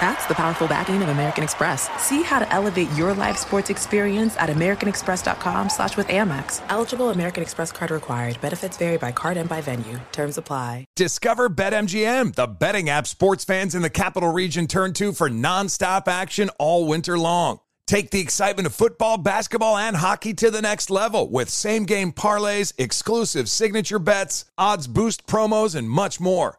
That's the powerful backing of American Express. See how to elevate your live sports experience at americanexpress.com slash with Amex. Eligible American Express card required. Benefits vary by card and by venue. Terms apply. Discover BetMGM, the betting app sports fans in the capital region turn to for nonstop action all winter long. Take the excitement of football, basketball, and hockey to the next level with same game parlays, exclusive signature bets, odds boost promos, and much more.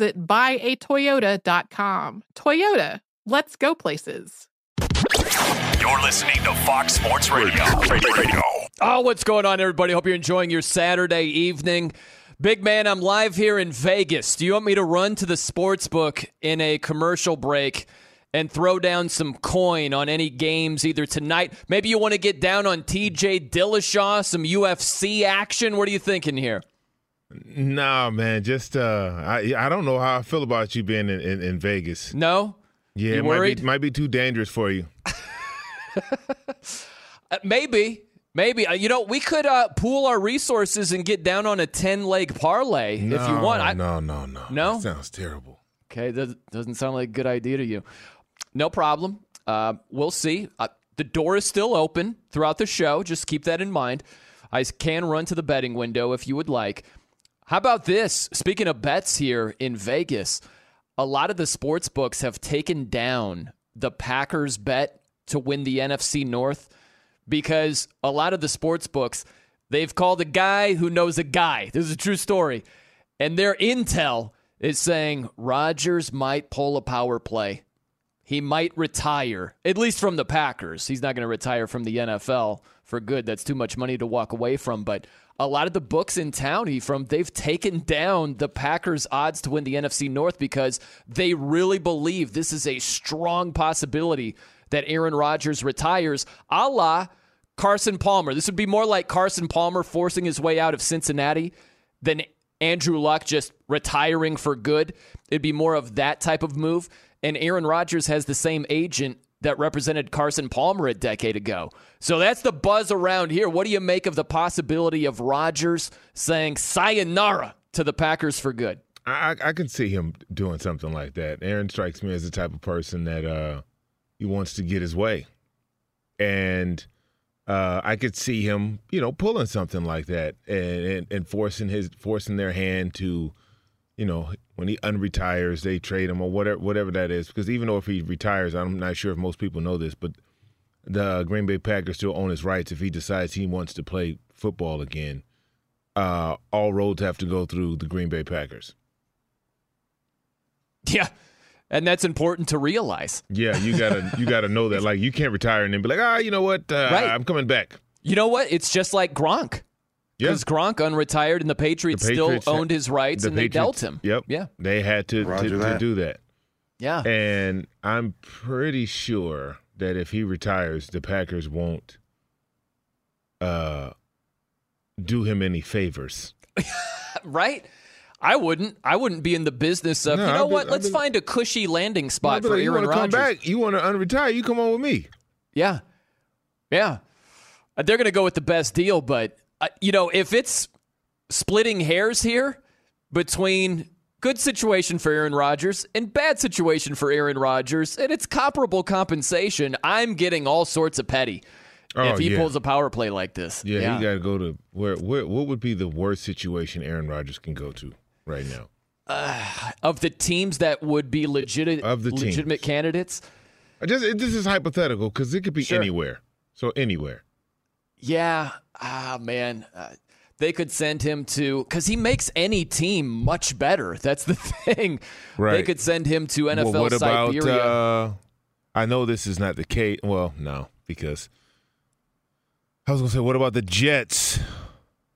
buyatoyota.com. Toyota, let's go places. You're listening to Fox Sports Radio. Radio. Oh, what's going on, everybody? Hope you're enjoying your Saturday evening. Big man, I'm live here in Vegas. Do you want me to run to the sports book in a commercial break and throw down some coin on any games either tonight? Maybe you want to get down on TJ Dillashaw, some UFC action. What are you thinking here? Nah, man. Just uh, I I don't know how I feel about you being in, in, in Vegas. No. Yeah, You it might worried? be, might be too dangerous for you. Uh, maybe. Maybe. Uh, you know, we could uh, pool our resources and get down on a 10 leg parlay if you want. I, no, no, no. No? That sounds terrible. Okay, that doesn't sound like a good idea to you. No problem. Uh, we'll see. Uh, the door is still open throughout the show. Just keep that in mind. I can run to the betting window if you would like. How about this? Speaking of bets here in Vegas, a lot of the sports books have taken down the Packers bet to win the NFC North because a lot of the sports books they've called a guy who knows a guy. This is a true story. And their intel is saying Rodgers might pull a power play. He might retire, at least from the Packers. He's not going to retire from the NFL for good. That's too much money to walk away from. But a lot of the books in town, he from they've taken down the Packers' odds to win the NFC North because they really believe this is a strong possibility that Aaron Rodgers retires, a la Carson Palmer. This would be more like Carson Palmer forcing his way out of Cincinnati than Andrew Luck just retiring for good. It'd be more of that type of move. And Aaron Rodgers has the same agent that represented Carson Palmer a decade ago. So that's the buzz around here. What do you make of the possibility of Rodgers saying sayonara to the Packers for good? I, I can see him doing something like that. Aaron strikes me as the type of person that uh, he wants to get his way, and uh, I could see him, you know, pulling something like that and, and and forcing his forcing their hand to, you know, when he unretires, they trade him or whatever whatever that is. Because even though if he retires, I'm not sure if most people know this, but the Green Bay Packers still own his rights if he decides he wants to play football again. Uh, all roads have to go through the Green Bay Packers. Yeah. and that's important to realize. Yeah, you gotta you gotta know that. Like you can't retire and then be like, ah, you know what? Uh, Right. I'm coming back. You know what? It's just like Gronk. Yeah. Because Gronk unretired and the Patriots, The Patriots still owned his rights the and they dealt him. Yep. Yeah. They had to, to, Roger to do that. Yeah. And I'm pretty sure that if he retires, the Packers won't uh, do him any favors. right? I wouldn't. I wouldn't be in the business of. No, you know I've been- what? I've Let's been- find a cushy landing spot I'd for like, you Aaron want come Rodgers. back? You want to unretire? You come on with me. Yeah, yeah. They're going to go with the best deal, but uh, you know, if it's splitting hairs here between good situation for Aaron Rodgers and bad situation for Aaron Rodgers, and it's comparable compensation, I'm getting all sorts of petty Oh, if he yeah. pulls a power play like this. Yeah, he got to go to where, where? What would be the worst situation Aaron Rodgers can go to right now? of the teams that would be legit- Of the teams. legitimate candidates. I Just this is hypothetical because it could be Sure. anywhere. So anywhere. Yeah. Ah, man. Uh, they could send him to because he makes any team much better. That's the thing. Right. They could send him to NFL well, what about? Siberia. Uh, I know this is not the case. Well, no, because I was gonna say, what about the Jets?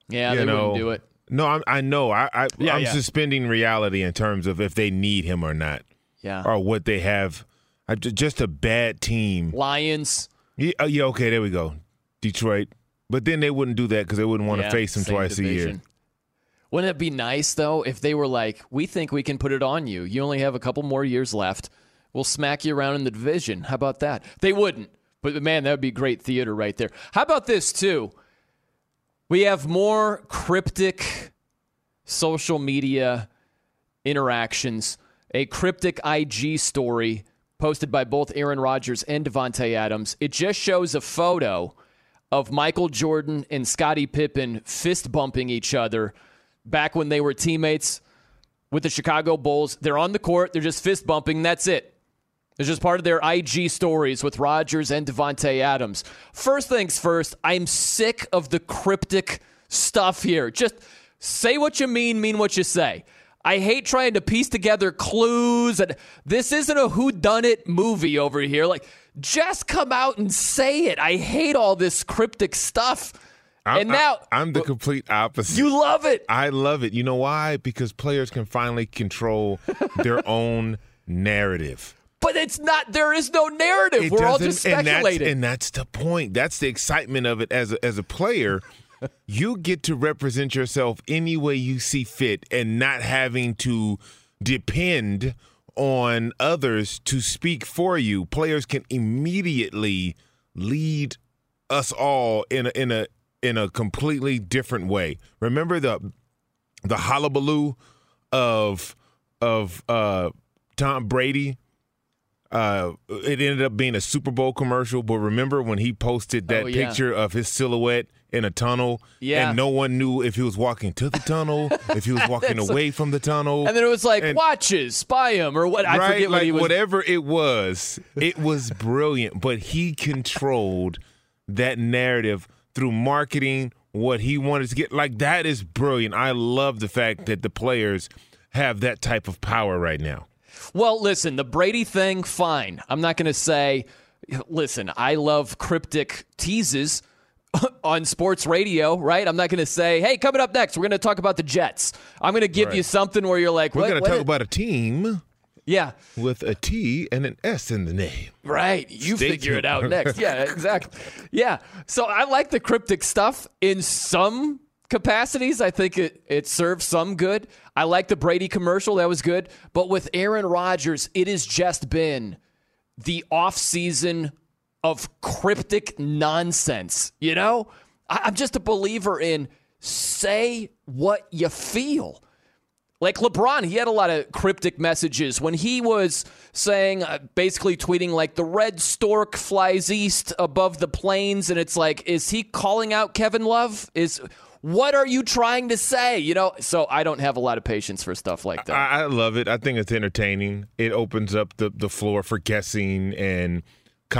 yeah, you they know, wouldn't do it. No, I'm, I know. I, I Yeah, I'm yeah. suspending reality in terms of if they need him or not, Yeah. or what they have. I, just a bad team. Lions. Yeah, uh, yeah, okay, there we go. Detroit. But then they wouldn't do that because they wouldn't want to Yeah, face him twice a year. Wouldn't it be nice though if they were like, "We think we can put it on you. You only have a couple more years left. We'll smack you around in the division." How about that? They wouldn't. But man, that would be great theater right there. How about this too? We have more cryptic social media interactions. A cryptic IG story posted by both Aaron Rodgers and Davante Adams. It just shows a photo of Michael Jordan and Scottie Pippen fist bumping each other back when they were teammates with the Chicago Bulls. They're on the court, they're just fist bumping, that's it. It's just part of their IG stories with Rodgers and Davante Adams. First things first, I'm sick of the cryptic stuff here. Just say what you mean, mean what you say. I hate trying to piece together clues and this isn't a who done it movie over here. Like just come out and say it. I hate all this cryptic stuff. I'm, and now I, am the complete opposite. you love it. I love it. You know why? Because players can finally control their own narrative. But it's not there is no narrative. It We're all just and that's- speculating. And that's, the point. That's the excitement of it as a, as a player. you get to represent yourself any way you see fit and not having to depend on others to speak for you. Players can immediately lead us all in a, in a in a completely different way. Remember the the hullabaloo of of uh, Tom Brady uh, it ended up being a Super Bowl commercial, but remember when he posted that Oh, yeah. picture of his silhouette in a tunnel, Yeah. and no one knew if he was walking to the tunnel, if he was walking away from the tunnel, and then it was like And- watches, spy him, or what? I right, forget what he was. whatever it was, it was brilliant. But he controlled that narrative through marketing, what he wanted to get. Like that is brilliant. I love the fact that the players have that type of power right now. Well, listen, the Brady thing, fine. I'm not going to say, listen, I love cryptic teases on sports radio, right? I'm not going to say, hey, coming up next, we're going to talk about the Jets. I'm going to give you something where you're like, We're going to talk about a team Yeah, with a T and an S in the name. right. You Stay figure it out next. Yeah, exactly. Yeah. So I like the cryptic stuff in some capacities. I think it, it serves some good. I like the Brady commercial. That was good. But with Aaron Rodgers, it has just been the offseason of cryptic nonsense. You know, I, I'm just a believer in say what you feel. Like LeBron, he had a lot of cryptic messages when he was saying, uh, basically tweeting, like, the red stork flies east above the plains. And it's like, is he calling out Kevin Love? Is what are you trying to say? You know, so I don't have a lot of patience for stuff like that. I, I love it. I think it's entertaining. It opens up the, the floor for guessing and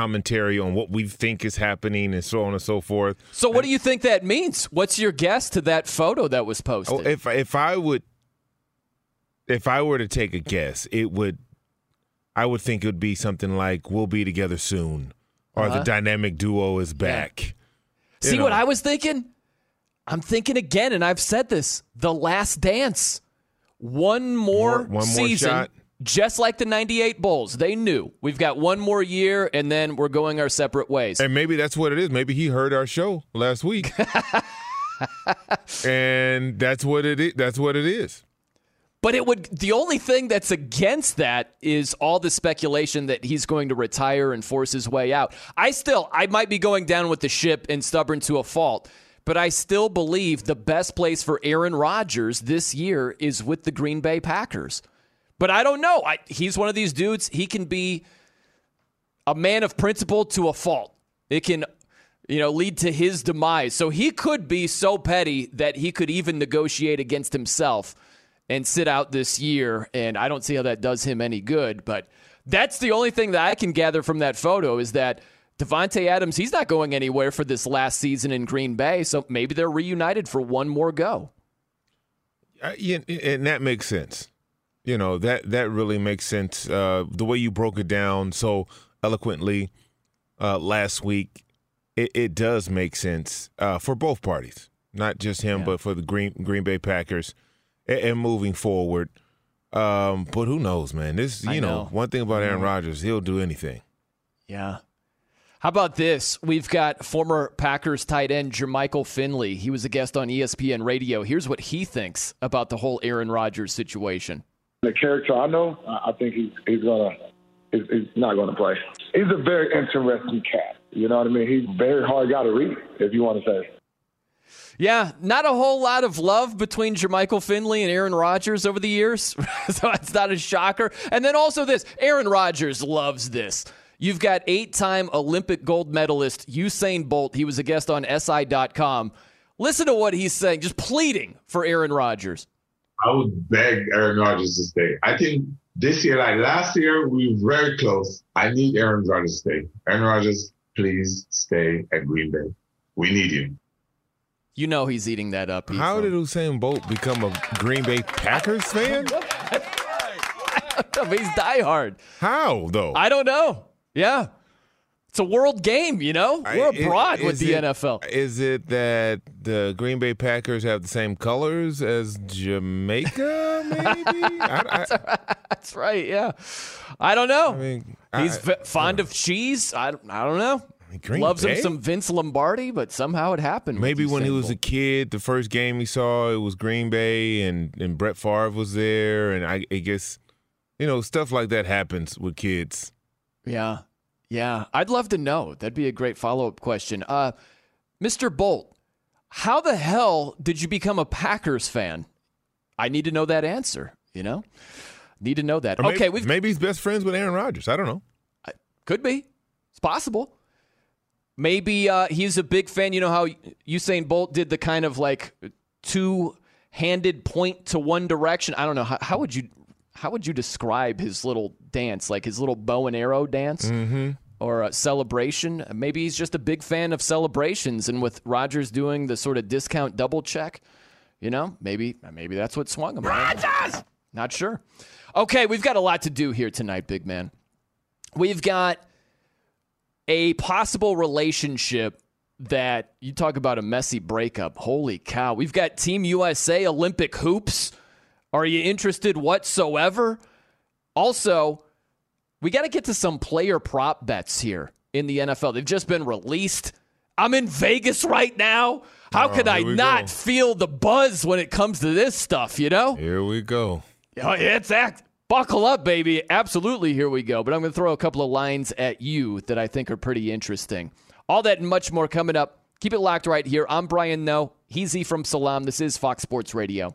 commentary on what we think is happening and so on and so forth. so, what do you think that means? What's your guess to that photo that was posted? Oh, if if I would, if I were to take a guess, it would. I would think it would be something like "We'll be together soon," or Uh-huh. "The dynamic duo is back." You See what. I was thinking? I'm thinking again, and I've said this: the Last Dance. One more, More- one more season, shot. Just like the '98 Bulls. They knew we've got one more year, and then we're going our separate ways. And maybe that's what it is. Maybe he heard our show last week, and that's what it is. That's what it is. But it would the only thing that's against that is all the speculation that he's going to retire and force his way out. I still I might be going down with the ship and stubborn to a fault, but I still believe the best place for Aaron Rodgers this year is with the Green Bay Packers. But I don't know. I, he's one of these dudes. He can be a man of principle to a fault. It can, you know, lead to his demise. So he could be so petty that he could even negotiate against himself and sit out this year. And I don't see how that does him any good. But that's the only thing that I can gather from that photo is that Davante Adams, he's not going anywhere for this last season in Green Bay. So maybe they're reunited for one more go. Uh, yeah, and that makes sense. You know that that really makes sense. Uh, the way you broke it down so eloquently uh, last week, it, it does make sense uh, for both parties, not just him, but for the Green Green Bay Packers, and, and moving forward. Um, but who knows, man? This you know, know. one thing about Aaron Mhm. Rodgers, he'll do anything. Yeah. How about this? We've got former Packers tight end Jermichael Finley. He was a guest on ESPN Radio. Here's what he thinks about the whole Aaron Rodgers situation. The character I know, I think he's he's gonna he's, he's not gonna play. He's a very interesting cat. You know what I mean? He's very hard guy to read, if you want to say. Yeah, not a whole lot of love between Jermichael Finley and Aaron Rodgers over the years. so it's not a shocker. And then also this Aaron Rodgers loves this. You've got eight time Olympic gold medalist Usain Bolt. He was a guest on SI.com. Listen to what he's saying, just pleading for Aaron Rodgers. I would beg Aaron Rodgers to stay. I think this year, like last year, we were very close. I need Aaron Rodgers to stay. Aaron Rodgers, please stay at Green Bay. We need you. You know he's eating that up. Pete, How did Usain Bolt become a Green Bay Packers fan? he's diehard. How though? I don't know. Yeah. It's a world game, you know? We're I- abroad is with the it- NFL. Is it that the Green Bay Packers have the same colors as Jamaica? Maybe. I, I, That's right, yeah. I don't know. mean, He's fond of cheese. I, I don't know. Green Loves Bay? him some Vince Lombardi, but somehow it happened. maybe when he was a kid, the first game he saw it was Green Bay, and and Brett Favre was there, and I, I guess you know stuff like that happens with kids. Yeah. Yeah. I'd love to know. That'd be a great follow up question. Uh, Mr. Bolt, how the hell did you become a Packers fan? I need to know that answer, you know? Need to know that. Or maybe, okay, we've maybe he's best friends with Aaron Rodgers. I don't know. Could be. It's possible. Maybe uh, he's a big fan. You know how Usain Bolt did the kind of like two handed point to one direction. I don't know. How, how would you how would you describe his little dance, like his little bow and arrow dance? Mm-hmm. Or a celebration. Maybe he's just a big fan of celebrations, and with Rodgers doing the sort of discount double check, you know, maybe maybe that's what swung him. Rodgers, not sure. Okay, we've got a lot to do here tonight, big man. We've got a possible relationship that you talk about a messy breakup. Holy cow. We've got Team USA Olympic hoops. Are you interested whatsoever? Also, we got to get to some player prop bets here in the NFL. They've just been released. I'm in Vegas right now. How Oh, could I not go. feel the buzz when it comes to this stuff, you know? Here we go. Oh, it's act. Buckle up, baby. Absolutely, here we go. But I'm going to throw a couple of lines at you that I think are pretty interesting. All that and much more coming up. Keep it locked right here. I'm Brian Noe. He's E from Salam. This is Fox Sports Radio.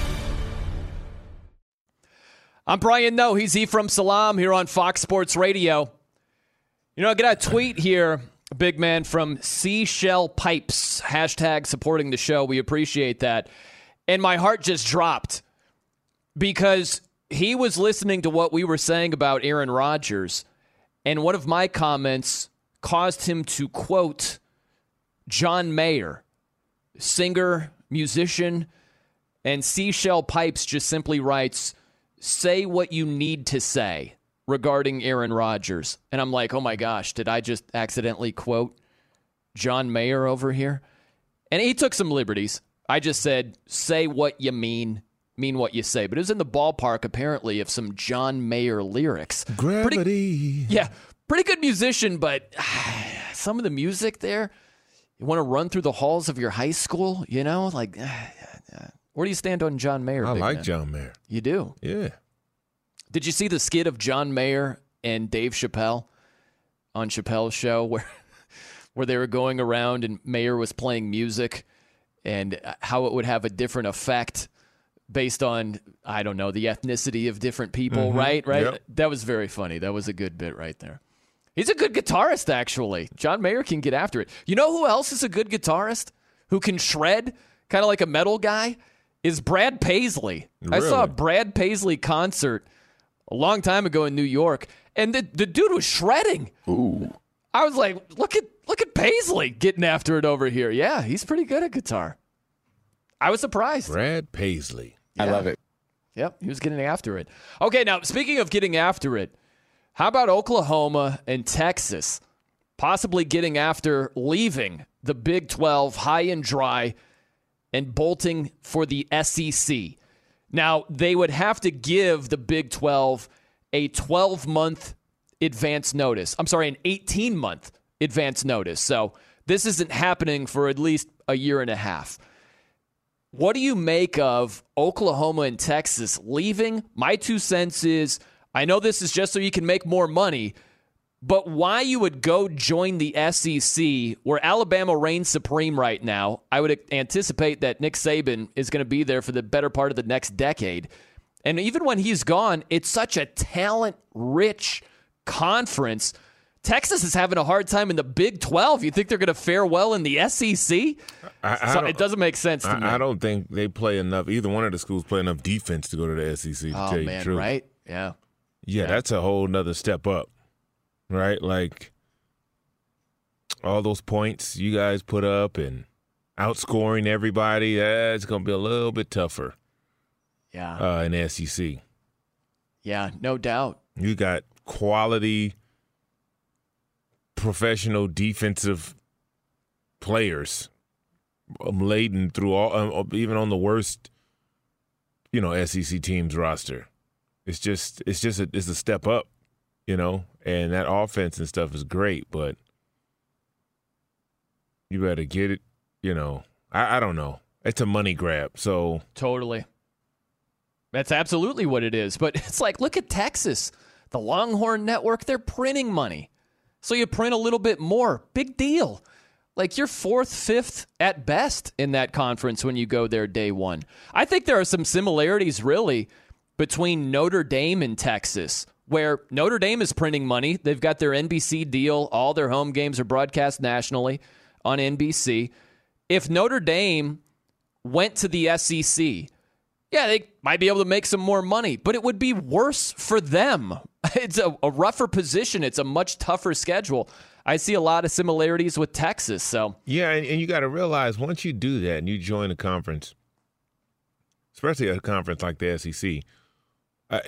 I'm Brian Noe. He's Ephraim Salaam here on Fox Sports Radio. You know, I got a tweet here, big man, from Seashell Pipes, hashtag supporting the show. We appreciate that. And my heart just dropped because he was listening to what we were saying about Aaron Rodgers. And one of my comments caused him to quote John Mayer, singer, musician. And Seashell Pipes just simply writes, say what you need to say regarding Aaron Rodgers. And I'm like, oh my gosh, did I just accidentally quote John Mayer over here? And he took some liberties. I just said, say what you mean, mean what you say. But it was in the ballpark, apparently, of some John Mayer lyrics. Gravity. Pretty, yeah, pretty good musician, but some of the music there, you want to run through the halls of your high school, you know? Like, where do you stand on John Mayer? I like? John Mayer. You do? Yeah. Did you see the skit of John Mayer and Dave Chappelle on Chappelle's show where where they were going around and Mayer was playing music and how it would have a different effect based on I don't know the ethnicity of different people, Mm-hmm. right? Right? Yep. That was very funny. That was a good bit right there. He's a good guitarist actually. John Mayer can get after it. You know who else is a good guitarist who can shred kind of like a metal guy? Is Brad Paisley. I saw a Brad Paisley concert a long time ago in New York, and the, the dude was shredding. Ooh. I was like, look at look at Paisley getting after it over here. Yeah, he's pretty good at guitar. I was surprised. Brad Paisley. I love it. Yep, he was getting after it. Okay, now speaking of getting after it, how about Oklahoma and Texas possibly getting after leaving the Big 12 high and dry and bolting for the SEC? Now, they would have to give the Big 12 a 12 month advance notice. I'm sorry, an 18 month advance notice. So this isn't happening for at least a year and a half. What do you make of Oklahoma and Texas leaving? My two cents is I know this is just so you can make more money, but why you would go join the SEC where Alabama reigns supreme right now? I would anticipate that Nick Saban is going to be there for the better part of the next decade. And even when he's gone, it's such a talent rich conference Texas is having a hard time in the Big 12. You think they're going to fare well in the SEC? I, I So it doesn't make sense to me. I, I don't think they play enough. Either one of the schools play enough defense to go to the SEC. To Oh, tell you man, the truth. right? Yeah. Yeah, that's a whole nother step up, right? Like all those points you guys put up and outscoring everybody. That's going to be a little bit tougher Yeah. uh, in SEC. Yeah, no doubt. You got quality, professional defensive players um, laden through all, um, even on the worst, you know, SEC teams roster. It's just, it's just, a, it's a step up, you know, and that offense and stuff is great, but you better get it, you know. I, I don't know. It's a money grab, so Totally. That's absolutely what it is. But it's like, look at Texas. The Longhorn Network, they're printing money. So you print a little bit more. Big deal. Like you're fourth, fifth at best in that conference when you go there day one. I think there are some similarities, really, between Notre Dame and Texas, where Notre Dame is printing money. They've got their NBC deal. All their home games are broadcast nationally on NBC. If Notre Dame went to the SEC, yeah, they might be able to make some more money, but it would be worse for them. It's a, a rougher position. It's a much tougher schedule. I see a lot of similarities with Texas. So Yeah, and, and you got to realize once you do that and you join a conference, especially a conference like the SEC, uh,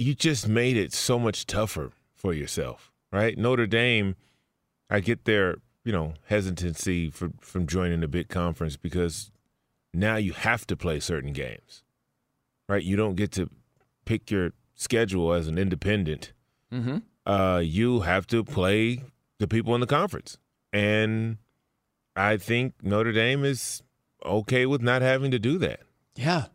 you just made it so much tougher for yourself, right? Notre Dame, I get their you know hesitancy for, from joining a big conference because now you have to play certain games, right? You don't get to pick your schedule as an independent mm-hmm. uh, you have to play the people in the conference. And I think Notre Dame is okay with not having to do that. yeah,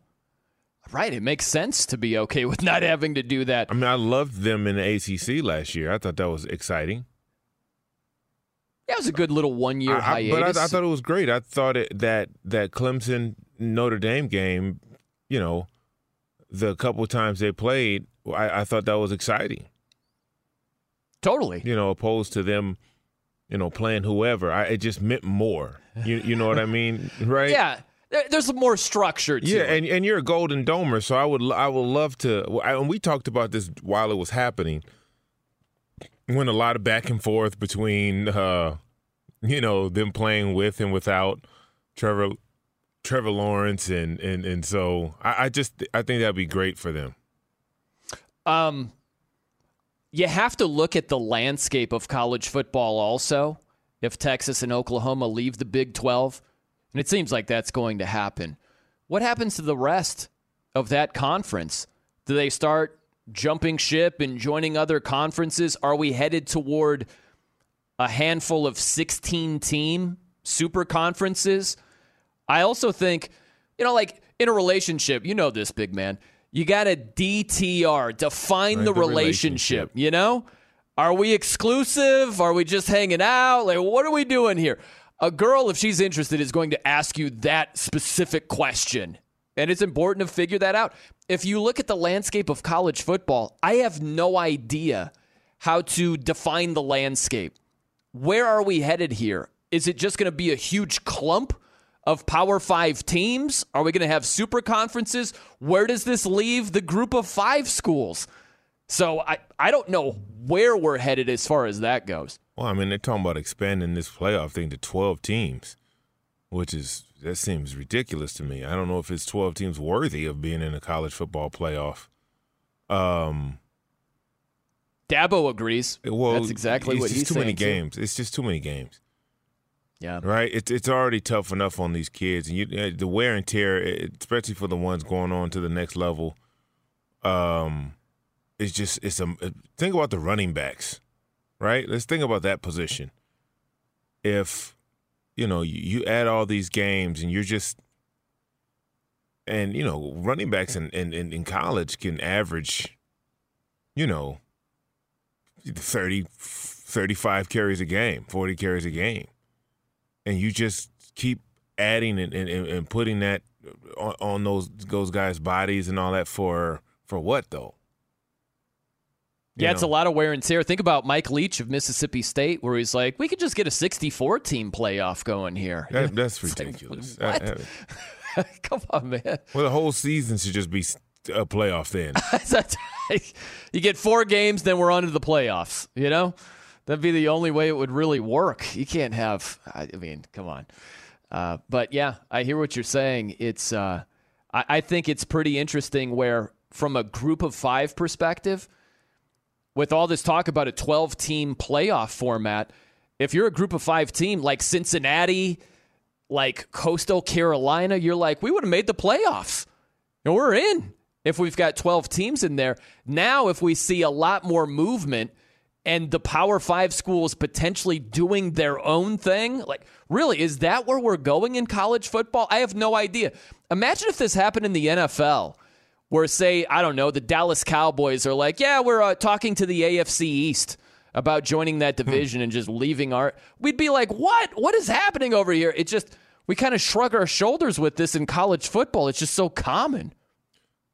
right. It makes sense to be okay with not having to do that. I mean, I loved them in the ACC last year. I thought that was exciting. That was a good little one year I- I- hiatus. but I, I thought it was great. I thought it, that that Clemson Notre Dame game, you know, the couple times they played, I, I thought that was exciting. Totally. You know, opposed to them, you know, playing whoever. I, it just meant more. You you know what I mean, right? Yeah, there's more structure to Yeah, it. and, and you're a Golden Domer, so I would I would love to. And we talked about this while it was happening. went a lot of back and forth between, uh, you know, them playing with and without Trevor, Trevor Lawrence, and and and so I, I just I think that'd be great for them. Um, you have to look at the landscape of college football also. If Texas and Oklahoma leave the Big 12, and it seems like that's going to happen, what happens to the rest of that conference? Do they start jumping ship and joining other conferences? Are we headed toward a handful of 16 team super conferences? I also think, you know, like in a relationship, you know this, big man. You got to DTR, define Right, the, the relationship, you know? Are we exclusive? Are we just hanging out? Like, what are we doing here? A girl, if she's interested, is going to ask you that specific question. And it's important to figure that out. If you look at the landscape of college football, I have no idea how to define the landscape. Where are we headed here? Is it just going to be a huge clump of Power Five teams? Are we going to have super conferences? Where does this leave the group of five schools? So I, I don't know where we're headed as far as that goes. Well, I mean, they're talking about expanding this playoff thing to 12 teams, which is that seems ridiculous to me. I don't know if it's 12 teams worthy of being in a college football playoff. Um, Dabo agrees. well, That's exactly it's what just he's too many saying, too. games. It's just too many games. Yeah. Right. It's it's already tough enough on these kids, and you uh, the wear and tear, especially for the ones going on to the next level. Um, it's just it's a think about the running backs, right? Let's think about that position. If you know you, you add all these games and you're just and you know running backs in, in, in, college can average you know 30 35 carries a game 40 carries a game and you just keep adding and, and, and putting that on, on those those guys bodies and all that for for what though Yeah, You it's a lot of wear and tear. Think about Mike Leach of Mississippi State, where he's like, we could just get a 64 team playoff going here. That, that's It's like, ridiculous. what? I- I- Come on, man. well, the whole season should just be a playoff then. You get four games, then we're on to the playoffs. You know, that'd be the only way it would really work. You can't have. I I mean, come on. Uh, but yeah, I hear what you're saying. It's. Uh, I, I think it's pretty interesting where, from a group of five perspective, with all this talk about a 12 team playoff format, if you're a group of five team like Cincinnati, like Coastal Carolina, you're like, we would have made the playoffs. And we're in if we've got 12 teams in there. Now, if we see a lot more movement and the Power Five schools potentially doing their own thing, like, really, is that where we're going in college football? I have no idea. Imagine if this happened in the NFL, where, say, I don't know, the Dallas Cowboys are like, yeah, we're uh, talking to the AFC East about joining that division and just leaving our. We'd be like, what? What is happening over here? It just, we kind of shrug our shoulders with this in college football. It's just so common.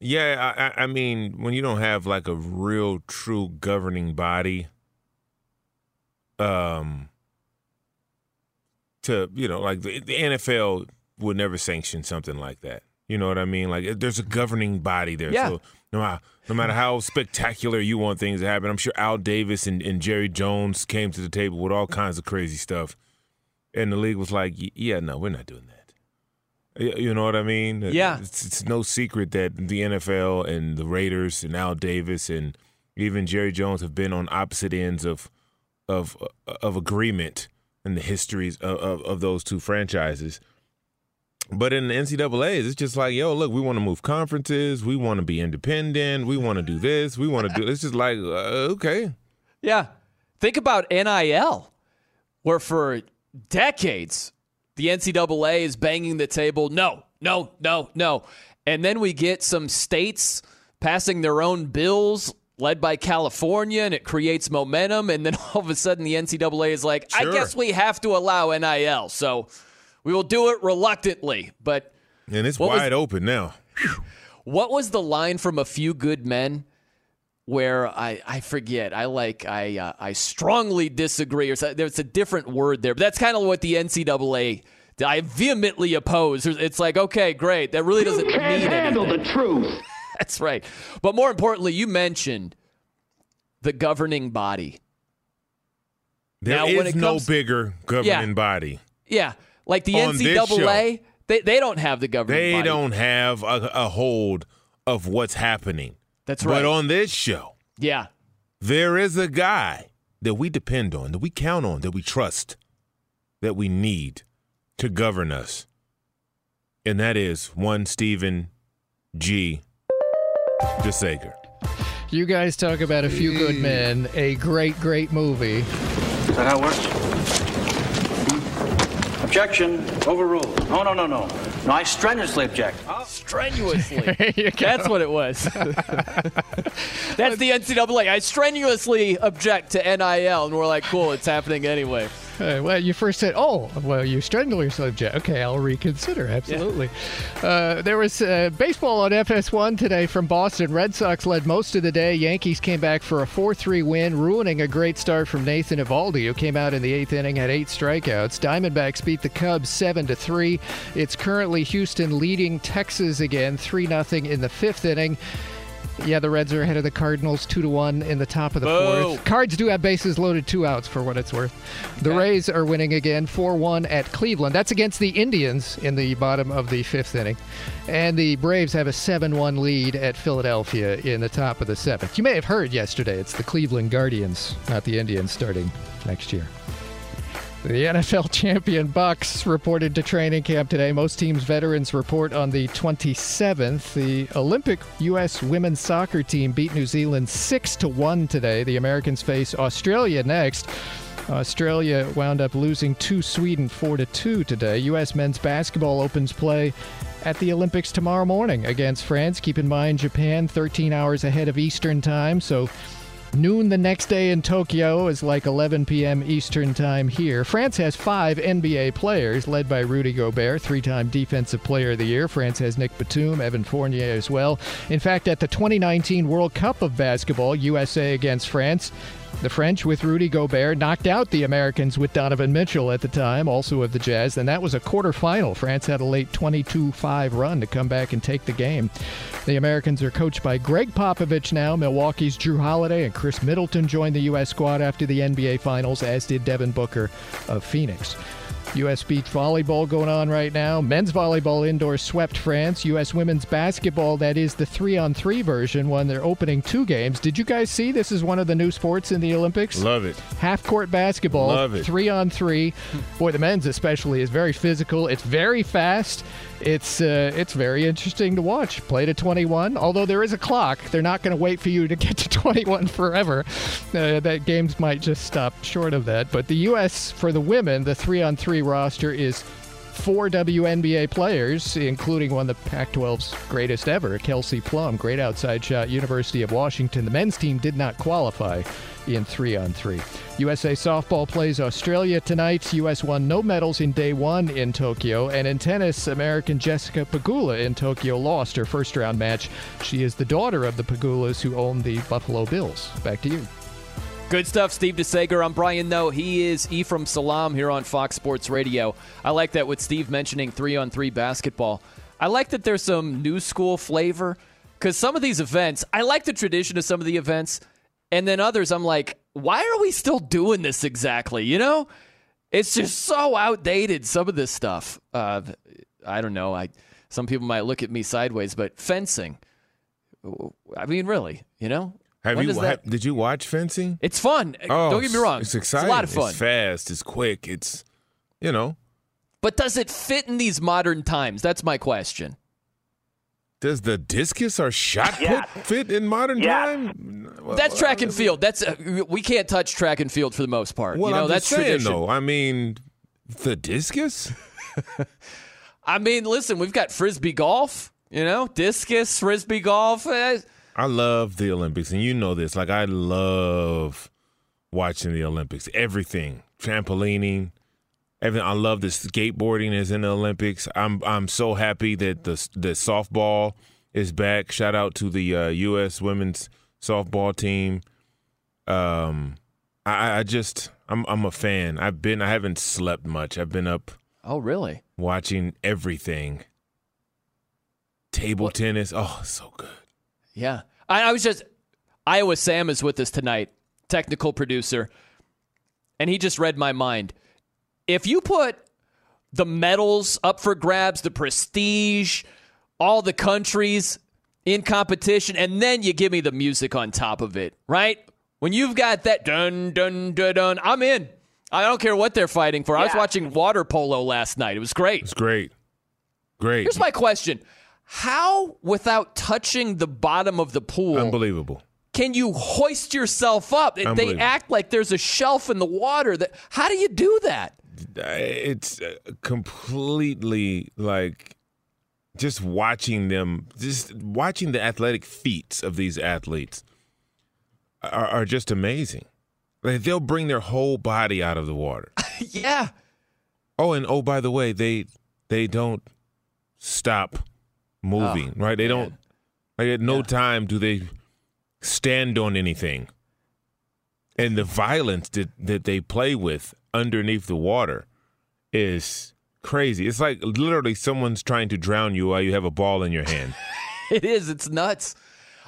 Yeah, I, I- I mean, when you don't have like a real, true governing body, um, to you know, like the, the NFL would never sanction something like that. You know what I mean? Like, there's a governing body there. Yeah. So no matter, no matter how spectacular you want things to happen, I'm sure Al Davis and, and Jerry Jones came to the table with all kinds of crazy stuff, and the league was like, "Yeah, no, we're not doing that." You know what I mean? Yeah. It's, it's no secret that the NFL and the Raiders and Al Davis and even Jerry Jones have been on opposite ends of of uh, of agreement in the histories of, of, of those two franchises. But in the NCAA's, it's just like, yo, look, we want to move conferences, we want to be independent, we want to do this, we want to do. It's just like, uh, okay, Yeah. Think about NIL, where for decades the NCAA is banging the table. No, no, no, no. And then we get some states passing their own bills led by California, and it creates momentum. And then all of a sudden the NCAA is like, I guess we have to allow NIL. So we will do it reluctantly. But and it's What was- wide open now. what was the line from A Few Good Men where I, I forget I like I uh, I strongly disagree or so, there's a different word there but that's kind of what the NCAA I vehemently oppose. It's like okay great that really doesn't mean handle the truth. That's right. But more importantly you mentioned the governing body. There Now, is when it no comes- bigger governing body. yeah like the On NCAA they, they don't have the governing They body don't have a, a hold of what's happening. That's right. But on this show, yeah there is a guy that we depend on, that we count on, that we trust, that we need to govern us. And that is one Stephen G. DeSager. You guys talk about a few good men, a great, great movie. Is that how it works? Objection. Overruled. No, no, no, no. No, I strenuously object. Oh. strenuously. That's what it was. That's the NCAA. I strenuously object to NIL, and we're like, cool, it's happening anyway. Uh, well, you first said, "Oh, well, you strenuously object." Okay, I'll reconsider. Absolutely. Uh, there was uh, baseball on FS1 today from Boston. Red Sox led most of the day. Yankees came back for a 4-3 win, ruining a great start from Nathan Eovaldi, who came out in the eighth inning, had eight strikeouts. Diamondbacks beat the Cubs seven to three. It's currently Houston leading Texas again, three nothing in the fifth inning. Yeah, the Reds are ahead of the Cardinals, two to one in the top of the Boo. fourth. Cards do have bases loaded, two outs for what it's worth. The Rays are winning again, four one at Cleveland. That's against the Indians in the bottom of the fifth inning, and the Braves have a seven one lead at Philadelphia in the top of the seventh. You may have heard yesterday it's the Cleveland Guardians, not the Indians, starting next year. The NFL champion Bucs reported to training camp today. Most teams' veterans report on the 27th. The Olympic U.S. women's soccer team beat New Zealand 6 to 1 today. The Americans face Australia next. Australia wound up losing to Sweden 4 to 2 today. U.S. men's basketball opens play at the Olympics tomorrow morning against France. Keep in mind Japan 13 hours ahead of Eastern time, so Noon the next day in Tokyo is like 11 p.m. Eastern Time here. France has five NBA players, led by Rudy Gobert, three time Defensive Player of the Year. France has Nick Batum, Evan Fournier as well. In fact, at the 2019 World Cup of Basketball, USA against France, the French, with Rudy Gobert, knocked out the Americans with Donovan Mitchell at the time, also of the Jazz, and that was a quarterfinal. France had a late 22 5 run to come back and take the game. The Americans are coached by Gregg Popovich now. Milwaukee's Jrue Holiday and Khris Middleton joined the U.S. squad after the NBA Finals, as did Devin Booker of Phoenix. U.S. beach volleyball going on right now. Men's volleyball indoor swept France. U.S. women's basketball, that is the three on three version, won their opening two games. Did you guys see this is one of the new sports in the Olympics? Love it. Half court basketball. Love it. Three on three. Boy, the men's especially is very physical. It's very fast. It's uh, it's very interesting to watch. Play to 21. Although there is a clock, they're not going to wait for you to get to 21 forever. Uh, that games might just stop short of that. But the U.S. for the women, the three on three roster is four WNBA players, including one of the Pac 12's greatest ever, Kelsey Plum, great outside shot, University of Washington. The men's team did not qualify in three on three. USA softball plays Australia tonight. U.S. won no medals in day one in Tokyo. And in tennis, American Jessica Pegula in Tokyo lost her first round match. She is the daughter of the Pegulas who own the Buffalo Bills. Back to you. Good stuff, Steve DeSager. I'm Brian Noe. He is Ephraim Salaam here on Fox Sports Radio. I like that with Steve mentioning three on three basketball. I like that there's some new school flavor because some of these events, I like the tradition of some of the events, and then others, I'm like, why are we still doing this exactly? You know, it's just so outdated. Some of this stuff. Uh, I don't know. I some people might look at me sideways, but fencing. I mean, really, you know, Have When you? does that- ha- did you watch fencing? It's fun. Oh, Don't get me wrong. It's exciting. It's a lot of fun. It's fast. It's quick. It's, you know, But does it fit in these modern times? That's my question. does the discus or shot Yes. put fit in modern time? Well, That's track and field. That's uh, we can't touch track and field for the most part. Well, you know, I'm that's just saying tradition. though. I mean, the discus. I mean, listen, we've got frisbee golf. You know, discus, frisbee golf. eh, I love the Olympics, and you know this. Like I love watching the Olympics. Everything, trampolining, everything. I love the skateboarding is in the Olympics. I'm I'm so happy that the the softball is back. Shout out to the uh, U.S. women's softball team. Um, I, I just I'm I'm a fan. I've been I haven't slept much. I've been up. Oh, really? Watching everything. Table tennis. Oh, so good. Yeah. I, I was just Iowa Sam is with us tonight, technical producer, and he just read my mind. If you put the medals up for grabs, the prestige, all the countries in competition, and then you give me the music on top of it, right? When you've got that dun dun dun dun, I'm in. I don't care what they're fighting for. I was watching water polo last night. It was great. It's great. Great. Here's my question. How, without touching the bottom of the pool, Unbelievable. can you hoist yourself up? They act like there's a shelf in the water. That how do you do that? it's uh, completely like just watching them just watching the athletic feats of these athletes are, are just amazing like they'll bring their whole body out of the water yeah. oh and oh by the way they they don't stop moving oh, right they don't like at no time do they stand on anything and the violence that, that they play with underneath the water is crazy. It's like literally someone's trying to drown you while you have a ball in your hand. It is. It's nuts.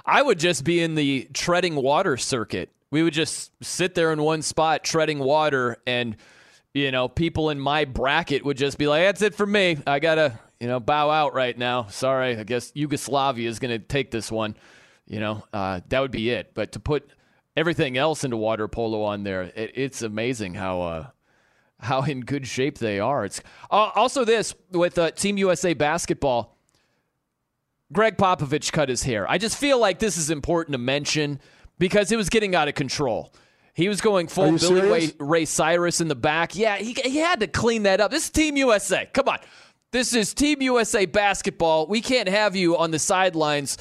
I would just be in the treading water circuit. We would just sit there in one spot treading water, and you know, people in my bracket would just be like, "That's it for me. I gotta, you know, bow out right now. Sorry. I guess Yugoslavia is gonna take this one. You know, uh, that would be it. But to put everything else into water polo on there, it, it's amazing how." Uh, how in good shape they are. It's uh, also this with uh, Team USA basketball. Gregg Popovich cut his hair. I just feel like this is important to mention because it was getting out of control. He was going full Billy Ray. Ray Cyrus in the back. Yeah, he, he had to clean that up. This is Team USA. Come on. This is Team USA basketball. We can't have you on the sidelines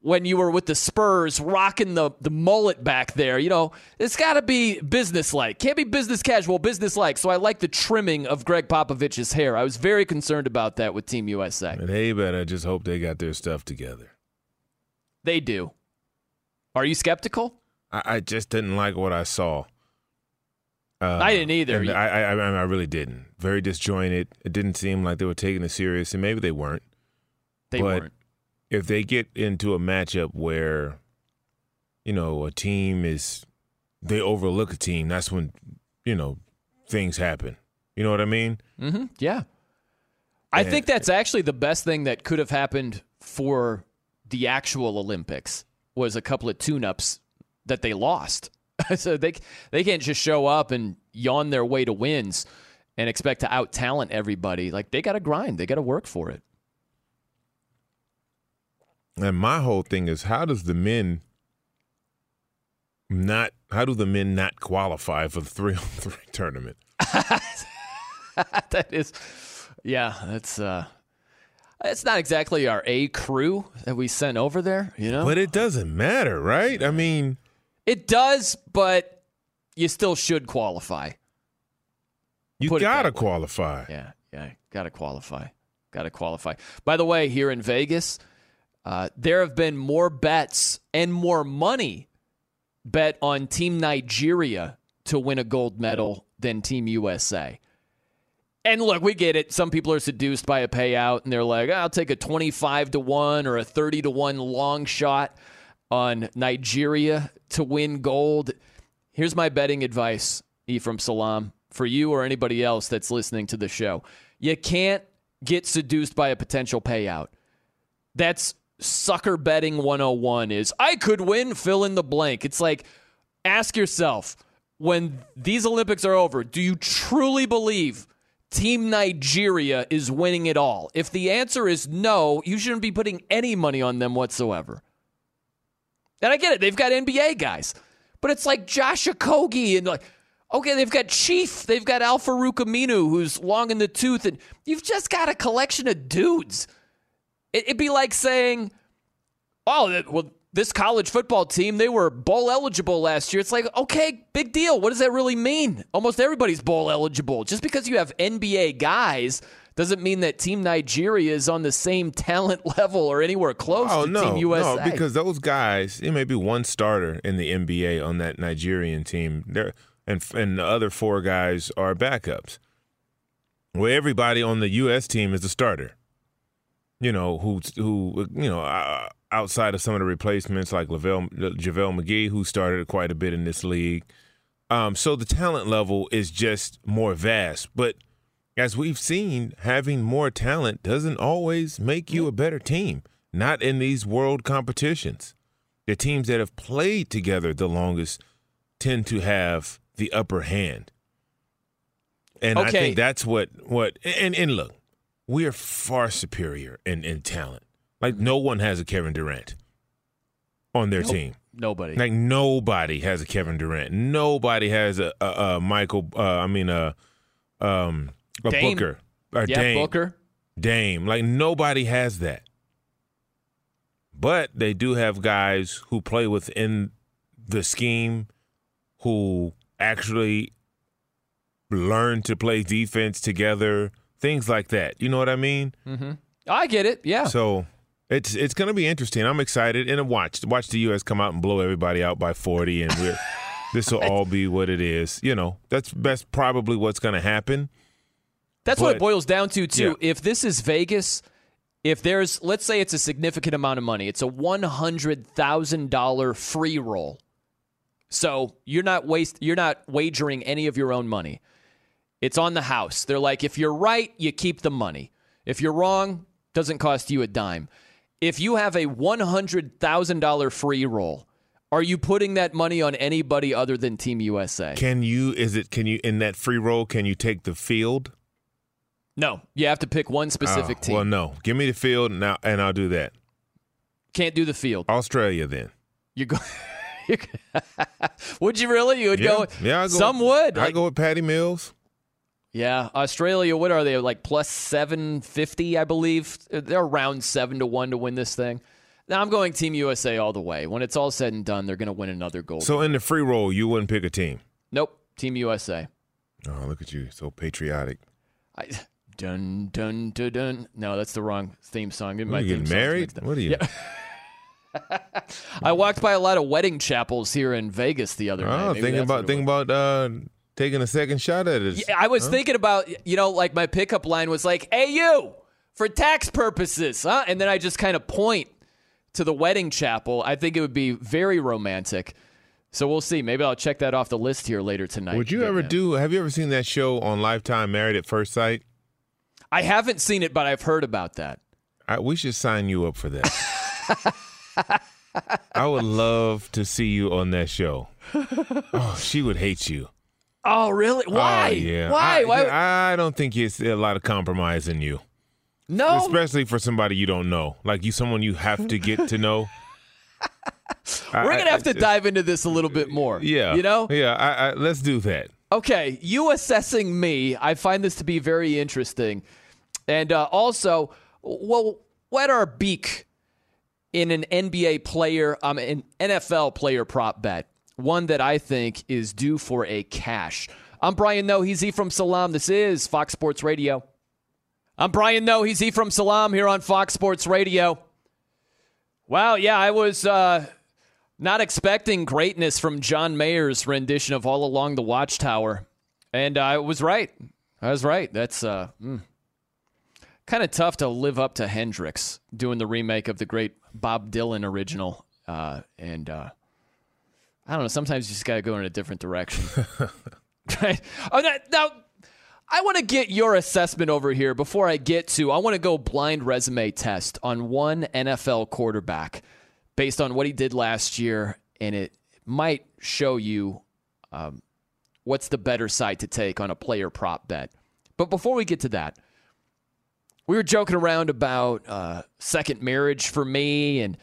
when you were with the Spurs rocking the, the mullet back there. You know, it's got to be business-like. Can't be business casual, business-like. So I like the trimming of Gregg Popovich's hair. I was very concerned about that with Team USA. And hey, I just hope they got their stuff together. They do. Are you skeptical? I, I just didn't like what I saw. Uh, I didn't either. and I, I, I, I really didn't. Very disjointed. It didn't seem like they were taking it serious, and maybe they weren't. They but weren't. if they get into a matchup where, you know, a team is, they overlook a team, that's when, you know, things happen. You know what I mean? Mm-hmm. Yeah. I And- think that's actually the best thing that could have happened for the actual Olympics was a couple of tune-ups that they lost. so they they can't just show up and yawn their way to wins and expect to out talent everybody. Like they got to grind. They got to work for it. And my whole thing is, how does the men not? How do the men not qualify for the three on three tournament? that is, yeah, that's uh, it's not exactly our A crew that we sent over there. You know, But it doesn't matter, right? I mean, it does, but you still should qualify. you Put gotta qualify. Yeah, yeah, got to qualify. Got to qualify. By the way, here in Vegas, uh, there have been more bets and more money bet on Team Nigeria to win a gold medal than Team USA. And look, we get it. Some people are seduced by a payout and they're like, I'll take a 25 to 1 or a 30 to 1 long shot on Nigeria to win gold. Here's my betting advice, Ephraim Salaam, for you or anybody else that's listening to the show. You can't get seduced by a potential payout. That's sucker betting 101 is I could win fill in the blank. It's like ask yourself when these Olympics are over, do you truly believe Team Nigeria is winning it all? If the answer is no, you shouldn't be putting any money on them whatsoever. And I get it, they've got NBA guys. But it's like Josh Okogie and like okay, they've got Chief, they've got Al-Farouq Aminu who's long in the tooth, and you've just got a collection of dudes. It- It'd be like saying, "Oh, well, this college football team they were bowl eligible last year." It's like, okay, big deal. What does that really mean? Almost everybody's bowl eligible. Just because you have NBA guys doesn't mean that Team Nigeria is on the same talent level or anywhere close Oh to no, Team USA. no, because those guys, it may be one starter in the NBA on that Nigerian team. There and and the other four guys are backups. Well, everybody on the U.S. team is a starter. You know who who you know uh, outside of some of the replacements like Lavelle JaVale McGee, who started quite a bit in this league. Um, so the talent level is just more vast, but as we've seen, having more talent doesn't always make you a better team. Not in these world competitions. The teams that have played together the longest tend to have the upper hand. And I think that's what what and and look, we are far superior in in talent. Like no one has a Kevin Durant on their Nope. team. Nobody. Like nobody has a Kevin Durant. Nobody has a, a, a Michael. Uh, I mean a um a Dame. Booker. A Yeah, Dame. Booker. Dame. Like nobody has that. But they do have guys who play within the scheme, who actually learn to play defense together, things like that. You know what I mean? Mm-hmm. I get it. Yeah. So it's it's going to be interesting. I'm excited and watch watch the U.S. come out and blow everybody out by 40, and we're this will all be what it is. You know, that's that's probably what's going to happen. That's what it boils down to, too. Yeah. If this is Vegas, if there's, let's say it's a significant amount of money, it's a $100,000 free roll. So you're not waste, you're not wagering any of your own money. It's on the house. They're like, if you're right, you keep the money. If you're wrong, doesn't cost you a dime. If you have a $100,000 free roll, are you putting that money on anybody other than Team USA? Can you? Is it? Can you in that free roll? Can you take the field? No, you have to pick one specific Oh, team. Well, no. Give me the field now, and I'll do that. Can't do the field. Australia, then. You go. you- would you really? You would yeah, go. yeah. I go some with, would. I Like, go with Patty Mills. yeah, Australia. What are they like? Plus seven fifty, I believe. They're around seven to one to win this thing. Now I'm going Team USA all the way. When it's all said and done, they're going to win another gold. So in the free roll, you wouldn't pick a team. nope, Team USA. Oh, look at you, so patriotic. I, dun dun dun dun. No, that's the wrong theme song. Get What, my you getting married? What are you? Yeah. I walked by a lot of wedding chapels here in Vegas the other night. Oh, Maybe thinking about thinking about uh, taking a second shot at it. Yeah, I was Huh? thinking about, you know, like my pickup line was like, hey, you, for tax purposes, huh? And then I just kind of point to the wedding chapel. I think it would be very romantic. So we'll see. Maybe I'll check that off the list here later tonight. Would you ever do? Have you ever seen that show on Lifetime, Married at First Sight? I haven't seen it, but I've heard about that. I, we should sign you up for that. I would love to see you on that show. Oh, she would hate you. Oh, really? Oh, Why? Oh, yeah. Why? I, Why? I don't think it's a lot of compromise in you. No. Especially for somebody you don't know, like you, someone you have to get to know. We're going to have to I- dive into this a little bit more. Yeah. You know? Yeah. I, I, let's do that. Okay, you assessing me, I find this to be very interesting. And uh, also, well, wet our beak in an NBA player, um, an NFL player prop bet, one that I think is due for a cash. I'm Brian Noe, he's E from Salam. This is Fox Sports Radio. I'm Brian Noe, he's E from Salam here on Fox Sports Radio. Wow, yeah, I was uh, not expecting greatness from John Mayer's rendition of All Along the Watchtower. And I was right. I was right. That's uh, kind of tough to live up to Hendrix doing the remake of the great Bob Dylan original. Uh, and uh, I don't know. Sometimes you just got to go in a different direction. right? Oh, now, now, I want to get your assessment over here before I get to. I want to go blind resume test on one NFL quarterback based on what he did last year, and it might show you um, what's the better side to take on a player prop bet. But before we get to that, we were joking around about uh, second marriage for me, and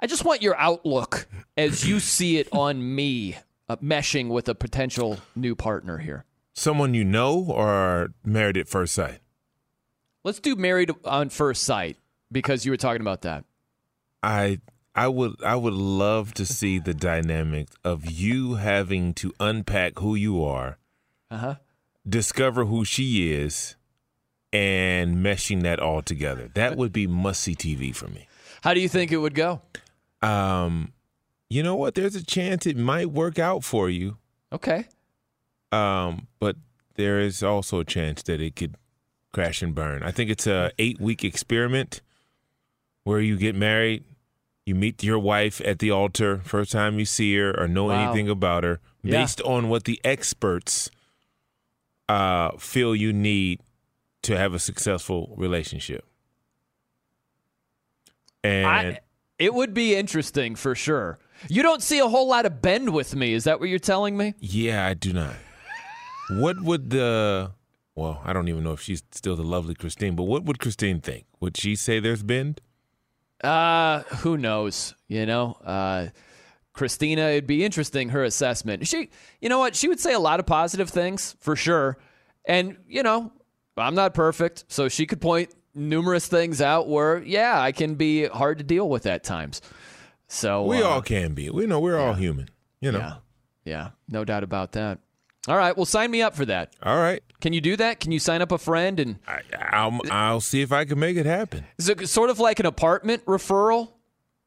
I just want your outlook as you see it on me uh, meshing with a potential new partner here. Someone you know or married at first sight? Let's do married on first sight because you were talking about that. I I would I would love to see the dynamic of you having to unpack who you are, Uh huh. discover who she is, and meshing that all together. That would be must see TV for me. How do you think it would go? Um, you know what? There's a chance it might work out for you. Okay. Um, but there is also a chance that it could crash and burn. I think it's a eight week experiment where you get married, you meet your wife at the altar first time you see her or know Wow. anything about her, Yeah. based on what the experts uh, feel you need to have a successful relationship. And I, it would be interesting for sure. You don't see a whole lot of bend with me. Is that what you're telling me? Yeah, I do not. What would the well, I don't even know if she's still the lovely Christine, but what would Christine think? Would she say there's bend? Uh, who knows? You know, uh, Christina, it'd be interesting her assessment. She, you know what? She would say a lot of positive things for sure. And, you know, I'm not perfect, so she could point numerous things out where, yeah, I can be hard to deal with at times. So we uh, all can be. We know we're all human. You know. Yeah. Yeah, no doubt about that. All right, well, sign me up for that. All right. Can you do that? Can you sign up a friend and I, I'll I'll see if I can make it happen. Is it sort of like an apartment referral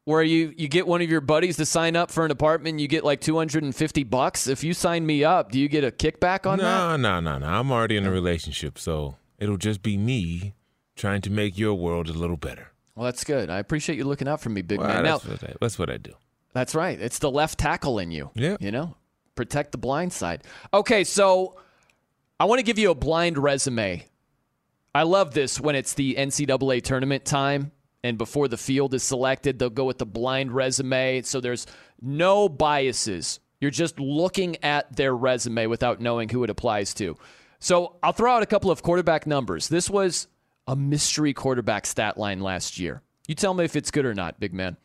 where you, you get one of your buddies to sign up for an apartment and you get like 250 bucks? If you sign me up, do you get a kickback on that? No, no, no, no. I'm already in a relationship, so it'll just be me trying to make your world a little better. Well, that's good. I appreciate you looking out for me, big Well, man. Now, what I, that's what I do. that's right. It's the left tackle in you. Yeah. You know, protect the blind side. Okay, so I want to give you a blind resume. I love this when it's the NCAA tournament time and before the field is selected, they'll go with the blind resume. So there's no biases. You're just looking at their resume without knowing who it applies to. So I'll throw out a couple of quarterback numbers. This was a mystery quarterback stat line last year. You tell me if it's good or not, big man.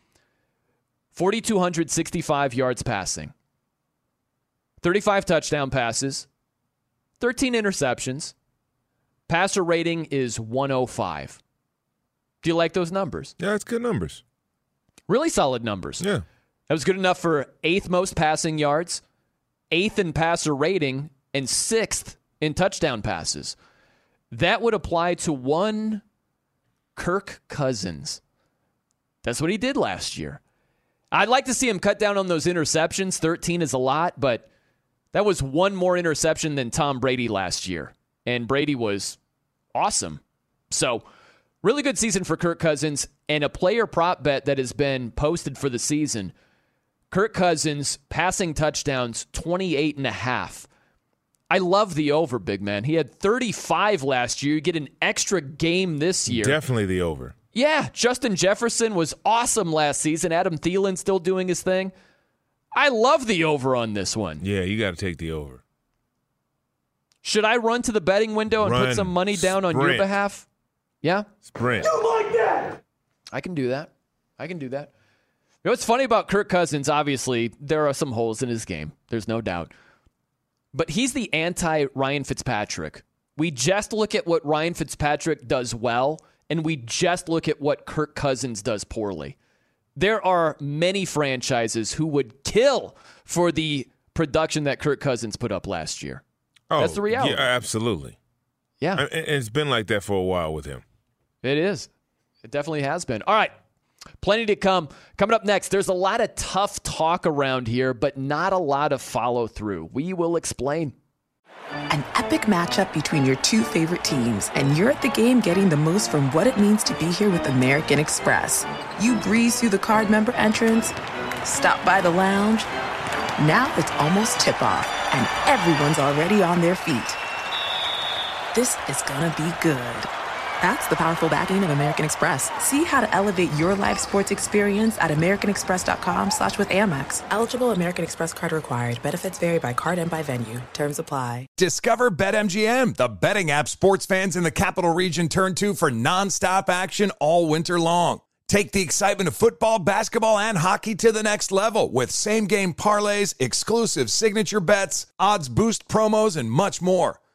4,265 yards passing, 35 touchdown passes, 13 interceptions. Passer rating is 105. Do you like those numbers? Yeah, it's good numbers. Really solid numbers. Yeah. That was good enough for eighth most passing yards, eighth in passer rating, and sixth in touchdown passes. That would apply to one Kirk Cousins. That's what he did last year. I'd like to see him cut down on those interceptions. 13 is a lot, but that was one more interception than Tom Brady last year. And Brady was awesome. So, really good season for Kirk Cousins and a player prop bet that has been posted for the season. Kirk Cousins passing touchdowns 28 and a half. I love the over, big man. He had 35 last year. You get an extra game this year. Definitely the over. Yeah, Justin Jefferson was awesome last season. Adam Thielen still doing his thing. I love the over on this one. Yeah, you got to take the over. Should I run to the betting window and Run. put some money down on your behalf? Yeah, Sprint. like that? I can do that. I can do that. You know what's funny about Kirk Cousins? Obviously, there are some holes in his game. There's no doubt. But he's the anti Ryan Fitzpatrick. We just look at what Ryan Fitzpatrick does well, and we just look at what Kirk Cousins does poorly. There are many franchises who would kill for the production that Kirk Cousins put up last year. Oh, That's the reality. Yeah, absolutely. Yeah. And and it's been like that for a while with him. It is. It definitely has been. All right. Plenty to come. Coming up next, there's a lot of tough talk around here, but not a lot of follow through. We will explain. An epic matchup between your two favorite teams, and you're at the game getting the most from what it means to be here with American Express. You breeze through the card member entrance, stop by the lounge. Now it's almost tip off, and everyone's already on their feet. This is gonna be good. That's the powerful backing of American Express. See how to elevate your live sports experience at americanexpress.com slash with Amex. Eligible American Express card required. Benefits vary by card and by venue. Terms apply. Discover BetMGM, the betting app sports fans in the capital region turn to for nonstop action all winter long. Take the excitement of football, basketball, and hockey to the next level with same game parlays, exclusive signature bets, odds boost promos, and much more.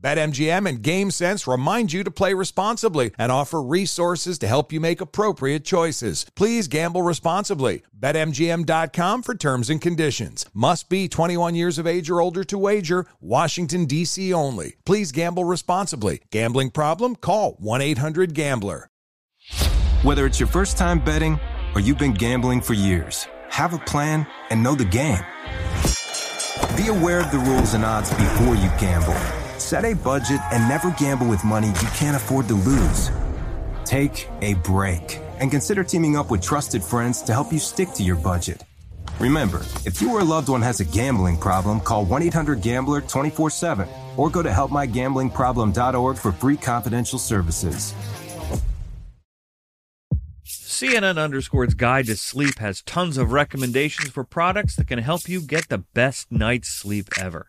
BetMGM and GameSense remind you to play responsibly and offer resources to help you make appropriate choices. Please gamble responsibly. BetMGM.com for terms and conditions. Must be 21 years of age or older to wager. Washington, D.C. only. Please gamble responsibly. Gambling problem? Call 1 800 Gambler. Whether it's your first time betting or you've been gambling for years, have a plan and know the game. Be aware of the rules and odds before you gamble. Set a budget and never gamble with money you can't afford to lose. Take a break and consider teaming up with trusted friends to help you stick to your budget. Remember, if you or a loved one has a gambling problem, call 1 800 Gambler 24 7 or go to helpmygamblingproblem.org for free confidential services. CNN Underscore's Guide to Sleep has tons of recommendations for products that can help you get the best night's sleep ever.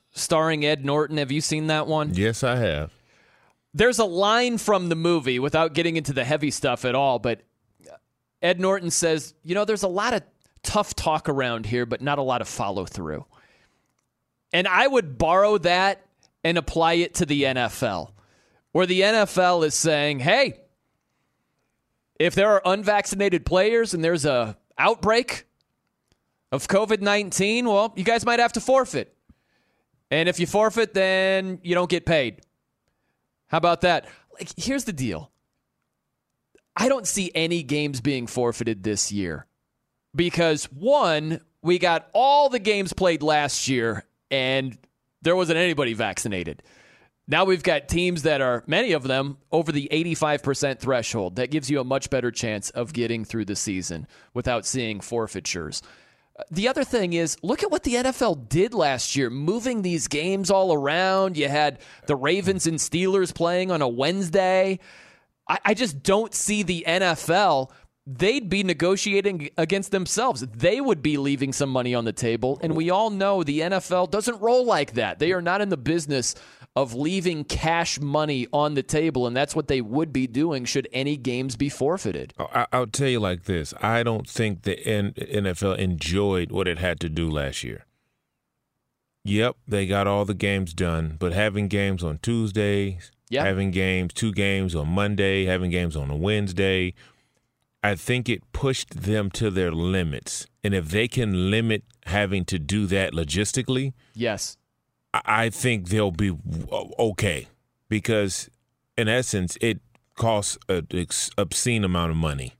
starring Ed Norton. Have you seen that one? Yes, I have. There's a line from the movie without getting into the heavy stuff at all, but Ed Norton says, you know, there's a lot of tough talk around here, but not a lot of follow through. And I would borrow that and apply it to the NFL, where the NFL is saying, hey, if there are unvaccinated players and there's a outbreak of COVID-19, well, you guys might have to forfeit. And if you forfeit, then you don't get paid. How about that? Like here's the deal. I don't see any games being forfeited this year. Because one, we got all the games played last year and there wasn't anybody vaccinated. Now we've got teams that are, many of them, over the 85% threshold. That gives you a much better chance of getting through the season without seeing forfeitures. The other thing is, look at what the NFL did last year, moving these games all around. You had the Ravens and Steelers playing on a Wednesday. I, I just don't see the NFL they'd be negotiating against themselves. They would be leaving some money on the table. And we all know the NFL doesn't roll like that. They are not in the business of leaving cash money on the table. And that's what they would be doing should any games be forfeited. Oh, I, will tell you like this I don't think the NFL enjoyed what it had to do last year. Yep, they got all the games done, but having games on Tuesdays, having games, two games on Monday, having games on a Wednesday, I think it pushed them to their limits. And if they can limit having to do that logistically, yes, I think they'll be okay because, in essence, it costs an obscene amount of money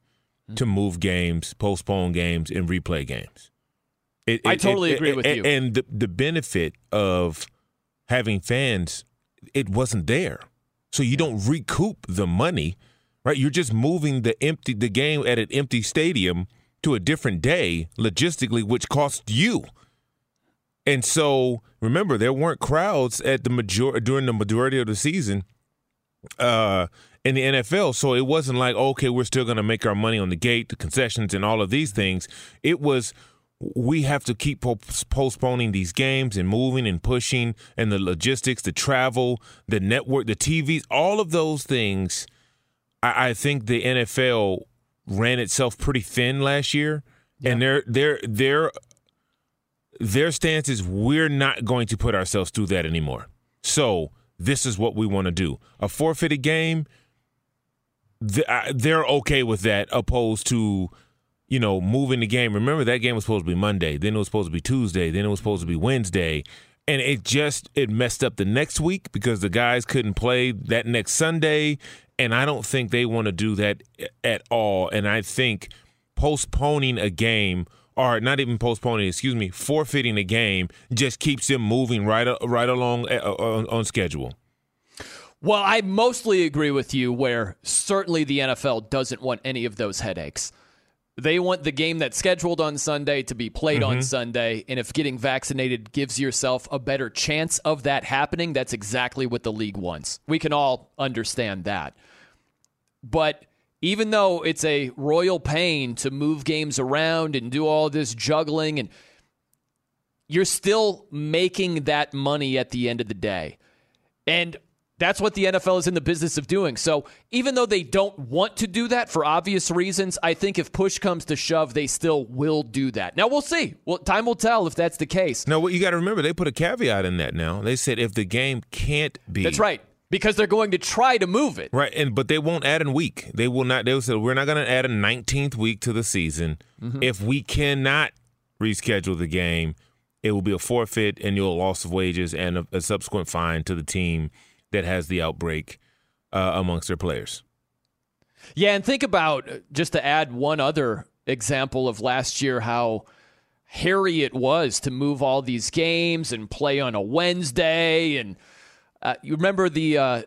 mm-hmm. to move games, postpone games, and replay games. It, I totally it, agree with you. And the, the benefit of having fans, it wasn't there. So you don't recoup the money – right? You're just moving the empty the game at an empty stadium to a different day logistically, which costs you. And so remember, there weren't crowds at the major during the majority of the season uh, in the NFL. So it wasn't like, okay, we're still going to make our money on the gate, the concessions, and all of these things. It was we have to keep postponing these games and moving and pushing and the logistics, the travel, the network, the TVs, all of those things I, I think the NFL ran itself pretty thin last year, yeah. and their their their their stance is we're not going to put ourselves through that anymore. So this is what we want to do: a forfeited game. They're okay with that, opposed to you know moving the game. Remember that game was supposed to be Monday, then it was supposed to be Tuesday, then it was supposed to be Wednesday, and it just it messed up the next week because the guys couldn't play that next Sunday and I don't think they want to do that at all. And I think postponing a game, or not even postponing, excuse me, forfeiting the game, just keeps them moving right right along uh, uh, on, on schedule. Well, I mostly agree with you. Where certainly the NFL doesn't want any of those headaches. They want the game that's scheduled on Sunday to be played mm-hmm. on Sunday. And if getting vaccinated gives yourself a better chance of that happening, that's exactly what the league wants. We can all understand that. But even though it's a royal pain to move games around and do all this juggling and you're still making that money at the end of the day. And that's what the NFL is in the business of doing. So even though they don't want to do that for obvious reasons, I think if push comes to shove, they still will do that. Now we'll see. Well, time will tell if that's the case. No, what you got to remember, they put a caveat in that. Now they said if the game can't be, that's right because they're going to try to move it. Right, and but they won't add a week. They will not. They will say we're not going to add a 19th week to the season. Mm-hmm. If we cannot reschedule the game, it will be a forfeit and you'll loss of wages and a, a subsequent fine to the team that has the outbreak uh, amongst their players. Yeah, and think about just to add one other example of last year how hairy it was to move all these games and play on a Wednesday and uh, you remember the uh,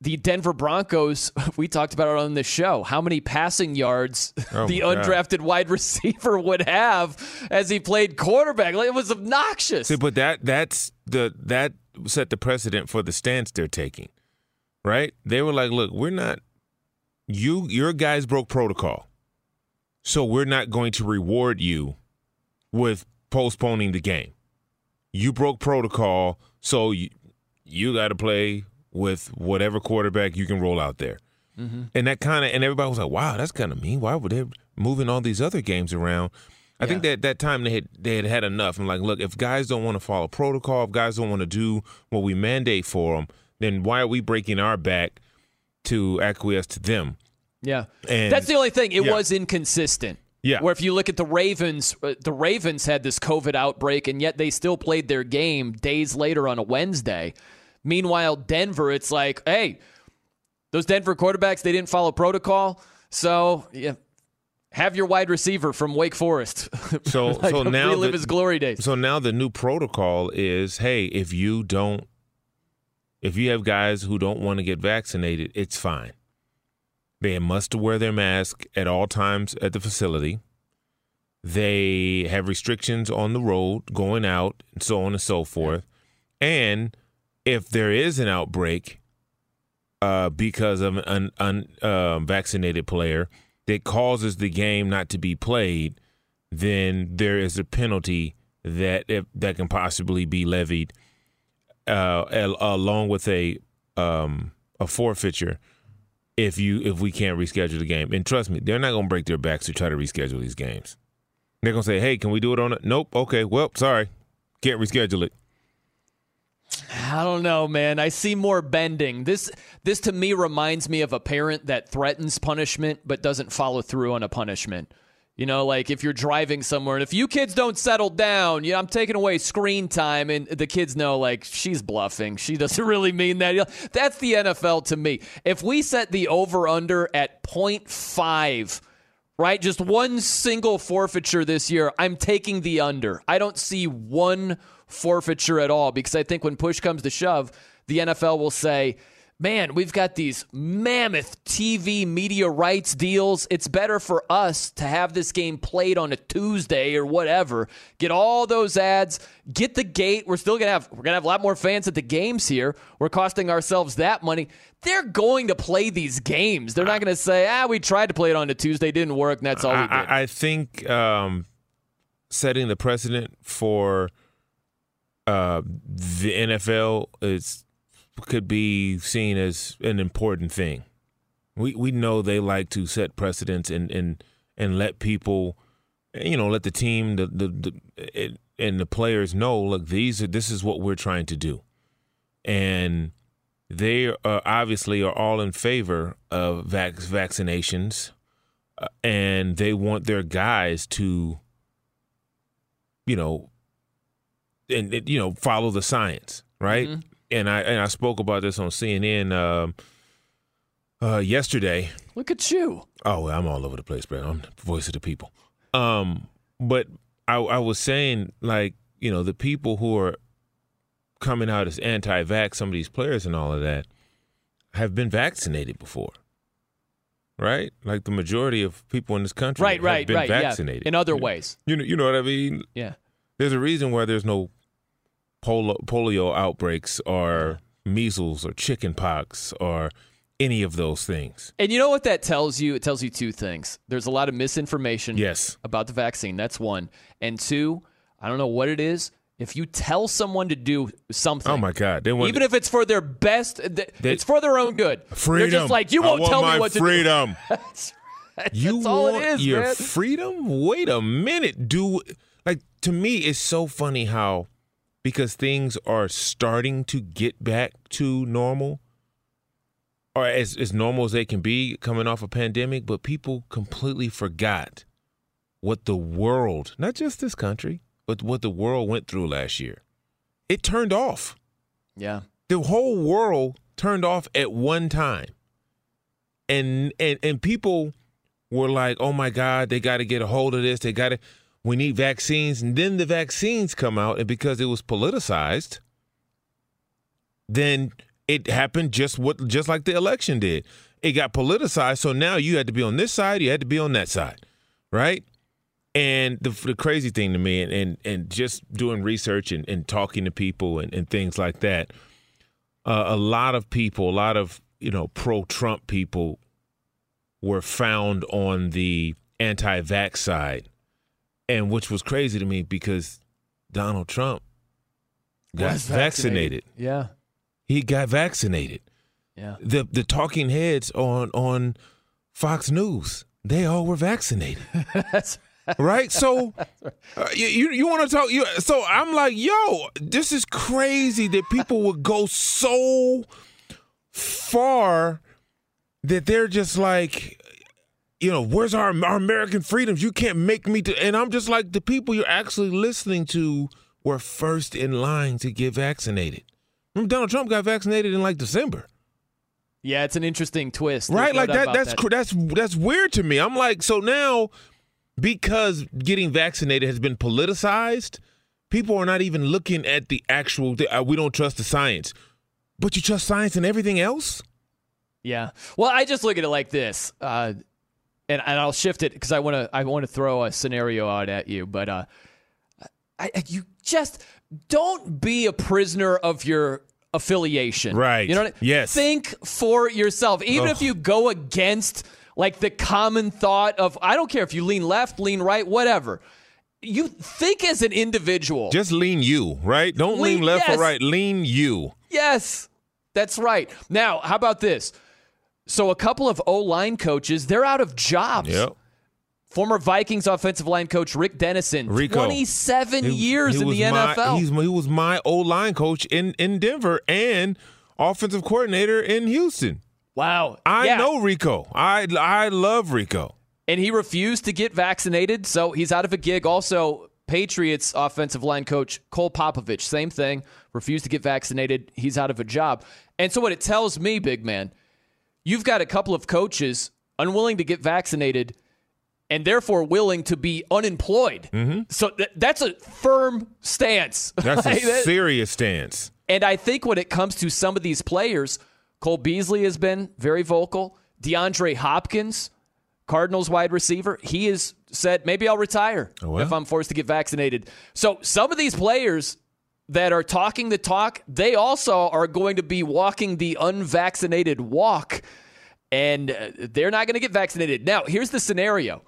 the Denver Broncos? We talked about it on the show. How many passing yards oh the undrafted God. wide receiver would have as he played quarterback? Like, it was obnoxious. See, but that that's the that set the precedent for the stance they're taking. Right? They were like, "Look, we're not. You your guys broke protocol, so we're not going to reward you with postponing the game. You broke protocol, so you, got to play with whatever quarterback you can roll out there. Mm-hmm. And that kind of, and everybody was like, wow, that's kind of mean. Why would they moving all these other games around? I yeah. think that that time they had they had had enough. I'm like, look, if guys don't want to follow protocol, if guys don't want to do what we mandate for them, then why are we breaking our back to acquiesce to them? Yeah, and that's the only thing. It yeah. was inconsistent. Yeah. Where if you look at the Ravens, uh, the Ravens had this COVID outbreak, and yet they still played their game days later on a Wednesday. Meanwhile, Denver, it's like, hey, those Denver quarterbacks, they didn't follow protocol. So, yeah, have your wide receiver from Wake Forest. So, like, so now relive the, his glory days. So now the new protocol is, hey, if you don't If you have guys who don't want to get vaccinated, it's fine. They must wear their mask at all times at the facility. They have restrictions on the road, going out, and so on and so forth. And if there is an outbreak uh, because of an unvaccinated um, player that causes the game not to be played, then there is a penalty that if, that can possibly be levied, uh, along with a um, a forfeiture if you if we can't reschedule the game. And trust me, they're not going to break their backs to try to reschedule these games. They're going to say, "Hey, can we do it on it?" Nope. Okay. Well, sorry, can't reschedule it. I don't know, man. I see more bending. This this to me reminds me of a parent that threatens punishment but doesn't follow through on a punishment. You know, like if you're driving somewhere and if you kids don't settle down, you know, I'm taking away screen time and the kids know like she's bluffing. She doesn't really mean that. That's the NFL to me. If we set the over under at 0.5, right? Just one single forfeiture this year, I'm taking the under. I don't see one forfeiture at all because I think when push comes to shove, the NFL will say, man, we've got these mammoth TV media rights deals. It's better for us to have this game played on a Tuesday or whatever. Get all those ads, get the gate. We're still gonna have we're gonna have a lot more fans at the games here. We're costing ourselves that money. They're going to play these games. They're not going to say, "Ah, we tried to play it on a Tuesday, didn't work, and that's all we did." I, I think um, setting the precedent for uh, the NFL is could be seen as an important thing. We we know they like to set precedents and and and let people, you know, let the team the the, the and the players know. Look, these are this is what we're trying to do, and they are obviously are all in favor of vac- vaccinations, uh, and they want their guys to, you know, and you know follow the science, right? Mm-hmm and I and I spoke about this on CNN uh, uh, yesterday. Look at you! Oh, I'm all over the place, bro. I'm the voice of the people. Um, but I, I was saying, like, you know, the people who are coming out as anti-vax, some of these players and all of that, have been vaccinated before, right? Like the majority of people in this country, right, right, been right, vaccinated yeah. in other ways. You know, you know what I mean? Yeah. There's a reason why there's no polio, polio outbreaks or measles or chicken pox or any of those things. And you know what that tells you? It tells you two things. There's a lot of misinformation yes. about the vaccine. That's one. And two, I don't know what it is. If you tell someone to do something, oh my god, they want, even if it's for their best, they, it's for their own good. Freedom. They're just like you won't tell me what freedom. to do. that's, that's you all want it is, your man. freedom? Wait a minute, do like to me it's so funny how because things are starting to get back to normal or as, as normal as they can be coming off a pandemic, but people completely forgot what the world, not just this country, but what the world went through last year. It turned off. Yeah. The whole world turned off at one time. And and and people were like, "Oh my god, they got to get a hold of this. They got to we need vaccines, and then the vaccines come out, and because it was politicized, then it happened just what just like the election did. It got politicized, so now you had to be on this side, you had to be on that side, right? And the, the crazy thing to me, and and, and just doing research and, and talking to people and, and things like that, uh, a lot of people, a lot of you know pro-Trump people, were found on the anti-vax side and which was crazy to me because Donald Trump got vaccinated. vaccinated. Yeah, he got vaccinated. Yeah, the the talking heads on on Fox News they all were vaccinated. That's right. So uh, you you want to talk? You so I'm like, yo, this is crazy that people would go so far that they're just like you know, where's our our American freedoms? You can't make me to. And I'm just like the people you're actually listening to were first in line to get vaccinated. Remember, Donald Trump got vaccinated in like December. Yeah, it's an interesting twist, right? No like that. That's that. that's that's weird to me. I'm like, so now because getting vaccinated has been politicized, people are not even looking at the actual. Uh, we don't trust the science. but you trust science and everything else? Yeah. Well, I just look at it like this, uh, and and I'll shift it because I want to I want to throw a scenario out at you, but uh, I, you just don't be a prisoner of your affiliation. Right. You know what I, Yes. Think for yourself. Even Ugh. if you go against like the common thought of I don't care if you lean left, lean right, whatever. You think as an individual. Just lean you, right? Don't lean, Lean- left yes. or right. Lean you. Yes, that's right. Now, how about this? So, a couple of O line coaches, they're out of jobs. Yep. Former Vikings offensive line coach Rick Dennison, Rico. 27 He- years he in the my- NFL. He was my O line coach in, in Denver and offensive coordinator in Houston. Wow. I Yeah. know Rico. I I love Rico. and he refused to get vaccinated, so he's out of a gig. Also, Patriots offensive line coach Cole Popovich, same thing, refused to get vaccinated. He's out of a job. And so, what it tells me, big man, you've got a couple of coaches unwilling to get vaccinated and therefore willing to be unemployed. So, th- that's a firm stance. Mm-hmm. That's Like a that- serious stance. and I think when it comes to some of these players, Cole Beasley has been very vocal. DeAndre Hopkins, Cardinals wide receiver, he has said, maybe I'll retire Oh, well. if I'm forced to get vaccinated. So some of these players that are talking the talk, they also are going to be walking the unvaccinated walk, and uh, they're not going to get vaccinated. Now, here's the scenario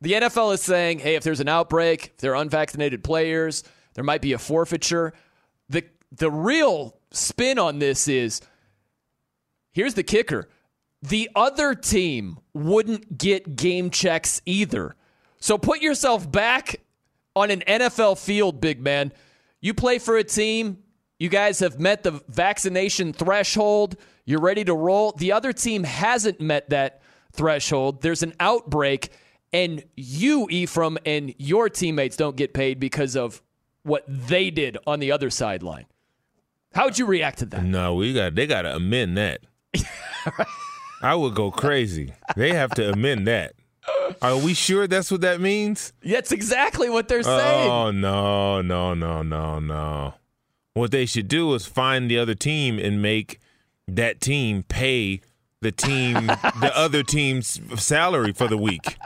the NFL is saying, hey, if there's an outbreak, if there are unvaccinated players, there might be a forfeiture. The, the real spin on this is here's the kicker the other team wouldn't get game checks either. So put yourself back on an NFL field, big man. You play for a team, you guys have met the vaccination threshold, you're ready to roll. The other team hasn't met that threshold. There's an outbreak, and you, Ephraim, and your teammates don't get paid because of what they did on the other sideline. How would you react to that? No, we got they got to amend that. I would go crazy. They have to amend that. Are we sure that's what that means? That's exactly what they're oh, saying. Oh no, no, no, no, no. What they should do is find the other team and make that team pay the team the other team's salary for the week.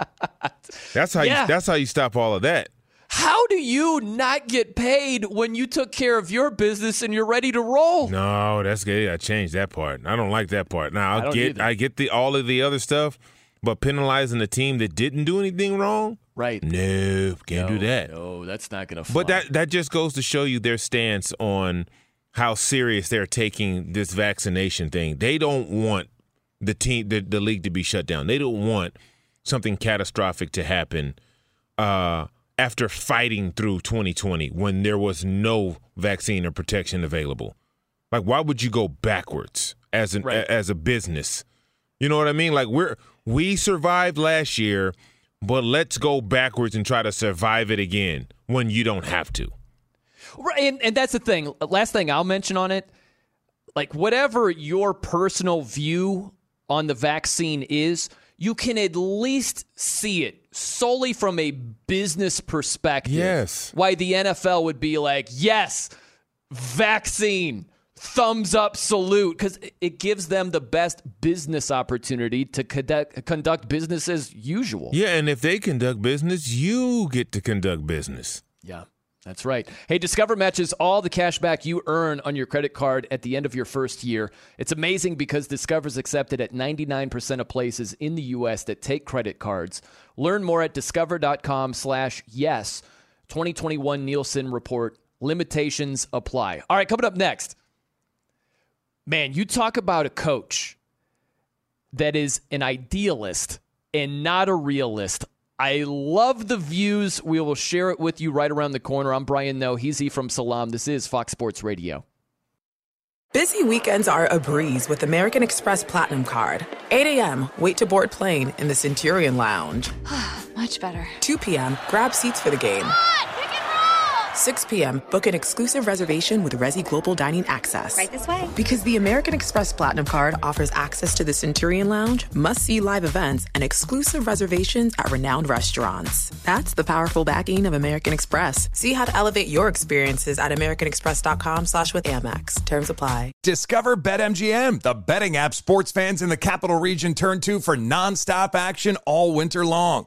That's how Yeah. you that's how you stop all of that. How do you not get paid when you took care of your business and you're ready to roll? No, that's good. I changed that part. I don't like that part. Now I I get either. I get the all of the other stuff, but penalizing the team that didn't do anything wrong, Right. no, can't do that. No, that's not going to But that that just goes to show you their stance on how serious they're taking this vaccination thing. They don't want the team the, the league to be shut down. They don't want something catastrophic to happen uh, after fighting through 2020 when there was no vaccine or protection available. Like why would you go backwards as an Right. a- as a business? You know what I mean? Like we're we survived last year, but let's go backwards and try to survive it again when you don't have to. Right, and, and that's the thing. Last thing I'll mention on it, like whatever your personal view on the vaccine is, you can at least see it solely from a business perspective. Yes. Why the NFL would be like, yes, vaccine, thumbs up, salute, because it gives them the best business opportunity to conduct, conduct business as usual. Yeah, and if they conduct business, you get to conduct business. Yeah, that's right. Hey, Discover matches all the cash back you earn on your credit card at the end of your first year. It's amazing because Discover's accepted at 99% of places in the U.S. that take credit cards. Learn more at discover.com slash yes. 2021 Nielsen Report. Limitations apply. All right, coming up next. Man, you talk about a coach that is an idealist and not a realist. I love the views. We will share it with you right around the corner. I'm Brian Noe. He's E from Salam. This is Fox Sports Radio. Busy weekends are a breeze with American Express Platinum Card. 8 a.m., wait to board plane in the Centurion Lounge. Much better. 2 p.m., grab seats for the game. 6 p.m., book an exclusive reservation with Resy Global Dining Access. Right this way. Because the American Express Platinum Card offers access to the Centurion Lounge, must see live events, and exclusive reservations at renowned restaurants. That's the powerful backing of American Express. See how to elevate your experiences at AmericanExpress.com slash with Amex. Terms apply. Discover BetMGM, the betting app sports fans in the capital region turn to for nonstop action all winter long.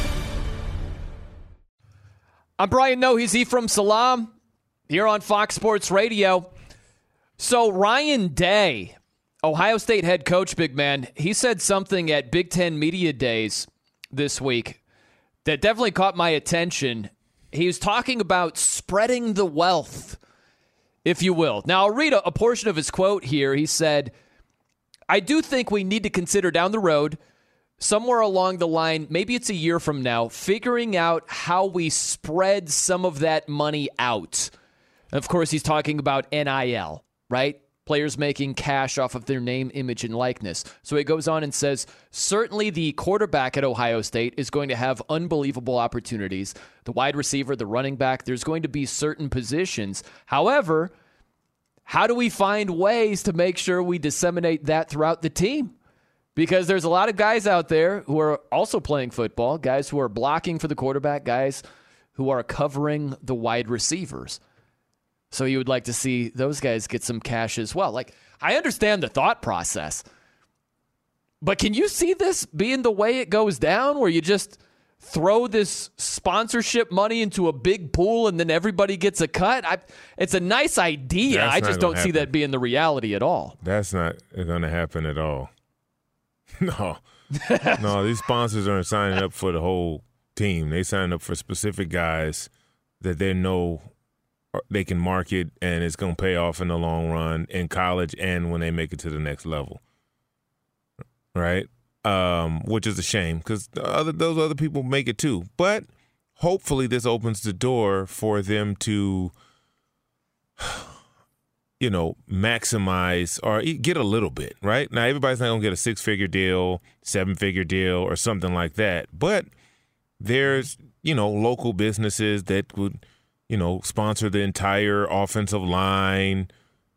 I'm Brian Noe. He's Ephraim Salaam here on Fox Sports Radio. So, Ryan Day, Ohio State head coach, big man, he said something at Big Ten Media Days this week that definitely caught my attention. He was talking about spreading the wealth, if you will. Now, I'll read a, a portion of his quote here. He said, I do think we need to consider down the road, somewhere along the line, maybe it's a year from now, figuring out how we spread some of that money out. Of course, he's talking about NIL, right? Players making cash off of their name, image, and likeness. So he goes on and says, certainly the quarterback at Ohio State is going to have unbelievable opportunities. The wide receiver, the running back, there's going to be certain positions. However, how do we find ways to make sure we disseminate that throughout the team? Because there's a lot of guys out there who are also playing football, guys who are blocking for the quarterback, guys who are covering the wide receivers. So you would like to see those guys get some cash as well. Like, I understand the thought process, but can you see this being the way it goes down where you just throw this sponsorship money into a big pool and then everybody gets a cut? I, it's a nice idea. That's I just don't see that being the reality at all. That's not going to happen at all. No. no, these sponsors aren't signing up for the whole team. They sign up for specific guys that they know they can market and it's going to pay off in the long run in college and when they make it to the next level. Right? Um, which is a shame because other those other people make it too. But hopefully this opens the door for them to you know, maximize or get a little bit, right? Now, everybody's not going to get a six figure deal, seven figure deal, or something like that. But there's, you know, local businesses that would, you know, sponsor the entire offensive line,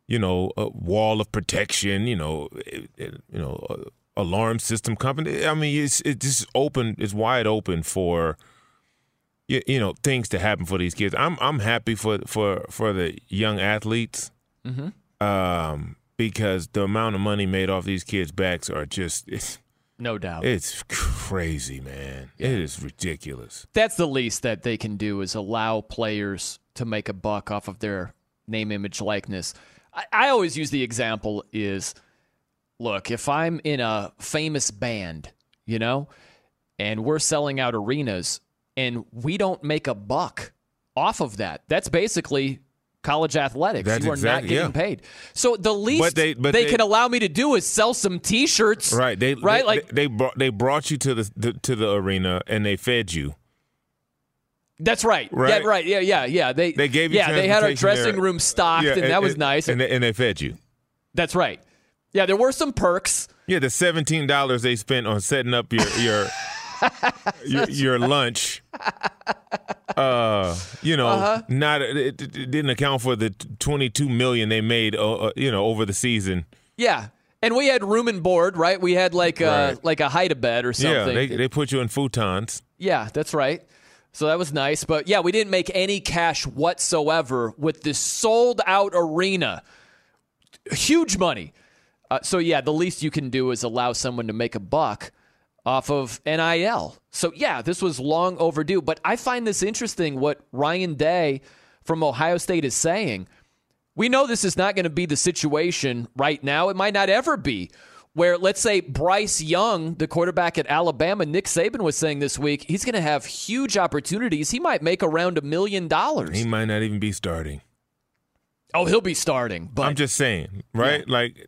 you know, a wall of protection, you know, it- it- you know, alarm system company. I mean, it's it's just open, it's wide open for you, you know things to happen for these kids. I'm I'm happy for for for the young athletes Mm-hmm. um, because the amount of money made off these kids' backs are just it's No doubt. it's crazy, man. It is ridiculous. That's the least that they can do is allow players to make a buck off of their name, image, likeness. I, I always use the example is look, if I'm in a famous band you know? And we're selling out arenas and we don't make a buck off of that. That's basically college athletics. That's you are exactly- not getting yeah. paid. So the least But they- but they, they- can allow me to do is sell some t-shirts. Right. They right They, like they, they brought they brought you to the, the to the arena and they fed you. That's right. Right? Yeah, right. Yeah, yeah, yeah. They They gave you Yeah, they had a transportation dressing there. room stocked Yeah, and, that was nice. And they, and they fed you. That's right. Yeah, there were some perks. Yeah, the seventeen dollars they spent on setting up your your your, your lunch. Uh, you know, Uh-huh. not it, it didn't account for the twenty two million they made. Uh, uh, you know, over the season. Yeah. And we had room and board, right? We had like a Right. like a hide a bed or something. Yeah, they they put you in futons. Yeah, that's right. So that was nice. But yeah, we didn't make any cash whatsoever with this sold out arena. Huge money. Uh, so yeah, the least you can do is allow someone to make a buck off of NIL. So yeah, this was long overdue. But I find this interesting what Ryan Day from Ohio State is saying. We know this is not going to be the situation right now. It might not ever be. Where, let's say, Bryce Young, the quarterback at Alabama, Nick Saban was saying this week, he's going to have huge opportunities. He might make around a million dollars. He might not even be starting. Oh, he'll be starting. But I'm just saying, right? Like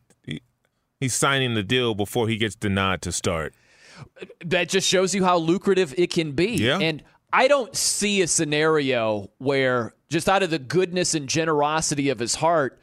he's signing the deal before he gets the nod to start. That just shows you how lucrative it can be. Yeah. And I don't see a scenario where just out of the goodness and generosity of his heart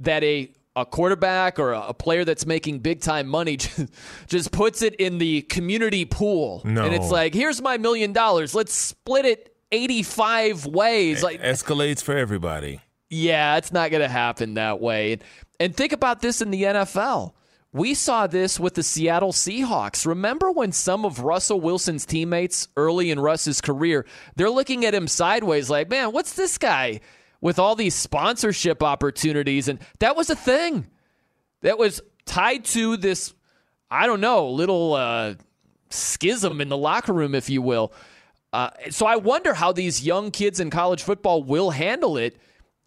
that a a quarterback or a, player that's making big time money just, just puts it in the community pool. No. And it's like, here's my million dollars. Let's split it 85 ways. Like Escalates for everybody. yeah, it's not going to happen that way. And, and think about this in the NFL. We saw this with the Seattle Seahawks. Remember when some of Russell Wilson's teammates early in Russ's career, they're looking at him sideways like, "Man, what's this guy with all these sponsorship opportunities?" And that was a thing. That was tied to this I don't know, little uh, schism in the locker room if you will. Uh, so I wonder how these young kids in college football will handle it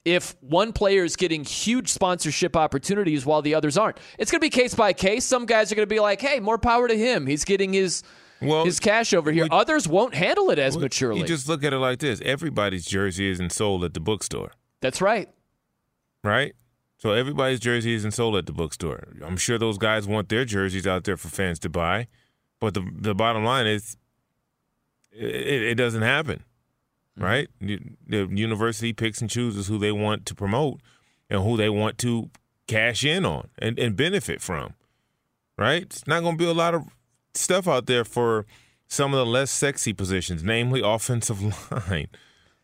if one player is getting huge sponsorship opportunities while the others aren't. It's going to be case by case. Some guys are going to be like, "Hey, more power to him. He's getting his well, his cash over here." Others won't handle it as maturely. You just look at it like this: everybody's jersey isn't sold at the bookstore, That's right. right? So everybody's jersey isn't sold at the bookstore. I'm sure those guys want their jerseys out there for fans to buy, but the the bottom line is, it, it doesn't happen, Mm-hmm. right? The university picks and chooses who they want to promote and who they want to cash in on and, and benefit from, right? It's not going to be a lot of stuff out there for some of the less sexy positions, namely offensive line,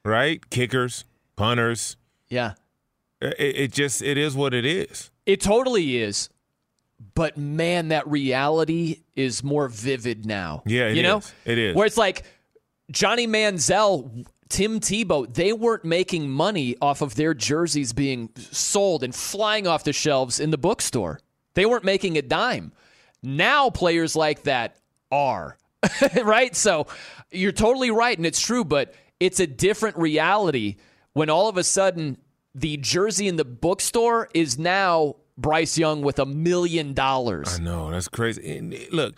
right? Kickers, punters. Yeah. It, it just it is what it is. It totally is. But man, that reality is more vivid now. Yeah, it you know, is. It is. Where it's like Johnny Manziel, Tim Tebow, they weren't making money off of their jerseys being sold and flying off the shelves in the bookstore. They weren't making a dime. Now players like that are. right? So you're totally right and it's true, but it's a different reality when all of a sudden the jersey in the bookstore is now Bryce Young with a million dollars. I know that's crazy. And, look,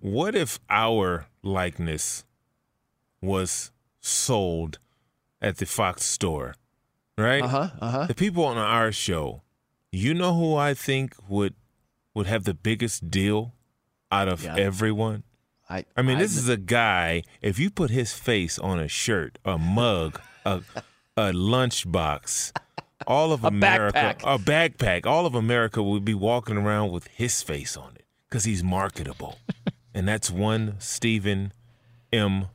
what if our likeness was sold at the Fox store, right? Uh-huh, uh-huh. The people on our show, you know who I think would would have the biggest deal out of Yeah. everyone? I I mean, I- this is a guy. If you put his face on a shirt, a mug, a a lunchbox, all of America, backpack. a backpack, all of America would be walking around with his face on it because he's marketable, and that's one Stephen M.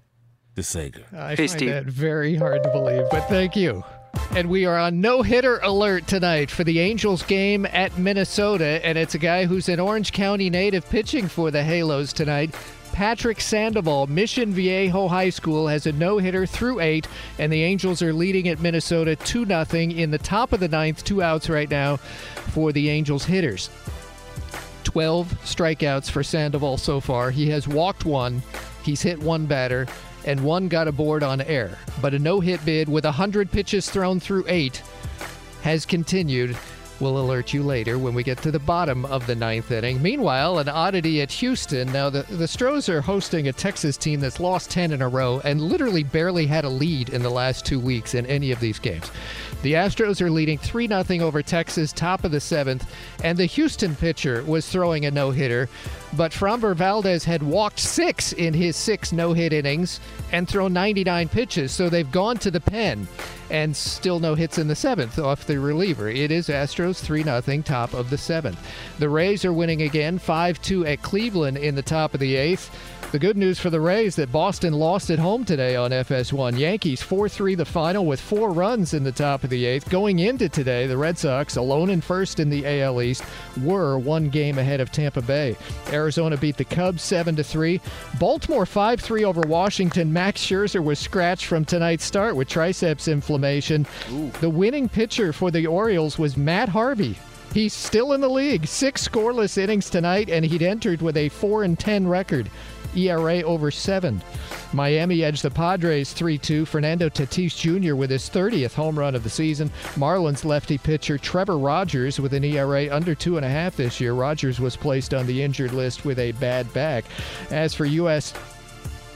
DeSager. I find that very hard to believe, but thank you. And we are on no hitter alert tonight for the Angels game at Minnesota, and it's a guy who's an Orange County native pitching for the Halos tonight. Patrick Sandoval, Mission Viejo High School, has a no hitter through eight, and the Angels are leading at Minnesota 2 0 in the top of the ninth, two outs right now for the Angels hitters. 12 strikeouts for Sandoval so far. He has walked one, he's hit one batter, and one got aboard on air. But a no hit bid with 100 pitches thrown through eight has continued. We'll alert you later when we get to the bottom of the ninth inning. Meanwhile, an oddity at Houston. Now, the, the Stros are hosting a Texas team that's lost 10 in a row and literally barely had a lead in the last two weeks in any of these games. The Astros are leading 3 0 over Texas, top of the seventh, and the Houston pitcher was throwing a no hitter, but Framber Valdez had walked six in his six no hit innings and thrown 99 pitches, so they've gone to the pen and still no hits in the seventh off the reliever. It is Astros 3 0, top of the seventh. The Rays are winning again 5 2 at Cleveland in the top of the eighth. The good news for the Rays that Boston lost at home today on FS1. Yankees 4 3 the final with four runs in the top of the eighth. Going into today, the Red Sox, alone in first in the AL East, were one game ahead of Tampa Bay. Arizona beat the Cubs 7 3. Baltimore 5 3 over Washington. Max Scherzer was scratched from tonight's start with triceps inflammation. Ooh. The winning pitcher for the Orioles was Matt Harvey. He's still in the league. Six scoreless innings tonight, and he'd entered with a 4 and 10 record. ERA over 7. Miami edged the Padres 3 2. Fernando Tatis Jr. with his 30th home run of the season. Marlins lefty pitcher Trevor Rogers with an ERA under 2.5 this year. Rogers was placed on the injured list with a bad back. As for U.S.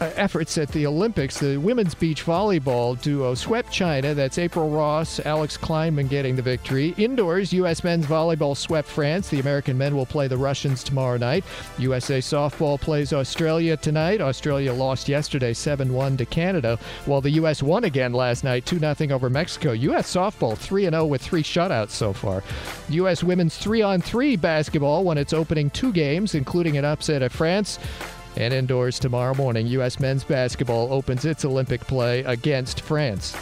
Uh, efforts at the Olympics, the women's beach volleyball duo swept China. That's April Ross, Alix Klineman getting the victory. Indoors, U.S. men's volleyball swept France. The American men will play the Russians tomorrow night. USA softball plays Australia tonight. Australia lost yesterday 7 1 to Canada, while the U.S. won again last night 2 0 over Mexico. U.S. softball 3 0 with three shutouts so far. U.S. women's 3 on 3 basketball won its opening two games, including an upset at France. And indoors tomorrow morning, U.S. men's basketball opens its Olympic play against France.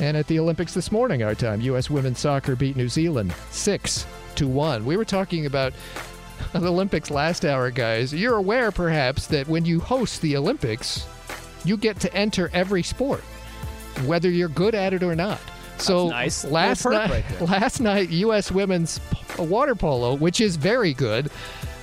And at the Olympics this morning, our time, U.S. women's soccer beat New Zealand 6 to 1. We were talking about the Olympics last hour, guys. You're aware, perhaps, that when you host the Olympics, you get to enter every sport, whether you're good at it or not. So nice. last night, right last night, U.S. women's water polo, which is very good,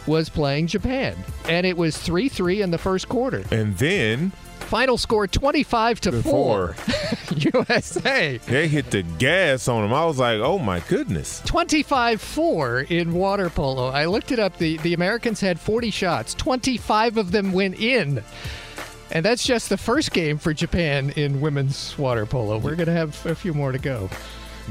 was playing Japan, and it was three three in the first quarter. And then final score 25 to 4 USA they hit the gas on them I was like oh my goodness. 25-4 in water polo. I looked it up. The the Americans had 40 shots. 25 of them went in. And that's just the first game for Japan in women's water polo. We're going to have a few more to go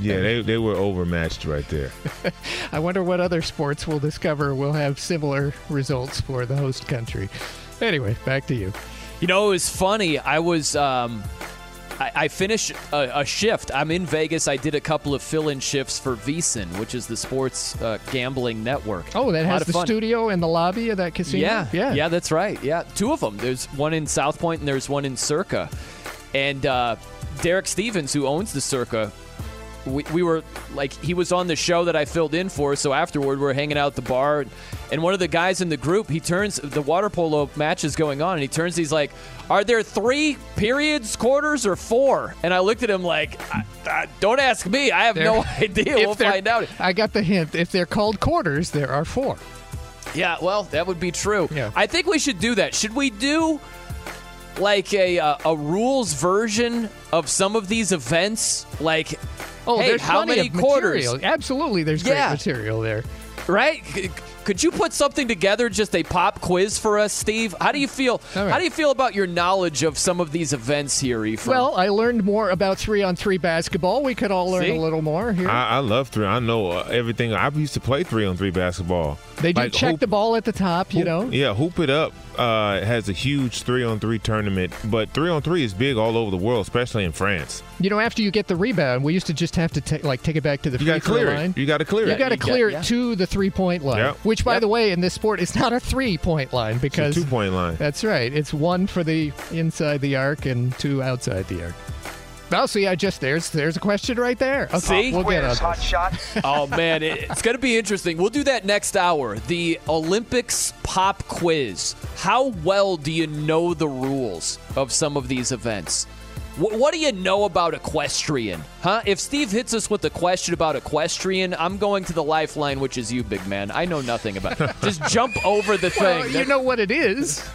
yeah, they, they were overmatched right there. I wonder what other sports we'll discover will have similar results for the host country. Anyway, back to you. You know, it was funny. I was. Um, I, I finished a, a, shift. I'm in Vegas. I did a couple of fill-in shifts for VSiN, which is the sports uh, gambling network. Oh, that has the fun. studio and the lobby of that casino. Yeah, yeah, yeah. That's right. Yeah, two of them. There's one in South Point and there's one in Circa. And uh, Derek Stevens, who owns the Circa, we, we were like he was on the show that I filled in for. So afterward, we are hanging out at the bar, and one of the guys in the group he turns the water polo match is going on, and he turns. He's like, "Are there three periods, quarters, or four? And I looked at him like, I, I, "Don't ask me. I have they're, no idea. We'll find out." I got the hint. If they're called quarters, there are four. Yeah, well, that would be true. Yeah. I think we should do that. Should we do? like a, a, a rules version of some of these events like Oh, hey, there's how many quarters? Material. Absolutely, there's yeah. great material there. Right? Could you put something together, just a pop quiz for us, Steve? How do you feel? Right. How do you feel about your knowledge of some of these events here, Ephraim? Well, I learned more about three on three basketball. We could all learn See? a little more here. I, I love three. I know uh, everything. I used to play three on three basketball. They do like, check hoop, the ball at the top, you hoop, know. Yeah, hoop it up uh, has a huge three on three tournament, but three on three is big all over the world, especially in France. You know, after you get the rebound, we used to just have to take like take it back to the you free throw line. It. You got to clear you it. You got to clear got, it to the three point line. Yep. Which, by yep. the way, in this sport, is not a three point line because two point line. That's right. It's one for the inside the arc and two outside the arc. Oh, see, I just there's there's a question right there. Okay, see, we'll get on hot shot. oh man, it's going to be interesting. We'll do that next hour. The Olympics pop quiz. How well do you know the rules of some of these events? What do you know about equestrian? Huh? If Steve hits us with a question about equestrian, I'm going to the lifeline, which is you, big man. I know nothing about it. Just jump over the well, thing. You know what it is.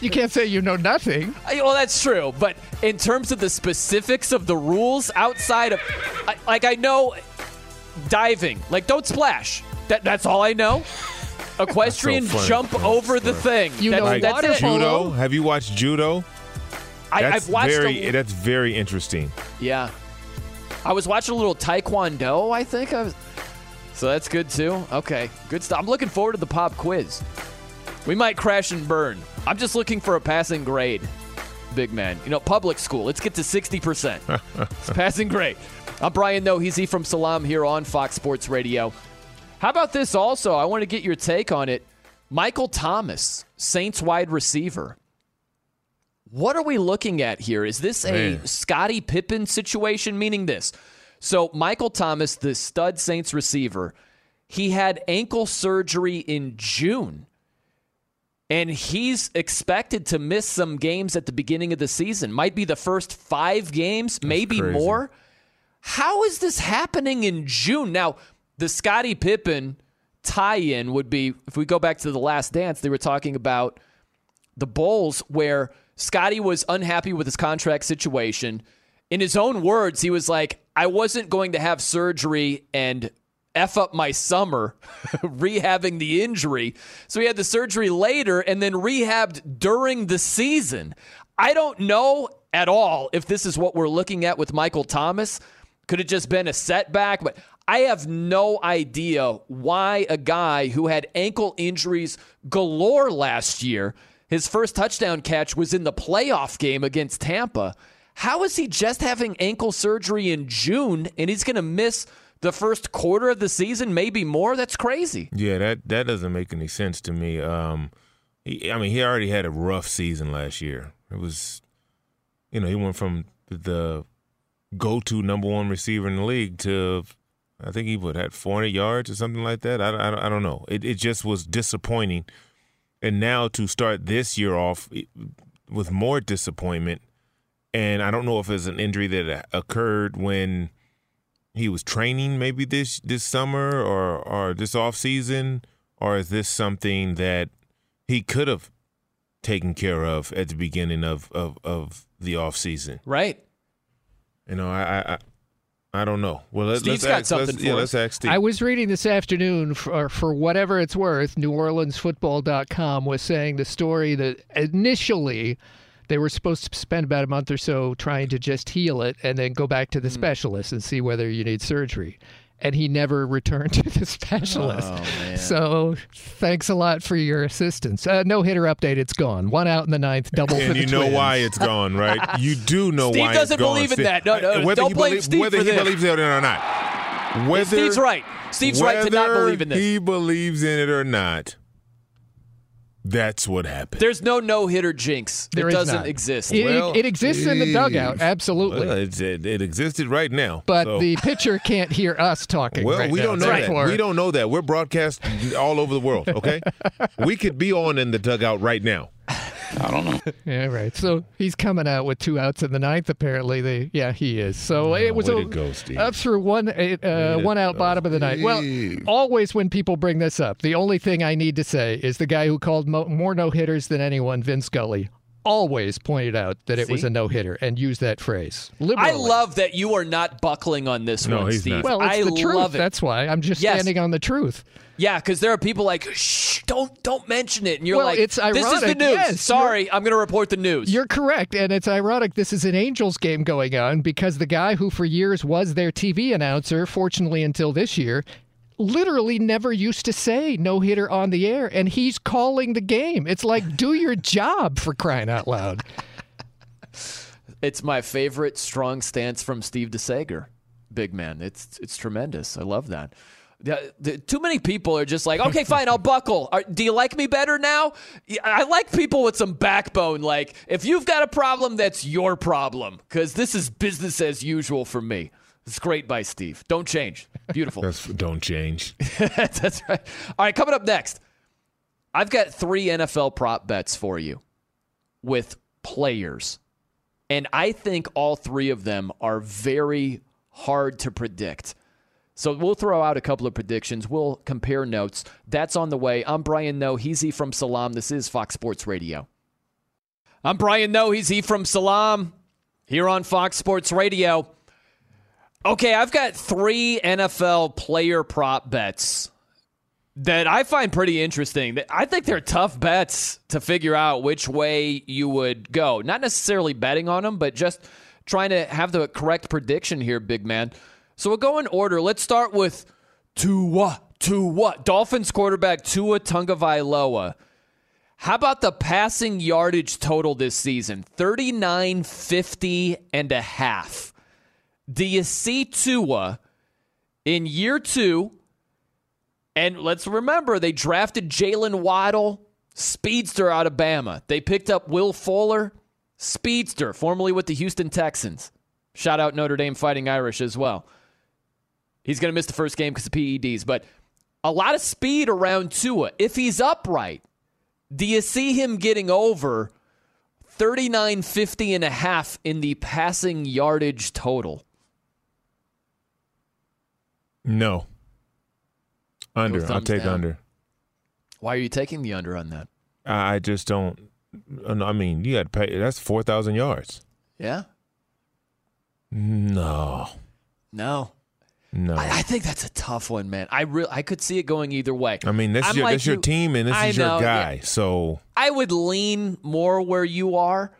You can't say you know nothing. Well, that's true. But in terms of the specifics of the rules outside of. I, like, I know diving. Like, don't splash. That, that's all I know. Equestrian So funny. jump over the thing. You That- know that's water it. Judo? Have you watched judo? I, That's I've watched very. a, eh, That's very interesting. Yeah. I was watching a little Taekwondo, I think. I was, so that's good too. Okay, good stuff. I'm looking forward to the pop quiz. We might crash and burn. I'm just looking for a passing grade, big man. You know, public school. Let's get to 60%. it's passing grade. I'm Brian Noe. He's E from Salam here on Fox Sports Radio. How about this also? I want to get your take on it. Michael Thomas, Saints wide receiver. What are we looking at here? Is this a. Scottie Pippen situation? Meaning this. So, Michael Thomas, the stud Saints receiver, he had ankle surgery in June. And he's expected to miss some games at the beginning of the season. Might be the first five games, maybe crazy. more. How is this happening in June? Now, the Scottie Pippen tie in would be if we go back to the last dance, they were talking about the Bulls where Scottie was unhappy with his contract situation. In his own words, he was like, I wasn't going to have surgery and F up my summer rehabbing the injury. So he had the surgery later and then rehabbed during the season. I don't know at all if this is what we're looking at with Michael Thomas. Could have just been a setback, but I have no idea why a guy who had ankle injuries galore last year, his first touchdown catch was in the playoff game against Tampa. How is he just having ankle surgery in June and he's going to miss the first quarter of the season, maybe more? That's crazy. Yeah, that that doesn't make any sense to me. Um, he, I mean, he already had a rough season last year. It was, you know, he went from the go-to number one receiver in the league to, I think he would had 400 yards or something like that. I, I, I don't know. It it just was disappointing, and now to start this year off with more disappointment, and I don't know if it's an injury that occurred when he was training maybe this this summer or or this off season or is this something that he could have taken care of at the beginning of of, of the off season Right. you know i i i, I don't know well let, Steve's let's got ask, something let's, for yeah us. let's ask Steve. I was reading this afternoon for, for whatever it's worth. NewOrleansFootball.com was saying the story that initially they were supposed to spend about a month or so trying to just heal it and then go back to the hmm. specialist and see whether you need surgery. And he never returned to the specialist. so thanks a lot for your assistance. Uh, no hitter update. It's gone. One out in the ninth. Double for and the you know Twins. why it's gone, right? You do know Steve why doesn't it's gone. Steve doesn't believe in that. No, no, whether don't he blame believes, Steve whether for he this. believes it or not. Whether Steve's right. Steve's right to not believe in this. He believes in it or not. That's what happened. There's no no hitter jinx. There it is doesn't not. exist. It, it- it exists in the dugout. Absolutely. Well, it's, it, it existed right now. but so- the pitcher can't hear us talking. Well, right we now. don't know Therefore- that. We don't know that. We're broadcast all over the world. Okay, we could be on in the dugout right now. I don't know. Yeah, right. So he's coming out with two outs in the ninth. Apparently, they yeah he is. So it was way a, to go, Steve. up through one uh, one out bottom of the ninth. Well, always when people bring this up, the only thing I need to say is the guy who called mo- more no hitters than anyone, Vin Scully, always pointed out that it was a no hitter and used that phrase. I love that you are not buckling on this No, one, he's Steve. not. Well, it's I the truth. love it. That's why I'm just Yes. standing on the truth. Yeah, because there are people like, shh, don't don't mention it, and you're Well, like, it's this is the news. yes, Sorry, I'm going to report the news. You're correct, and it's ironic. This is an Angels game going on because the guy who for years was their TV announcer, fortunately until this year, literally never used to say no hitter on the air, and he's calling the game. It's like do your job for crying out loud. It's my favorite strong stance from Steve DeSager, big man. It's it's tremendous. I love that. The- the- too many people are just like, okay, fine, I'll buckle. Are, do you like me better now? I like people with some backbone. Like, if you've got a problem, that's your problem, because this is business as usual for me. It's great by Steve. Don't change. Beautiful. That's don't change. That's right. All right, coming up next, I've got three NFL prop bets for you with players. And I think all three of them are very hard to predict. So we'll throw out a couple of predictions. We'll compare notes. That's on the way. I'm Brian Noe. He's E from Salam. This is Fox Sports Radio. I'm Brian Noe. He's E from Salam here on Fox Sports Radio. Okay, I've got three NFL player prop bets that I find pretty interesting. I think they're tough bets to figure out which way you would go. Not necessarily betting on them, but just trying to have the correct prediction here, big man. So we'll go in order. Let's start with Tua. Tua. Dolphins quarterback Tua Tagovailoa. How about the passing yardage total this season? 39 50 and a half. Do you see Tua in year two? And let's remember, they drafted Jaylen Waddle, speedster out of Bama. They picked up Will Fuller, speedster, formerly with the Houston Texans. Shout out Notre Dame Fighting Irish as well. He's going to miss the first game because of PEDs, but a lot of speed around Tua. If he's upright, do you see him getting over 39 50 and a half in the passing yardage total? No. Under. I'll take down. under. Why are you taking the under on that? I just don't. Uh, I mean, you had to pay. That's four thousand yards. Yeah? No. No. No. I, I think that's a tough one, man. I re- I could see it going either way. I mean, this I'm is your, like this your team and this I is know, your yeah. guy. So I would lean more where you are.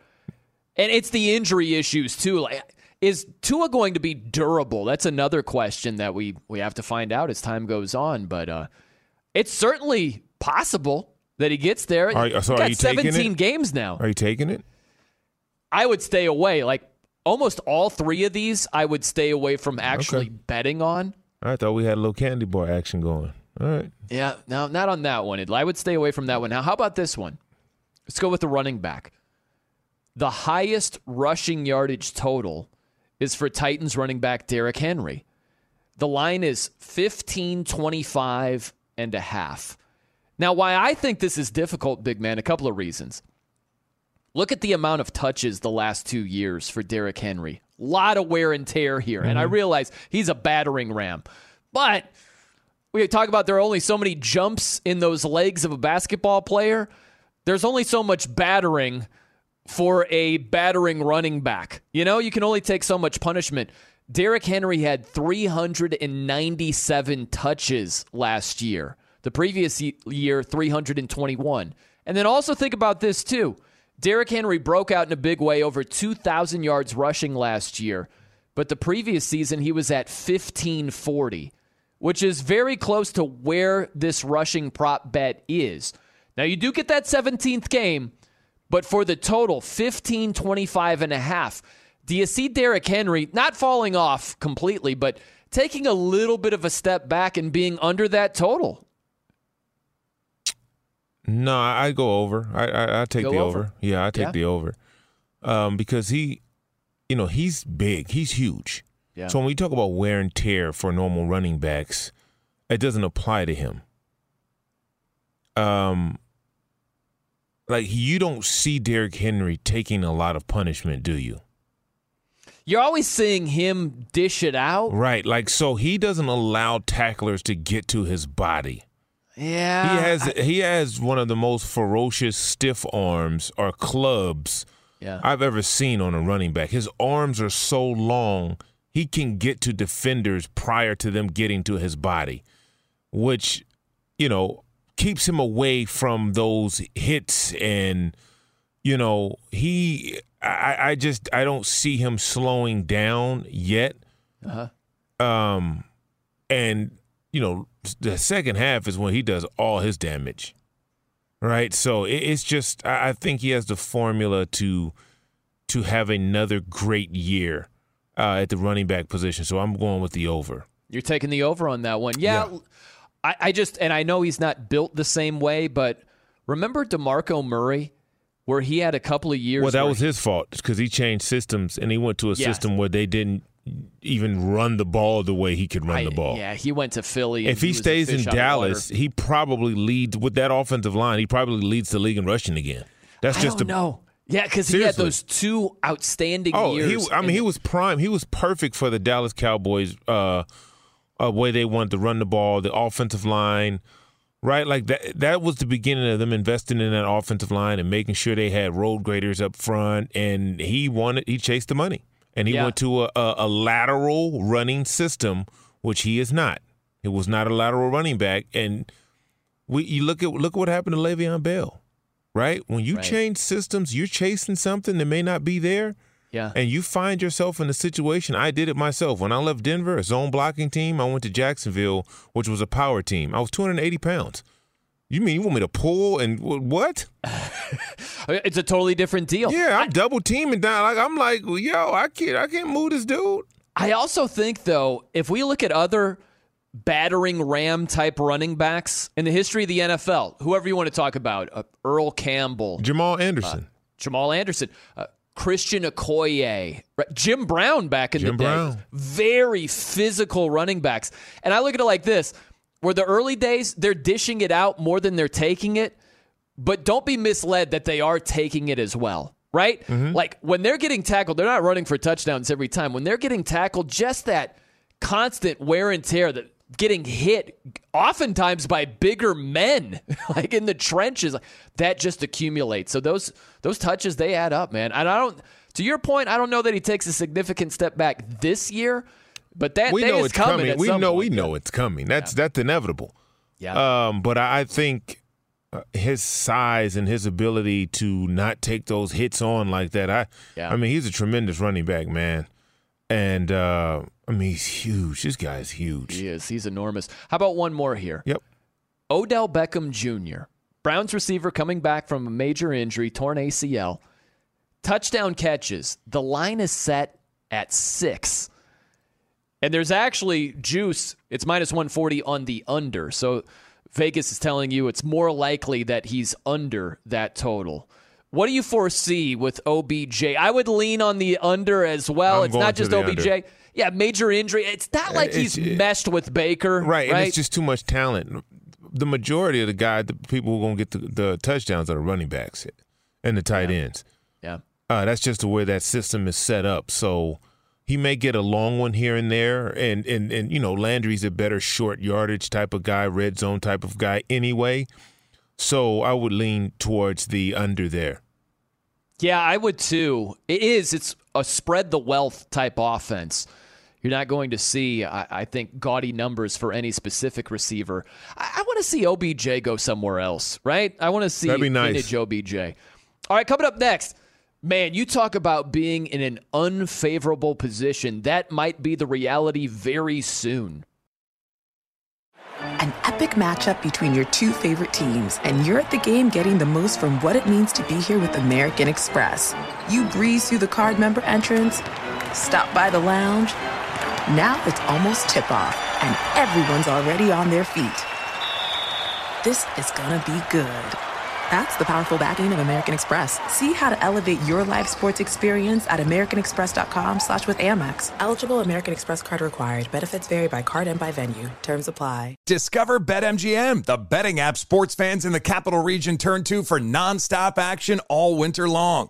And it's the injury issues too. Like is Tua going to be durable? That's another question that we we have to find out as time goes on, but uh it's certainly possible that he gets there. Are so are got you 17 it? games now. are you taking it? I would stay away. Like almost all 3 of these I would stay away from actually Okay. betting on. I thought we had a little candy bar action going. All right. Yeah, no, not on that one. I would stay away from that one. Now, how about this one? Let's go with the running back. The highest rushing yardage total is for Titans running back Derrick Henry. The line is 15 25 and a half. Now, why I think this is difficult, big man, a couple of reasons. Look at the amount of touches the last two years for Derrick Henry. A lot of wear and tear here. And I mm-hmm. realize he's a battering ram. But we talk about there are only so many jumps in those legs of a basketball player. There's only so much battering for a battering running back. You know, you can only take so much punishment. Derrick Henry had 397 touches last year. The previous year, 321. And then also think about this too. Derrick Henry broke out in a big way, over 2,000 yards rushing last year. But the previous season, he was at 1540, which is very close to where this rushing prop bet is. Now, you do get that 17th game, but for the total, 15, 25 and a half. Do you see Derrick Henry not falling off completely, but taking a little bit of a step back and being under that total? No, I go over. I I, I take Go the over? over. Yeah, I take Yeah? the over. Um, because he, you know, he's big. He's huge. Yeah. So when we talk about wear and tear for normal running backs, it doesn't apply to him. Um, like you don't see Derrick Henry taking a lot of punishment, do you? You're always seeing him dish it out. Right. Like so, he doesn't allow tacklers to get to his body. Yeah. He has he has one of the most ferocious stiff arms or clubs Yeah. I've ever seen on a running back. His arms are so long, he can get to defenders prior to them getting to his body, which, you know, keeps him away from those hits and you know, he I, I just I don't see him slowing down yet. Uh-huh. Um and you know, the second half is when he does all his damage. Right? So it, it's just I, I think he has the formula to to have another great year uh, at the running back position. So I'm going with the over. You're taking the over on that one. Yeah. I, I just, and I know he's not built the same way, but remember DeMarco Murray, where he had a couple of years. Well, that was his fault because he changed systems and he went to a Yes. system where they didn't even run the ball the way he could run I- the ball. Yeah, he went to Philly. If he, a stays in fish out of Dallas, he probably leads with that offensive line. He probably leads the league in rushing again. That's I just don't. Yeah, because he had those two outstanding Oh, years. he, I mean, he was prime. He was perfect for the Dallas Cowboys. Uh, uh, way they wanted to run the ball, the offensive line, right? Like that. That was the beginning of them investing in that offensive line and making sure they had road graders up front. And he wanted. He chased the money. and he Yeah. went to a, a, a lateral running system, which he is not. It was not a lateral running back, and we you look at look at what happened to Le'Veon Bell, right? When you Right. change systems, you're chasing something that may not be there. Yeah. And you find yourself in a situation. I did it myself. When I left Denver, a zone blocking team, I went to Jacksonville, which was a power team. I was 280 pounds. You mean you want me to pull and what? It's a totally different deal. Yeah, I'm double teaming down. Like I'm like, yo, I can't, I can't move this dude. I also think, though, if we look at other battering ram type running backs in the history of the NFL, whoever you want to talk about, uh, Earl Campbell, Jamal Anderson, Jamal Anderson, uh, Christian Okoye, right? Jim Brown back in Jim the day. Brown. Very physical running backs. And I look at it like this where the early days, they're dishing it out more than they're taking it. But don't be misled that they are taking it as well, right? Mm-hmm. Like when they're getting tackled, they're not running for touchdowns every time. When they're getting tackled, just that constant wear and tear that getting hit oftentimes by bigger men like in the trenches that just accumulates so those those touches they add up man and i don't to your point i don't know that he takes a significant step back this year but that we know is it's coming. at We know, point. we know it's coming. That's that's inevitable. Yeah. Um, but I I think uh, his size and his ability to not take those hits on like that. I, Yeah. I mean, he's a tremendous running back, man. And uh, I mean, he's huge. This guy is huge. He is. He's enormous. How about one more here? Yep. Odell Beckham Jr., Browns receiver coming back from a major injury, torn ACL. Touchdown catches. The line is set at six. And there's actually juice. It's minus 140 on the under. So Vegas is telling you it's more likely that he's under that total. What do you foresee with OBJ? I would lean on the under as well. I'm it's not just OBJ. under. Yeah, major injury. It's not like It's- he's meshed with Baker. Right, Right. and it's just too much talent. The majority of the guy, the people who are going to get the, the touchdowns are the running backs and the tight ends. Yeah. Uh, that's just the way that system is set up. So he may get a long one here and there, and and and you know Landry's a better short yardage type of guy, red zone type of guy anyway. So I would lean towards the under there. Yeah, I would too. It is. It's a spread the wealth type offense. You're not going to see, I, I think, gaudy numbers for any specific receiver. I, I want to see OBJ go somewhere else, right? I want to see That'd be nice. vintage OBJ. All right, coming up next. Man, you talk about being in an unfavorable position. That might be the reality very soon. An epic matchup between your two favorite teams, and you're at the game getting the most from what it means to be here with American Express. You breeze through the card member entrance, stop by the lounge. Now it's almost tip off, and everyone's already on their feet. This is gonna be good. That's the powerful backing of American Express. See how to elevate your live sports experience at americanexpress.com slash with Amex. Eligible American Express card required. Benefits vary by card and by venue. Terms apply. Discover BetMGM, the betting app sports fans in the capital region turn to for nonstop action all winter long.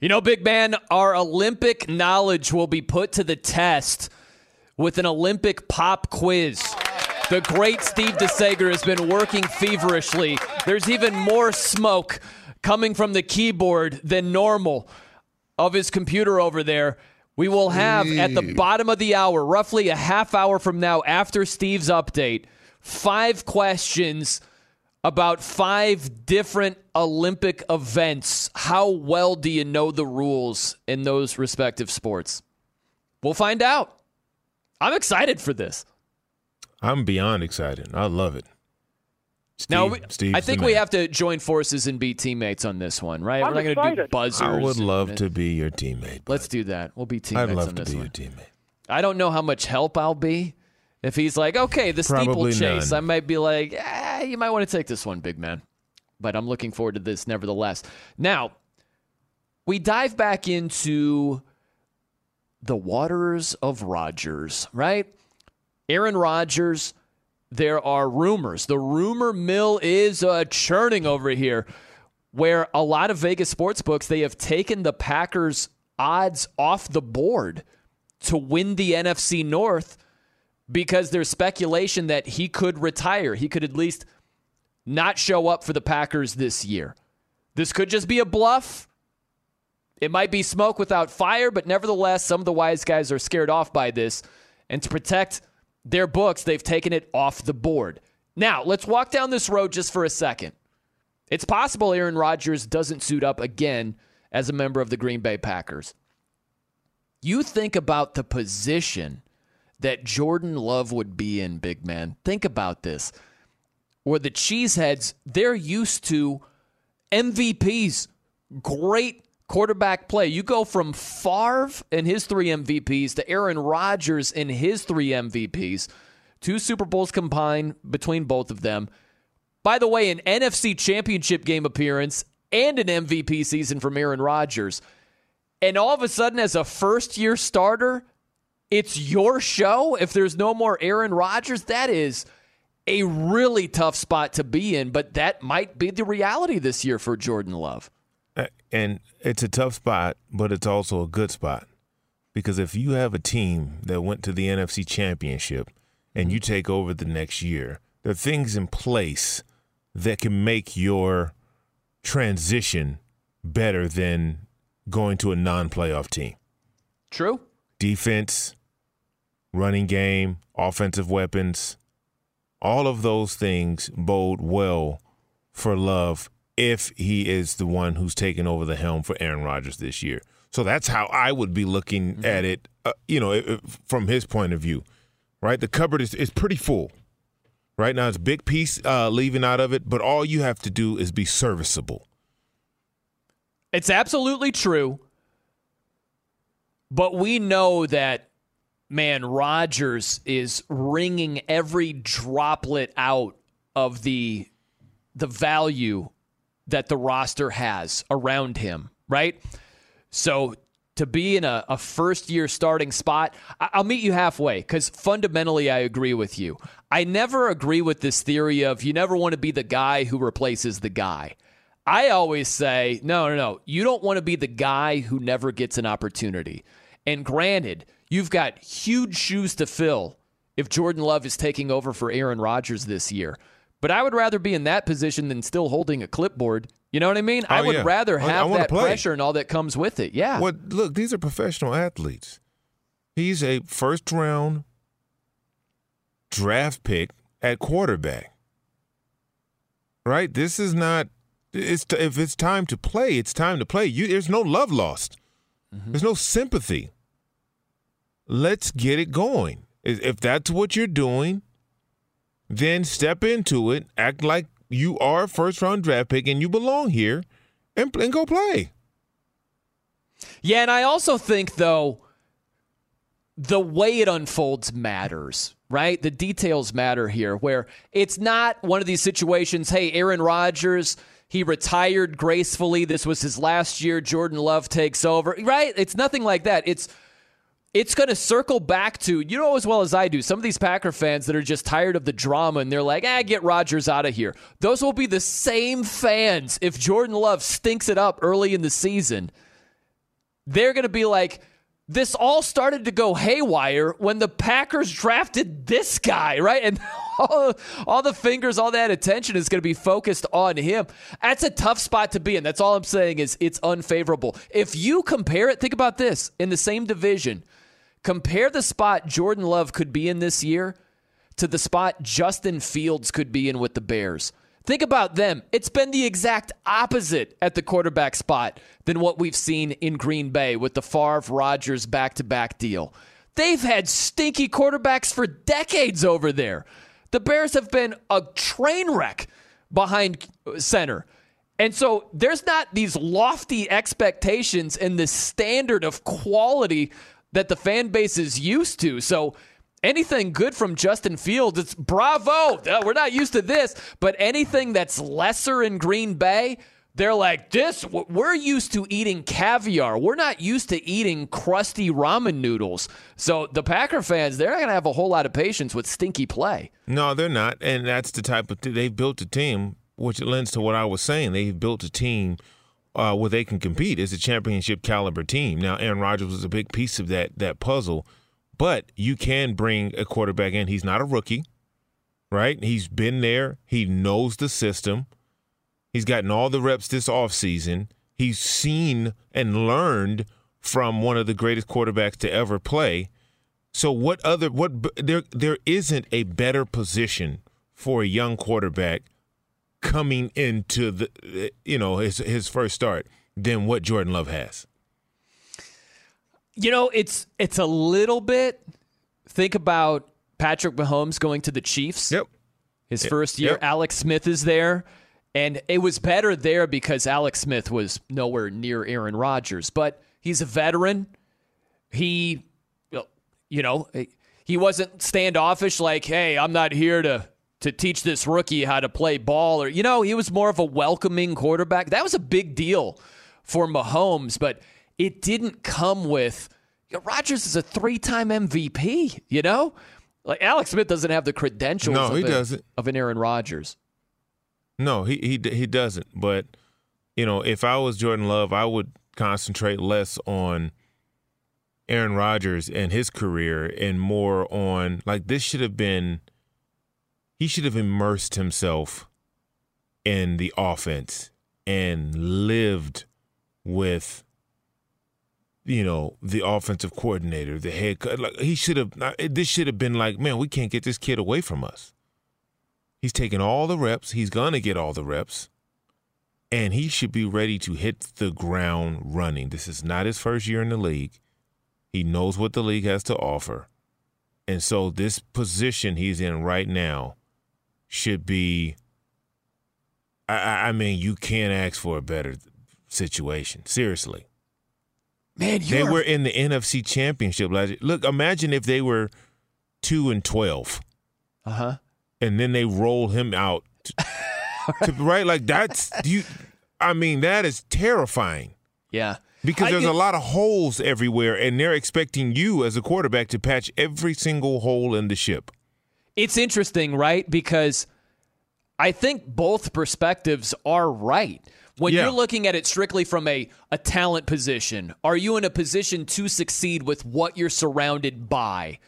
You know, big man, our Olympic knowledge will be put to the test with an Olympic pop quiz. The great Steve DeSager has been working feverishly. There's even more smoke coming from the keyboard than normal of his computer over there. We will have at the bottom of the hour, roughly a half hour from now, after Steve's update, five questions about five different Olympic events. How well do you know the rules in those respective sports? We'll find out. I'm excited for this. I'm beyond excited. I love it. Steve, now, we- Steve's I think we have to join forces and be teammates on this one, right? I'm We're not going to do excited. buzzers. I would love and- to be your teammate. Let's do that. We'll be teammates I'd love on to this be one. your teammate. I don't know how much help I'll be. If he's like, okay, the Probably steeplechase, none. I might be like, eh, you might want to take this one, big man. But I'm looking forward to this nevertheless. Now, we dive back into the waters of Rodgers, right? Aaron Rodgers, there are rumors. The rumor mill is uh, churning over here where a lot of Vegas sports books they have taken the Packers odds off the board to win the NFC North because there's speculation that he could retire. He could at least not show up for the Packers this year. This could just be a bluff. It might be smoke without fire, but nevertheless, some of the wise guys are scared off by this. And to protect their books, they've taken it off the board. Now, let's walk down this road just for a second. It's possible Aaron Rodgers doesn't suit up again as a member of the Green Bay Packers. You think about the position that Jordan Love would be in, big man. Think about this. Where the Cheeseheads, they're used to MVPs, great quarterback play. You go from Favre and his three MVPs to Aaron Rodgers and his three MVPs, two Super Bowls combined between both of them. By the way, an NFC championship game appearance and an MVP season from Aaron Rodgers. And all of a sudden, as a first year starter, it's your show. If there's no more Aaron Rodgers, that is a really tough spot to be in, but that might be the reality this year for Jordan Love. Uh, And it's a tough spot, but it's also a good spot. Because if you have a team that went to the NFC championship and you take over the next year, there are things in place that can make your transition better than going to a non playoff team. True. Defense, running game, offensive weapons, all of those things bode well for Love if he is the one who's taking over the helm for Aaron Rodgers this year. So that's how I would be looking at it, uh, you know, from his point of view, right? The cupboard is, is pretty full. Right now, it's a big piece uh, leaving out of it, but all you have to do is be serviceable. It's absolutely true. But we know that, man, Rodgers is wringing every droplet out of the the value that the roster has around him, right? So to be in a, a first year starting spot, I- I'll meet you halfway because fundamentally I agree with you. I never agree with this theory of you never want to be the guy who replaces the guy. I always say, no, no, no. You don't want to be the guy who never gets an opportunity. And granted, you've got huge shoes to fill if Jordan Love is taking over for Aaron Rodgers this year. But I would rather be in that position than still holding a clipboard. You know what I mean? I Oh, would yeah. rather I- I have that play. pressure and all that comes with it. Yeah. Well, Look, these are professional athletes. He's a first round draft pick at quarterback. Right? This is not. It's if it's time to play, it's time to play. You, there's no love lost. Mm-hmm. There's no sympathy. Let's get it going. If that's what you're doing, then step into it. Act like you are a first round draft pick and you belong here, and, and go play. Yeah, and I also think though the way it unfolds matters, right? The details matter here where it's not one of these situations, hey, Aaron Rodgers, he retired gracefully. This was his last year. Jordan Love takes over, right? It's nothing like that. It's it's going to circle back to you know as well as I do. Some of these Packer fans that are just tired of the drama and they're like, "Ah, get Rodgers out of here." Those will be the same fans if Jordan Love stinks it up early in the season. They're going to be like, "This all started to go haywire when the Packers drafted this guy, right?" And all, all the fingers, all that attention is going to be focused on him. That's a tough spot to be in. That's all I'm saying is it's unfavorable. If you compare it, think about this in the same division. Compare the spot Jordan Love could be in this year to the spot Justin Fields could be in with the Bears. Think about them. It's been the exact opposite at the quarterback spot than what we've seen in Green Bay with the Favre Rodgers back to back deal. They've had stinky quarterbacks for decades over there. The Bears have been a train wreck behind center. And so there's not these lofty expectations and the standard of quality that the fan base is used to. So anything good from Justin Fields, it's bravo. Uh, We're not used to this, but anything that's lesser in Green Bay, they're like, this, we're used to eating caviar. We're not used to eating crusty ramen noodles. So the Packer fans, they're not going to have a whole lot of patience with stinky play. No, they're not, and that's the type of th- they've built a team, which lends to what I was saying. They've built a team uh, where they can compete as a championship caliber team. Now, Aaron Rodgers was a big piece of that that puzzle, but you can bring a quarterback in. He's not a rookie, right? He's been there. He knows the system. He's gotten all the reps this offseason. He's seen and learned from one of the greatest quarterbacks to ever play. So what other what there there isn't a better position for a young quarterback coming into the you know his his first start than what Jordan Love has. You know, it's it's a little bit. Think about Patrick Mahomes going to the Chiefs. Yep. His Yep. first year, Yep. Alex Smith is there, and it was better there because Alex Smith was nowhere near Aaron Rodgers, but he's a veteran. He, you know, he wasn't standoffish like, "Hey, I'm not here to." To teach this rookie how to play ball, or you know, he was more of a welcoming quarterback. That was a big deal for Mahomes, but it didn't come with. You know, Rodgers is a three-time MVP. You know, like Alex Smith doesn't have the credentials. No, of he a- doesn't. of an Aaron Rodgers. No, he he he doesn't. But you know, if I was Jordan Love, I would concentrate less on Aaron Rodgers and his career and more on like this should have been he should have immersed himself in the offense and lived with you know the offensive coordinator, the head coach. Like he should have. This should have been like, man, we can't get this kid away from us. He's taking all the reps. He's gonna get all the reps, and he should be ready to hit the ground running. This is not his first year in the league. He knows what the league has to offer, and so this position he's in right now should be. I, I mean, you can't ask for a better situation. Seriously. Man, they were in the NFC Championship last year. Look, imagine if they were two and twelve, uh huh, and then they roll him out, to, to- right? Like that's you. I mean, that is terrifying Yeah. because I there's a lot of holes everywhere, and they're expecting you as a quarterback to patch every single hole in the ship. It's interesting, right? Because I think both perspectives are right. When Yeah. you're looking at it strictly from a, a talent position, are you in a position to succeed with what you're surrounded by?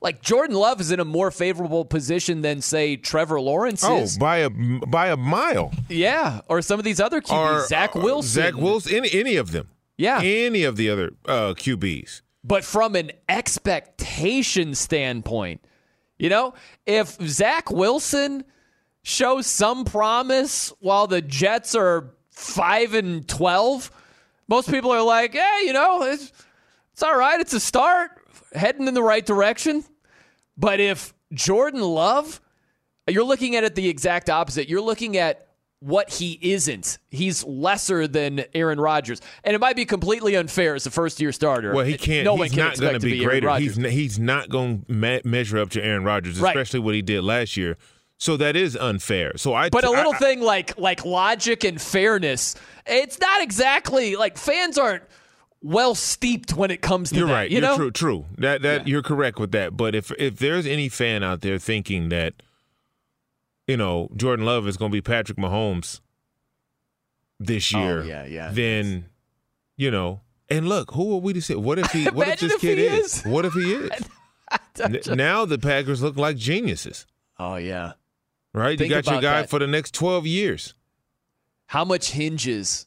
Like Jordan Love is in a more favorable position than, say, Trevor Lawrence Oh, is. by a by a mile. Yeah, or some of these other QBs, Or, Zach uh, Wilson. Zach Wilson, any any of them. Yeah, any of the other uh, QBs. But from an expectation standpoint, you know, if Zach Wilson shows some promise while the Jets are five and twelve, most people are like, "Hey, you know, it's it's all right. It's a start, heading in the right direction." But if Jordan Love, you're looking at it the exact opposite. You're looking at what he isn't. He's lesser than Aaron Rodgers, and it might be completely unfair as a first year starter. Well, he can't. No he's one can not expect going to be be greater. He's n- he's not going to me- measure up to Aaron Rodgers, Right. especially what he did last year. So that is unfair. So I. But a little I- thing like like logic and fairness, it's not exactly like fans aren't well steeped when it comes to You're that, right. You you're know, true. True. That that you're correct with that. But if if there's any fan out there thinking that, you know, Jordan Love is going to be Patrick Mahomes this Oh, year, yeah, yeah. then you know. And look, who are we to say? What if he? What if this if kid is? is. What if he is? N- now the Packers look like geniuses, Oh yeah. right? Think you got your guy that. for the next twelve years. How much hinges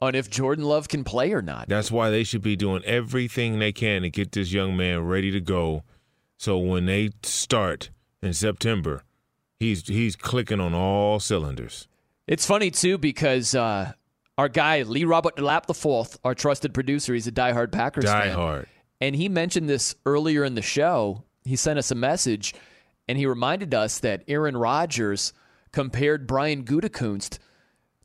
on if Jordan Love can play or not? That's why they should be doing everything they can to get this young man ready to go. So when they start in September, he's he's clicking on all cylinders. It's funny too because uh, our guy Lee Robert Delap the fourth, our trusted producer, he's a diehard Packers Die fan. And he mentioned this earlier in the show. He sent us a message and he reminded us that Aaron Rodgers compared Brian Gutekunst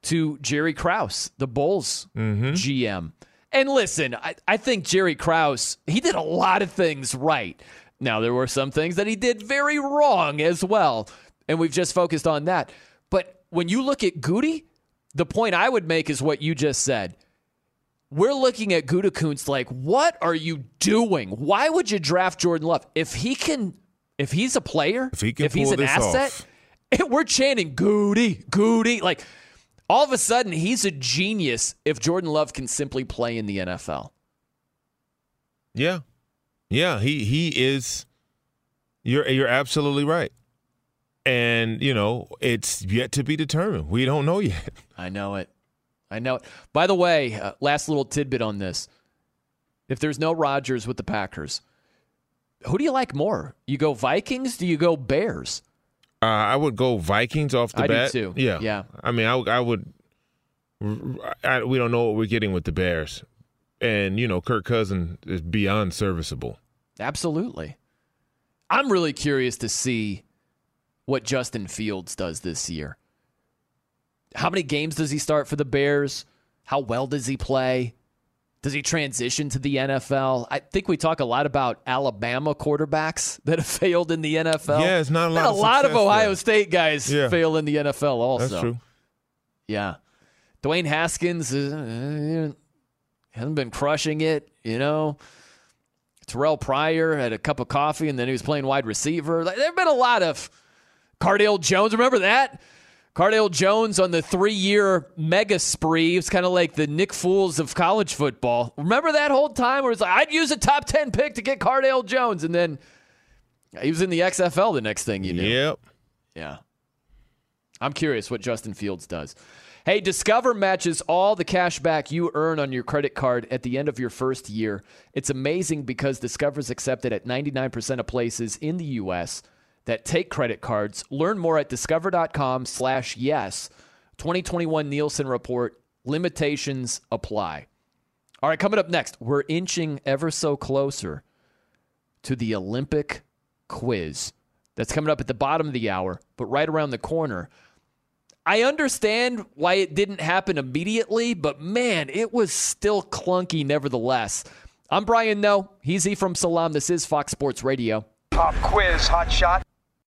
to Jerry Krause, the Bulls GM. And listen, I, I think Jerry Krause, he did a lot of things right. Now, there were some things that he did very wrong as well. And we've just focused on that. But when you look at Goody, the point I would make is what you just said we're looking at Gutekunst like, what are you doing? Why would you draft Jordan Love if he can? If he's a player, If he can he's an asset, off. we're chanting Goody, Goody. Like all of a sudden, he's a genius if Jordan Love can simply play in the NFL. Yeah, yeah. He he is. You're you're absolutely right. And you know it's yet to be determined. We don't know yet. I know it. I know it. By the way, uh, last little tidbit on this: if there's no Rodgers with the Packers, who do you like more? You go Vikings? Do you go Bears? Uh, I would go Vikings off the I do bat. too. Yeah, Yeah. I mean, I, I would. I, we don't know what we're getting with the Bears, and you know, Kirk Cousin is beyond serviceable. Absolutely. I'm really curious to see what Justin Fields does this year. How many games does he start for the Bears? How well does he play? Does he transition to the NFL? I think we talk a lot about Alabama quarterbacks that have failed in the NFL. Yeah, it's not a lot a lot of Ohio there. State guys Yeah. fail in the NFL also. That's true. Yeah. Dwayne Haskins uh, hasn't been crushing it, you know. Terrelle Pryor had a cup of coffee and then he was playing wide receiver. Like, there have been a lot of Cardale Jones. Remember that? Cardale Jones on the three year mega spree. It's kind of like the Nick Foles of college football. Remember that whole time where it's like, I'd use a top 10 pick to get Cardale Jones. And then he was in the XFL the next thing you knew. Yep. Yeah. I'm curious what Justin Fields does. Hey, Discover matches all the cash back you earn on your credit card at the end of your first year. It's amazing because Discover is accepted at 99% of places in the U.S. that take credit cards. Learn more at discover.com slash yes. 2021 Nielsen Report. Limitations apply. All right, coming up next, we're inching ever so closer to the Olympic quiz. That's coming up at the bottom of the hour, but right around the corner. I understand why it didn't happen immediately, but man, it was still clunky nevertheless. I'm Brian Noe. He's E from Salam. This is Fox Sports Radio. Pop quiz, hot shot.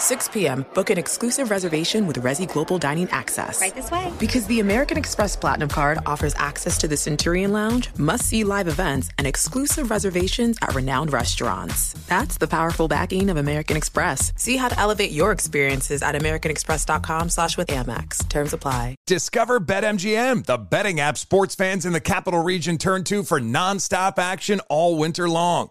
6 p.m., book an exclusive reservation with Resy Global Dining Access. Right this way. Because the American Express Platinum Card offers access to the Centurion Lounge, must see live events, and exclusive reservations at renowned restaurants. That's the powerful backing of American Express. See how to elevate your experiences at AmericanExpress.com slash with Amex. Terms apply. Discover BetMGM, the betting app sports fans in the capital region turn to for nonstop action all winter long.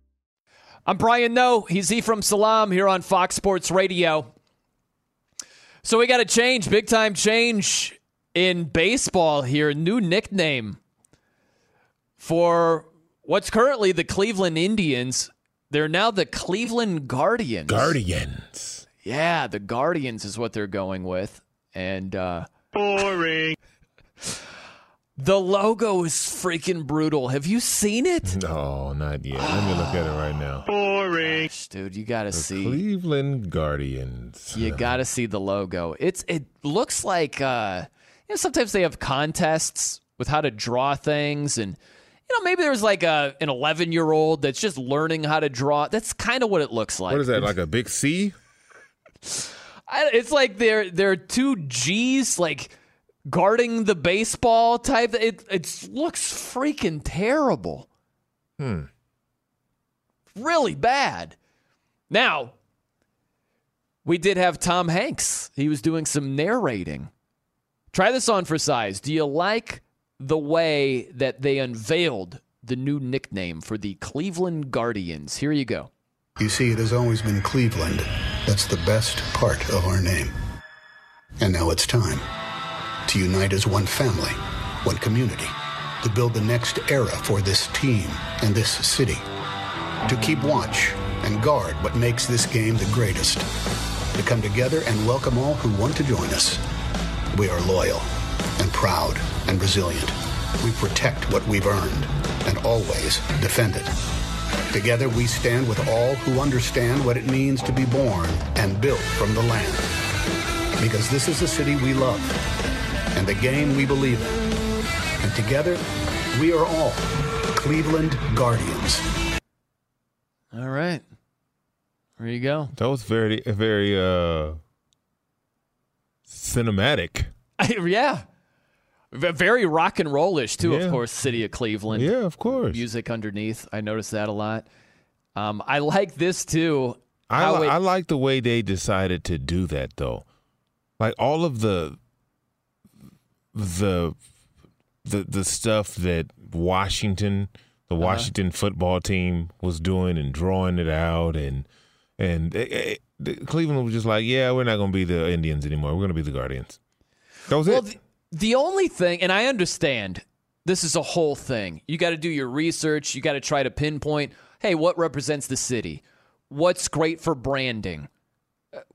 I'm Brian Noe. He's Ephraim Salaam here on Fox Sports Radio. So we got a change, big time change in baseball here. New nickname for what's currently the Cleveland Indians. They're now the Cleveland Guardians. Guardians. Yeah, the Guardians is what they're going with. And uh boring. The logo is freaking brutal. Have you seen it? No, not yet. Let me look at it right now. Boring. dude, you got to see. Cleveland Guardians. You got to see the logo. It's it looks like uh you know sometimes they have contests with how to draw things and you know maybe there's like a an 11-year-old that's just learning how to draw. That's kind of what it looks like. What is that? Like a big C? I, it's like they're they're two G's like guarding the baseball type. It it looks freaking terrible. Hmm. Really bad. Now, we did have Tom Hanks. He was doing some narrating. Try this on for size. Do you like the way that they unveiled the new nickname for the Cleveland Guardians? Here you go. You see, it has always been Cleveland. That's the best part of our name. And now it's time to unite as one family, one community, to build the next era for this team and this city, to keep watch and guard what makes this game the greatest, to come together and welcome all who want to join us. We are loyal and proud and resilient. We protect what we've earned and always defend it. Together we stand with all who understand what it means to be born and built from the land. Because this is the city we love and the game we believe in. And together, we are all Cleveland Guardians. All right. There you go. That was very, very uh cinematic. yeah. Very rock and rollish too, Yeah. of course. City of Cleveland. Yeah, of course. Music underneath. I noticed that a lot. Um, I like this too. I, how li- it- I like the way they decided to do that though. Like all of the the the the stuff that Washington, the Uh-huh. Washington football team was doing and drawing it out and and eh, the- Cleveland was just like, yeah, we're not going to be the Indians anymore. We're going to be the Guardians. That was well, it. the, the only thing, and I understand this is a whole thing. You got to do your research. You got to try to pinpoint, hey, what represents the city? What's great for branding?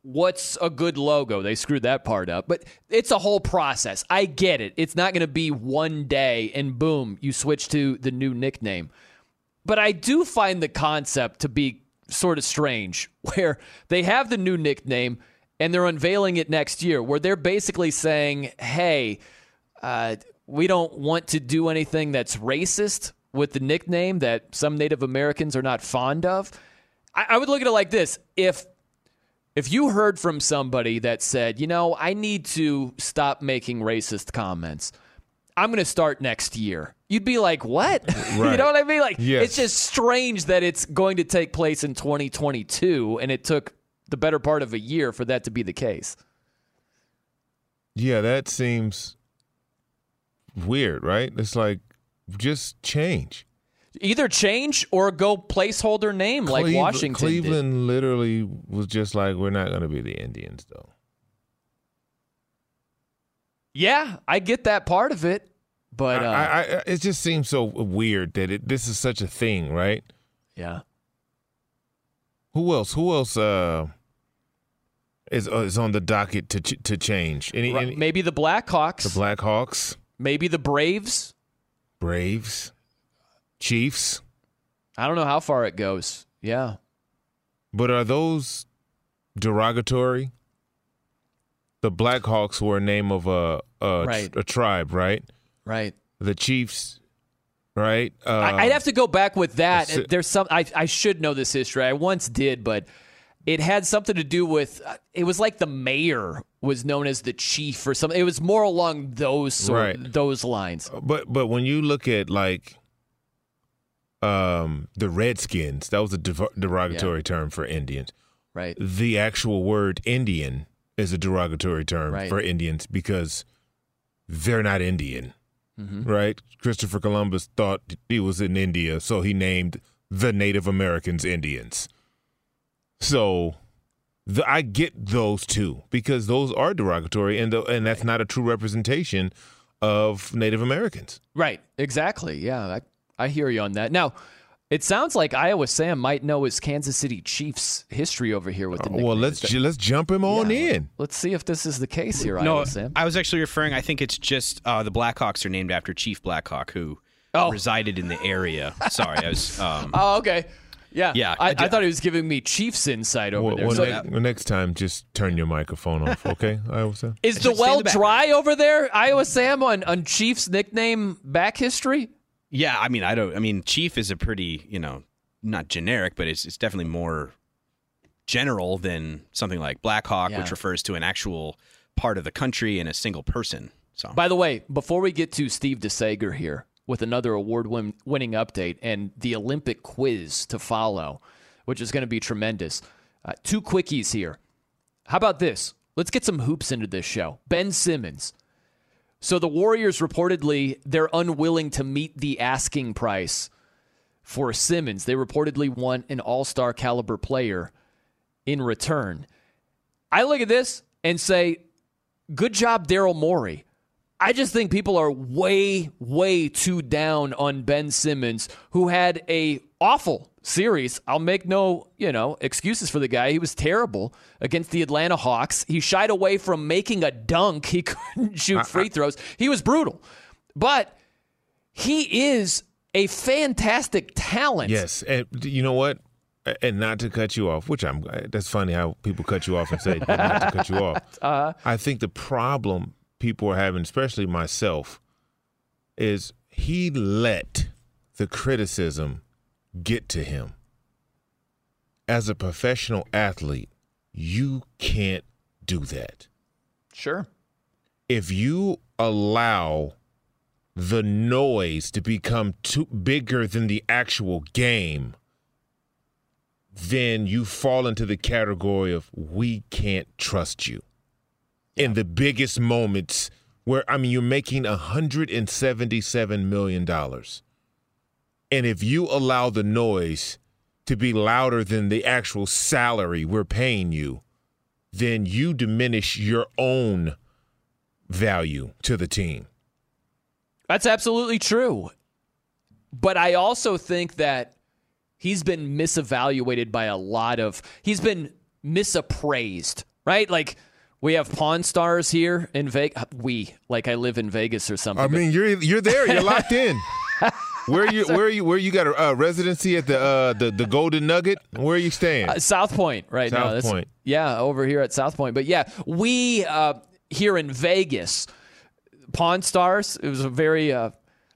What's a good logo? They screwed that part up, but it's a whole process. I get it. It's not going to be one day and boom, you switch to the new nickname. But I do find the concept to be sort of strange where they have the new nickname and they're unveiling it next year, where they're basically saying, hey, uh, we don't want to do anything that's racist with the nickname that some Native Americans are not fond of. I, I would look at it like this if if you heard from somebody that said, you know, I need to stop making racist comments, I'm going to start next year. You'd be like, what? you know what I mean? Like, Yes. it's just strange that it's going to take place in 2022 and it took the better part of a year for that to be the case. Yeah, that seems weird, right? It's like just change. Either change or go placeholder name like Cleve- Washington did. Cleveland literally was just like, we're not going to be the Indians, though. Yeah, I get that part of it, but uh, I, I, I, it just seems so weird that it, this is such a thing, right? yeah. Who else? Who else uh, is uh, is on the docket to ch- to change? Any, Right, any maybe the Blackhawks, the Blackhawks, maybe the Braves. Braves, Chiefs, I don't know how far it goes. Yeah. but are those derogatory? The Blackhawks were a name of a a, Right. a tribe, right? Right. The Chiefs, right? Uh, I, I'd have to go back with that. It. There's some I, I should know this history. I once did, but it had something to do with uh, it was like the mayor was known as the chief or something. It was more along those sort Right. those lines. But but when you look at like um the Redskins, that was a derogatory term for Indians. Right. The actual word Indian is a derogatory term Right. for Indians because they're not Indian. Mhm. Right? Christopher Columbus thought he was in India, so he named the Native Americans Indians. So the, I get those two because those are derogatory and the, and that's not a true representation of Native Americans. Right. Exactly. Yeah. I hear you on that. Now, it sounds like Iowa Sam might know his Kansas City Chiefs history over here with the well, let's Is let's jump him on in. Let's see if this is the case here, No, Iowa Sam. I was actually referring. I think it's just uh, the Blackhawks are named after Chief Blackhawk, who Oh. resided in the area. Sorry, I was. Um, Oh, okay. Yeah. Yeah, I, I I, thought he was giving me Chiefs insight over Well, there. well, So- ne- well, next time, just turn your microphone off, okay? Iowa Sam? Is the well dry over there, Iowa Sam, on, on Chiefs nickname back history? Yeah, I mean, I don't. I mean, Chief is a pretty, you know, not generic, but it's it's definitely more general than something like Blackhawk, Yeah. which refers to an actual part of the country and a single person. So By the way, before we get to Steve DeSager here with another award win- winning update and the Olympic quiz to follow, which is going to be tremendous, uh, two quickies here. How about this? Let's get some hoops into this show. Ben Simmons. So the Warriors reportedly they're unwilling to meet the asking price for Simmons. They reportedly want an all-star caliber player in return. I look at this and say, good job, Daryl Morey. I just think people are way, way too down on Ben Simmons, who had a awful series. I'll make no, you know, excuses for the guy. He was terrible against the Atlanta Hawks. He shied away from making a dunk. He couldn't shoot uh, uh. free throws. He was brutal. But he is a fantastic talent. Yes, and you know what? And not to cut you off, which I'm. Uh, that's funny how people cut you off and say not to cut you off. Uh, I think the problem people are having, especially myself, is he let the criticism get to him. As a professional athlete, you can't do that. Sure. If you allow the noise to become too bigger than the actual game, then you fall into the category of we can't trust you. In the biggest moments where I mean you're making 177 million dollars. And if you allow the noise to be louder than the actual salary we're paying you, then you diminish your own value to the team. That's absolutely true. But I also think that he's been misevaluated by a lot of he's been misappraised, right? Like we have Pawn Stars here in Vegas. We, like I live in Vegas or something. I mean, you're you're there. You're locked in. Where you where you where you got a uh, residency at the uh, the the Golden Nugget? Where are you staying? Uh, South Point right now. South That's- Point. Yeah, over here at South Point. But yeah, we uh, here in Vegas, Pawn Stars. It was a very uh,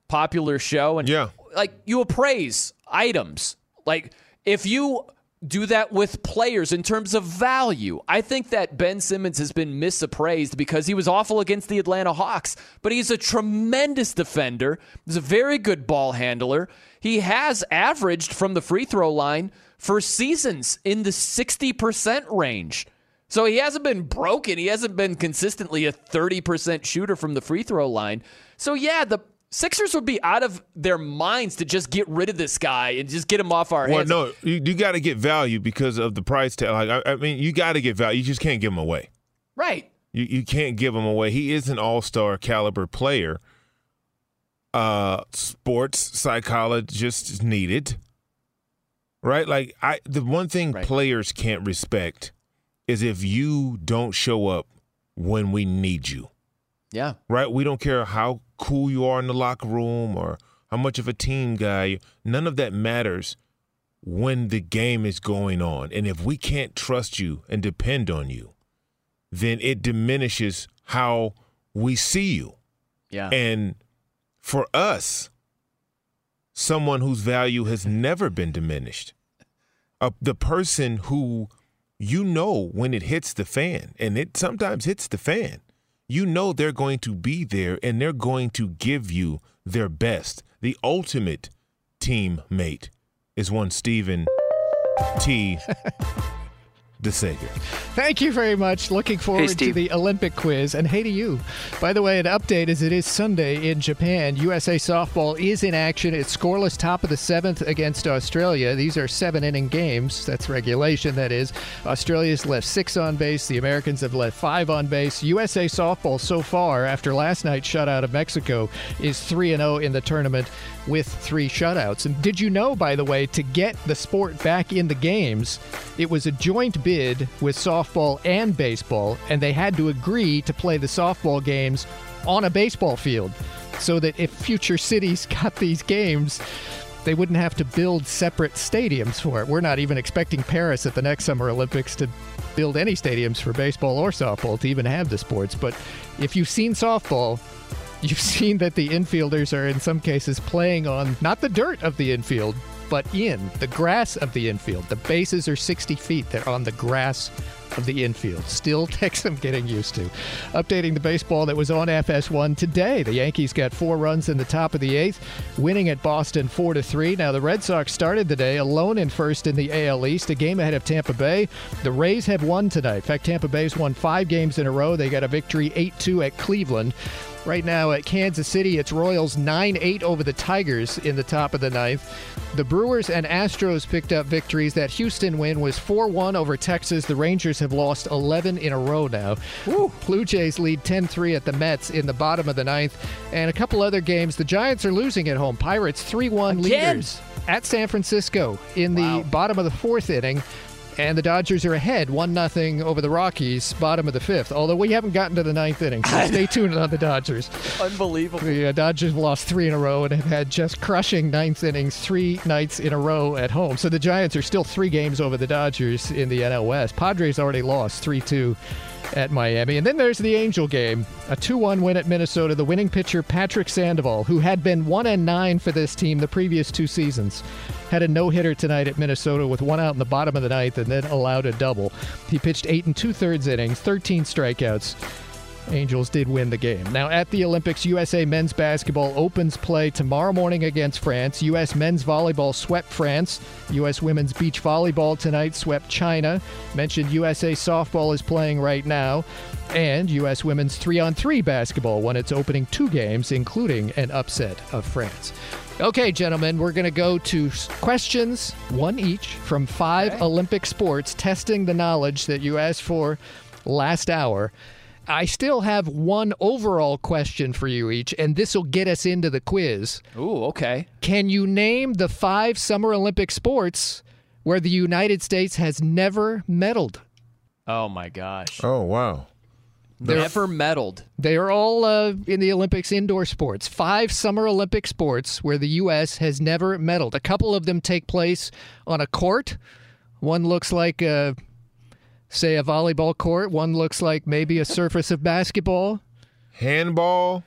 popular show, and yeah, like you appraise items. Like if you do that with players in terms of value. I think that Ben Simmons has been misappraised because he was awful against the Atlanta Hawks, but he's a tremendous defender. He's a very good ball handler. He has averaged from the free throw line for seasons in the 60% range. So he hasn't been broken. He hasn't been consistently a 30% shooter from the free throw line. So yeah, the Sixers would be out of their minds to just get rid of this guy and just get him off our well, hands. no, you, you got to get value because of the price tag. Like, I, I mean, you got to get value. You just can't give him away. Right. You you can't give him away. He is an all star caliber player. Uh, sports psychologist is needed. Right. Like I, the one thing right. players can't respect is if you don't show up when we need you. Yeah. Right. We don't care how cool you are in the locker room or how much of a team guy. None of that matters when the game is going on. And if we can't trust you and depend on you, then it diminishes how we see you. Yeah. And for us, someone whose value has never been diminished, uh, the person who you know when it hits the fan, and it sometimes hits the fan you know they're going to be there and they're going to give you their best. The ultimate teammate is one Stephen T. DeSager. Thank you very much. Looking forward hey, to the Olympic quiz. And hey to you. By the way, an update as it is Sunday in Japan. USA softball is in action. It's scoreless top of the seventh against Australia. These are seven inning games. That's regulation, that is. Australia's left six on base. The Americans have left five on base. USA softball so far, after last night's shutout of Mexico, is 3 0 in the tournament with three shutouts. And did you know, by the way, to get the sport back in the games, it was a joint bid with softball and baseball, and they had to agree to play the softball games on a baseball field so that if future cities got these games, they wouldn't have to build separate stadiums for it. We're not even expecting Paris at the next Summer Olympics to build any stadiums for baseball or softball to even have the sports. But if you've seen softball, You've seen that the infielders are in some cases playing on not the dirt of the infield, but in the grass of the infield. The bases are 60 feet. They're on the grass of the infield. Still takes some getting used to. Updating the baseball that was on FS1 today. The Yankees got four runs in the top of the eighth, winning at Boston 4 to 3. Now, the Red Sox started the day alone in first in the AL East, a game ahead of Tampa Bay. The Rays have won tonight. In fact, Tampa Bay's won five games in a row. They got a victory 8 2 at Cleveland. Right now at Kansas City, it's Royals 9 8 over the Tigers in the top of the ninth. The Brewers and Astros picked up victories. That Houston win was 4 1 over Texas. The Rangers have lost 11 in a row now. Woo. Blue Jays lead 10 3 at the Mets in the bottom of the ninth. And a couple other games. The Giants are losing at home. Pirates 3 1 leaders at San Francisco in the bottom of the fourth inning. And the Dodgers are ahead, 1 0 over the Rockies, bottom of the fifth. Although we haven't gotten to the ninth inning, so stay tuned on the Dodgers. Unbelievable. The uh, Dodgers lost three in a row and have had just crushing ninth innings three nights in a row at home. So the Giants are still three games over the Dodgers in the NL West. Padres already lost 3 2 at Miami. And then there's the Angel game, a 2-1 win at Minnesota. The winning pitcher Patrick Sandoval, who had been 1 and 9 for this team the previous two seasons, had a no-hitter tonight at Minnesota with one out in the bottom of the ninth and then allowed a double. He pitched 8 and 2 thirds innings, 13 strikeouts. Angels did win the game. Now, at the Olympics, USA men's basketball opens play tomorrow morning against France. U.S. men's volleyball swept France. U.S. women's beach volleyball tonight swept China. Mentioned USA softball is playing right now. And U.S. women's three on three basketball won its opening two games, including an upset of France. Okay, gentlemen, we're going to go to questions, one each, from five okay. Olympic sports, testing the knowledge that you asked for last hour. I still have one overall question for you each, and this will get us into the quiz. Ooh, okay. Can you name the five Summer Olympic sports where the United States has never medaled? Oh, my gosh. Oh, wow. They're, never medaled. They are all uh, in the Olympics indoor sports. Five Summer Olympic sports where the U.S. has never medaled. A couple of them take place on a court. One looks like a say a volleyball court. One looks like maybe a surface of basketball. Handball.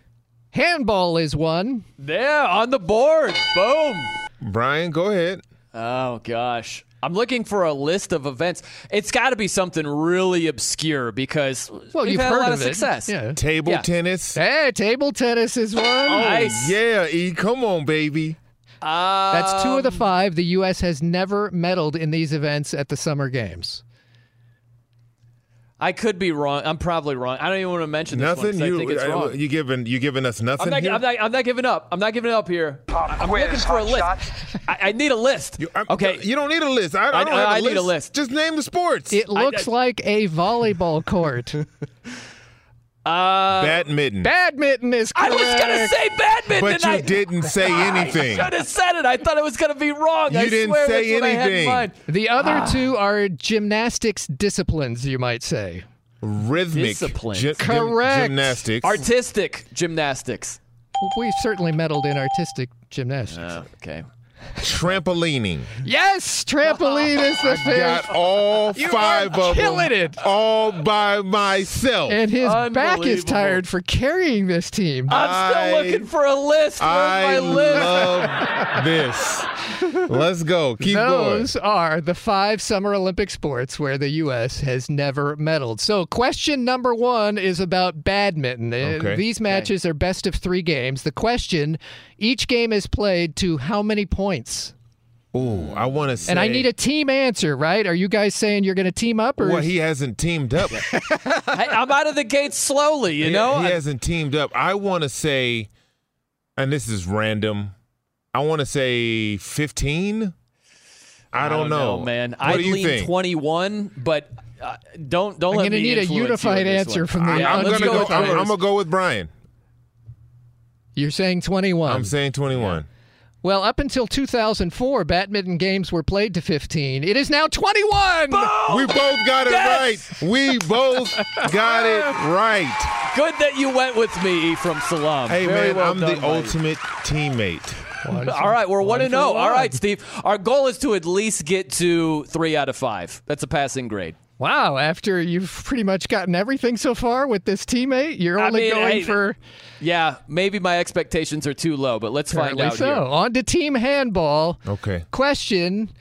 Handball is one. There on the board. Boom. Brian, go ahead. Oh gosh. I'm looking for a list of events. It's got to be something really obscure because Well, you've had heard a lot of of it. success. Yeah. Table Yeah. tennis. Hey, table tennis is one. Nice. Yeah, E, come on, baby. That's two of the Um, five. The U.S. has never medaled in these events at the Summer Games. I could be wrong. I'm probably wrong. I don't even want to mention this one Nothing. 'cause I You think it's uh, wrong. you giving you giving us nothing I'm not, here? I'm, not, I'm not giving up. I'm not giving up here. I'm quiz, looking for a list. I, I need a list. okay. You don't need a list. I, I I- don't have I a need list. a list. Just name the sports. It looks like a volleyball court. Uh, Badminton. Badminton is correct. I was gonna say badminton. But you I- didn't say anything. I should have said it. I thought it was gonna be wrong. You I didn't swear say that's what I had in anything. The other Ah. two are gymnastics disciplines, you might say. Rhythmic Discipline. gy- gym- Correct. gymnastics. Artistic gymnastics. We've certainly medaled in artistic gymnastics. Oh, okay. Trampolining. yes, trampoline is the fifth. Got all You five are of killing them it. all by myself. And his back is tired for carrying this team. I'm still I- looking for a list. Where's I my list? love this. Let's go. Keep Those are the five Summer Olympic sports where the U.S. has never medaled. So, question number one is about badminton. Uh, Okay. These matches are best of three games. The question each game is played to how many points? Going. Ooh, I want to say. And I need a team answer, right? Are you guys saying you're going to team up? Or Well, is- he hasn't teamed up. Hey, I'm out of the gate slowly. You He- know. he I- hasn't teamed up. I want to say, and this is random. I want to say fifteen. I, don't, know. man. What I do you lean think? 21, but uh, don't don't I'm let gonna me need a unified answer one. from the Yeah, I'm gonna go go. I'm. I'm gonna go with Brian. you're saying 21? I'm saying twenty-one. Well, up until 2004, badminton games were played to 15. It is now 21. We both got it Yes! right. We both got it right. Good that you went with me Ephraim Salaam. Hey Very man, well I'm done, the buddy. ultimate teammate. All right, we're one One and for zero. All one. right, Steve. Our goal is to at least get to three out of five. That's a passing grade. Wow, after you've pretty much gotten everything so far with this teammate, you're I only mean, going hey, for Yeah, maybe my expectations are too low, but let's find out so. here. On to team handball. Okay. Question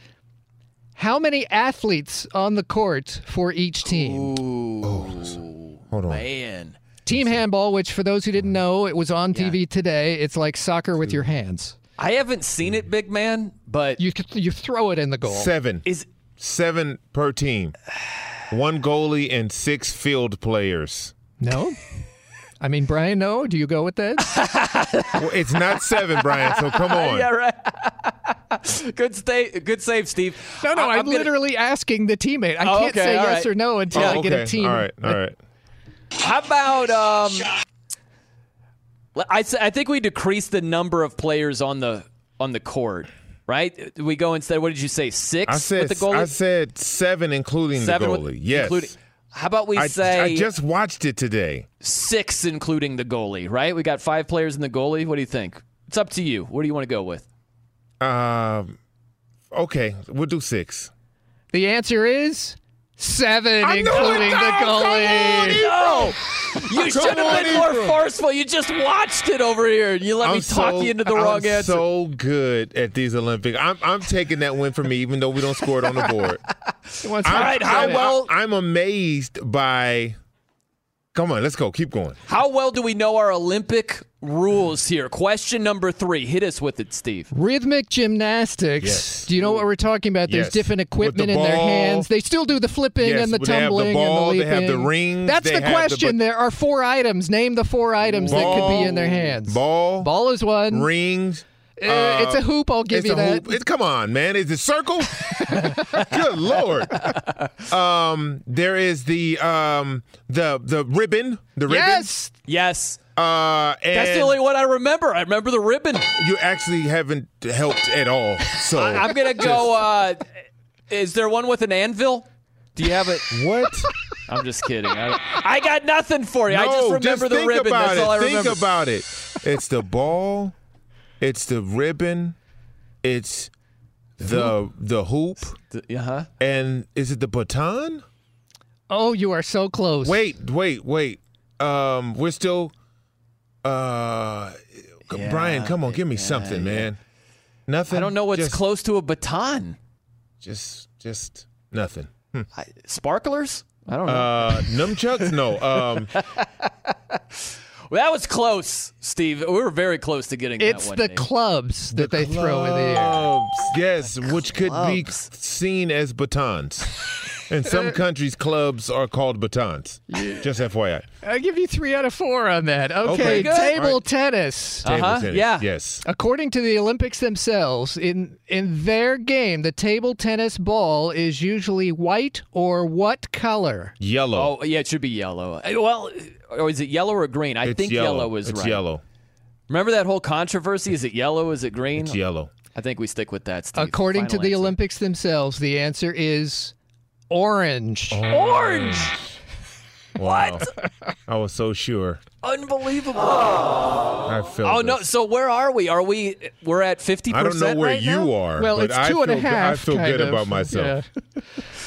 How many athletes on the court for each team? Oh, Hold on. Man, Team handball, which for those who didn't know, it was on TV today. It's like soccer with your hands. I haven't seen it, big man, but You you throw it in the goal. Seven. is Seven per team. One goalie and six field players. No? I mean, Brian, no? Do you go with that? Well, it's not seven, Brian. So come on. yeah, right. good stay, good save, Steve. No, no, I- I'm, I'm gonna- literally asking the teammate. I Oh, can't okay, say yes right. or no until Oh, I get a team. All right. All right. How about um? I s- I think we decrease the number of players on the on the court. Right? We go instead. What did you say? Six I said with the goalie. I said seven, including Seven the with- goalie. yes. including- How about we I, say I just watched it today. six, including the goalie? Right? We got five players in the goalie. What do you think? It's up to you. What do you want to go with? Um. Okay, we'll do six. The answer is seven, I including the goalie. No, you should have been more forceful. You just watched it over here, and you let me I'm talk so- you into the wrong I'm answer. so good at these Olympics. I'm I'm taking that win for me, even though we don't score it on the board. He wants I'm, to- how well- I'm amazed by. Come on, let's go. Keep going. How well do we know our Olympic rules here? Question number three. Hit us with it, Steve. Rhythmic gymnastics. Yes. Do you know what we're talking about? There's Yes. different With the equipment in their hands. They still do the flipping Yes, and the they have the tumbling ball, and they have the rings, That's they the have the question. there are four items. Name the four items that could be in their hands. Ball, Ball is one. rings. Uh, it's a hoop. I'll give it's you a that. hoop. It, come on, man. Is it circle? Good lord. Um, there is the um the the ribbon. The ribbon. Yes. Yes. Uh, and That's the only one I remember. I remember the ribbon. you actually haven't helped at all. So I, am gonna go. Uh, is there one with an anvil? Do you have it? What? I'm just kidding. I, I got nothing for you. I just remember the ribbon. About That's it. all I think about it. It's the ball. It's the ribbon. It's the the hoop. Uh huh. And is it the baton? Oh, you are so close. Wait, wait, wait. Um, we're still. Uh, Brian, come on, give me something, man. Nothing. I don't know what's Just close to a baton. just just nothing. Hmm. Sparklers? I don't know. Uh, nunchucks? No. Um, well, that was close, Steve. We were very close to getting It's that one. It's the name. clubs that they throw in the air. clubs, yes, which could be seen as batons. In some countries, clubs are called batons. Just FYI. I'll give you three out of four on that. Okay, Okay, table All right. tennis. Table Uh-huh, tennis. yeah. Yes. According to the Olympics themselves, in in their game, the table tennis ball is usually white or what color? Yellow. Oh, yeah, it should be yellow. Well, or is it yellow or green? I It's think yellow. is It's right. yellow. Remember that whole controversy? Is it yellow? Is it green? It's yellow. I think we stick with that, Steve. According to the answer. Olympics themselves, the answer is orange. Orange. What? I was so sure. Unbelievable. I feel Oh no! So where are we? Are we? We're at fifty I percent. don't know where right you now? are. Well, but it's I two and a feel, half. I feel good of. about myself.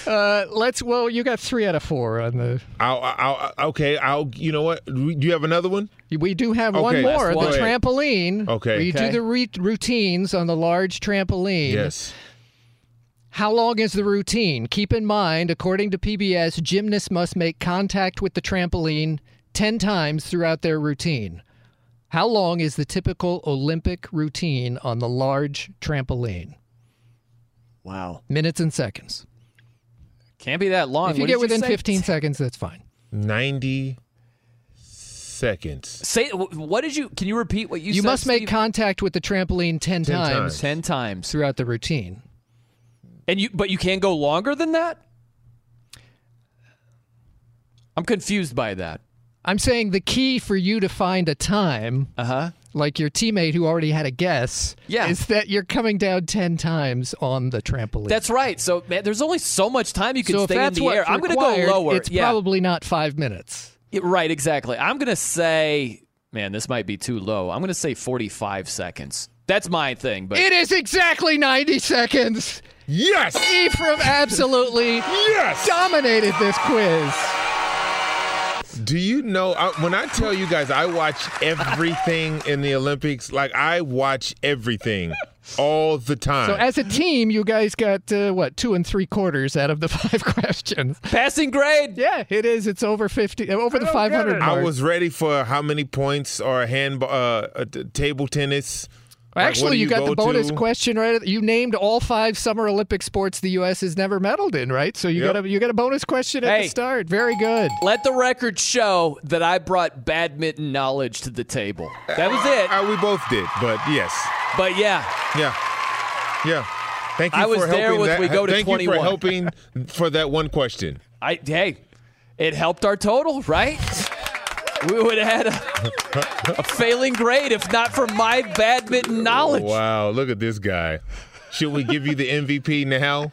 Yeah. uh, let's. Well, you got three out of four on the. I'll, I'll, I'll- okay. I'll. You know what? Do you have another one? We do have one more. Last The trampoline. Okay. We Okay. do the re- routines on the large trampoline. Yes. How long is the routine? Keep in mind, according to PBS, gymnasts must make contact with the trampoline 10 times throughout their routine. How long is the typical Olympic routine on the large trampoline? Wow. Minutes and seconds. Can't be that long. if you What get within say? 15 seconds, that's fine. Ninety seconds. Say what did you? Can you repeat what you? Said? You said, must make Steve? contact with the trampoline 10, 10 times, times. ten times, throughout the routine. And you but you can't go longer than that. I'm confused by that. I'm saying the key for you to find a time, Uh huh. like your teammate who already had a guess, Yeah. is that you're coming down 10 times on the trampoline. That's right. So man, there's only so much time you can so stay in the air. I'm going to go lower. It's yeah. probably not five minutes. Yeah, right. Exactly. I'm going to say, man, this might be too low. I'm going to say 45 seconds. That's my thing. But It is exactly 90 seconds. Yes. Ephraim absolutely Yes. dominated this quiz. Do you know I, when I tell you guys I watch everything in the Olympics? Like I watch everything all the time. So as a team, you guys got uh, what two and three quarters out of the five questions. passing grade. Yeah, it is. It's over 50, over the 500. I was ready for how many points or hand uh, uh, table tennis. Like, Actually, do you, got go the bonus to? question right. You named all five Summer Olympic sports the U.S. has never medaled in, right? So you Yep. got a you got a bonus question at Hey. the start. Very good. Let the record show that I brought badminton knowledge to the table. That was it. Uh, we both did, but yes, But yeah, yeah, yeah. Thank you I was for there helping with that. we go to Thank you 21. for helping for that one question. I hey, it helped our total, right? We would have had a, a failing grade if not for my badminton knowledge. Wow, look at this guy. Should we give you the MVP now?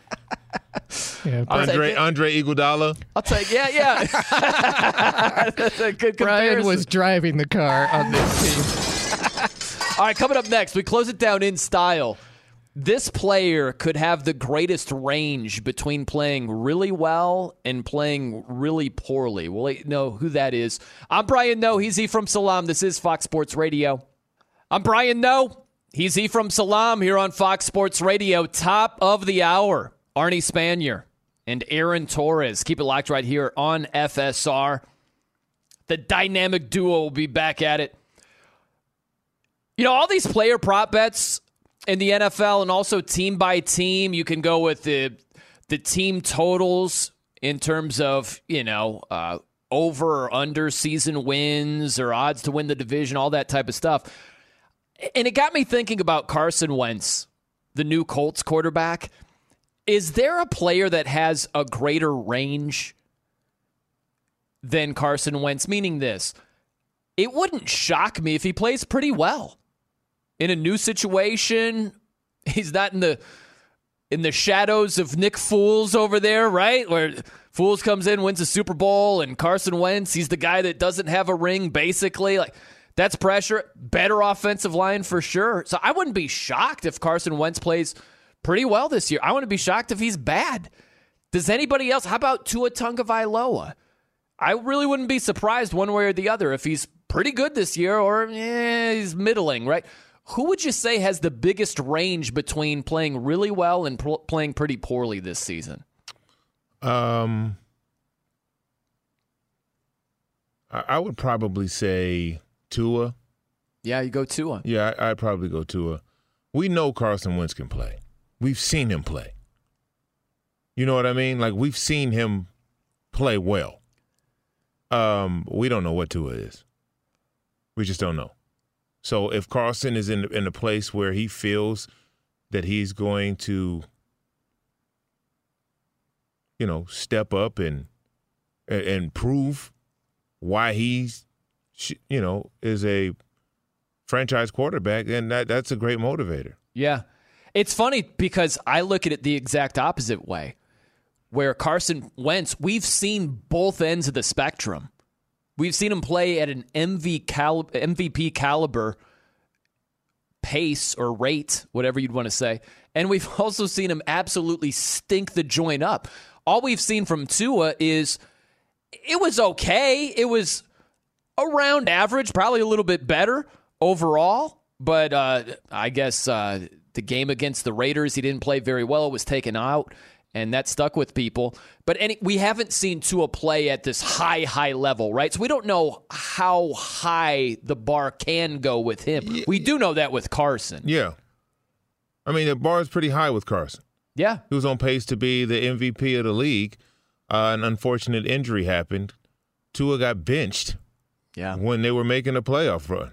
Yeah, I'll Andre. Andre Iguodala. I'll take yeah, yeah. That's a good comparison. Brian comparison. was driving the car on this team. All right, coming up next, we close it down in style. This player could have the greatest range between playing really well and playing really poorly. We'll know who that is. I'm Brian Noe. He's Ephraim Salaam. This is Fox Sports Radio. I'm Brian Noe. He's Ephraim Salaam here on Fox Sports Radio. Top of the hour. Arnie Spanier and Aaron Torres. Keep it locked right here on FSR. The dynamic duo will be back at it. You know, all these player prop bets in the NFL and also team by team, you can go with the the team totals in terms of, you know, uh, over or under season wins or odds to win the division, all that type of stuff. And it got me thinking about Carson Wentz, the new Colts quarterback. Is there a player that has a greater range than Carson Wentz? Meaning this, it wouldn't shock me if he plays pretty well in a new situation. He's not in the in the shadows of Nick Foles over there, right? Where Foles comes in, wins a Super Bowl, and Carson Wentz, he's the guy that doesn't have a ring, basically. Like that's pressure. Better offensive line for sure. So I wouldn't be shocked if Carson Wentz plays pretty well this year. I wouldn't be shocked if he's bad. Does anybody else? How about Tua Tagovailoa? I really wouldn't be surprised one way or the other if he's pretty good this year or eh, he's middling, right? Who would you say has the biggest range between playing really well and pl- playing pretty poorly this season? Um, I, I would probably say Tua. Yeah, you go Tua. Yeah, I, I'd probably go Tua. We know Carson Wentz can play. We've seen him play. You know what I mean? Like we've seen him play well. Um, we don't know what Tua is. We just don't know. So if Carson is in in a place where he feels that he's going to, you know, step up and and, and prove why he's, you know, is a franchise quarterback, then that that's a great motivator. Yeah. It's funny because I look at it the exact opposite way. Where Carson Wentz, we've seen both ends of the spectrum. We've seen him play at an MV MVP caliber pace or rate, whatever you'd want to say. And we've also seen him absolutely stink the joint up. All we've seen from Tua is it was okay. It was around average, probably a little bit better overall. But uh, I guess uh, the game against the Raiders, he didn't play very well. It was taken out, and that stuck with people. But any, we haven't seen Tua play at this high, high level, right? So we don't know how high the bar can go with him. We do know that with Carson. Yeah. I mean, the bar is pretty high with Carson. Yeah. He was on pace to be the MVP of the league. Uh, an unfortunate injury happened. Tua got benched. Yeah. When they were making a playoff run.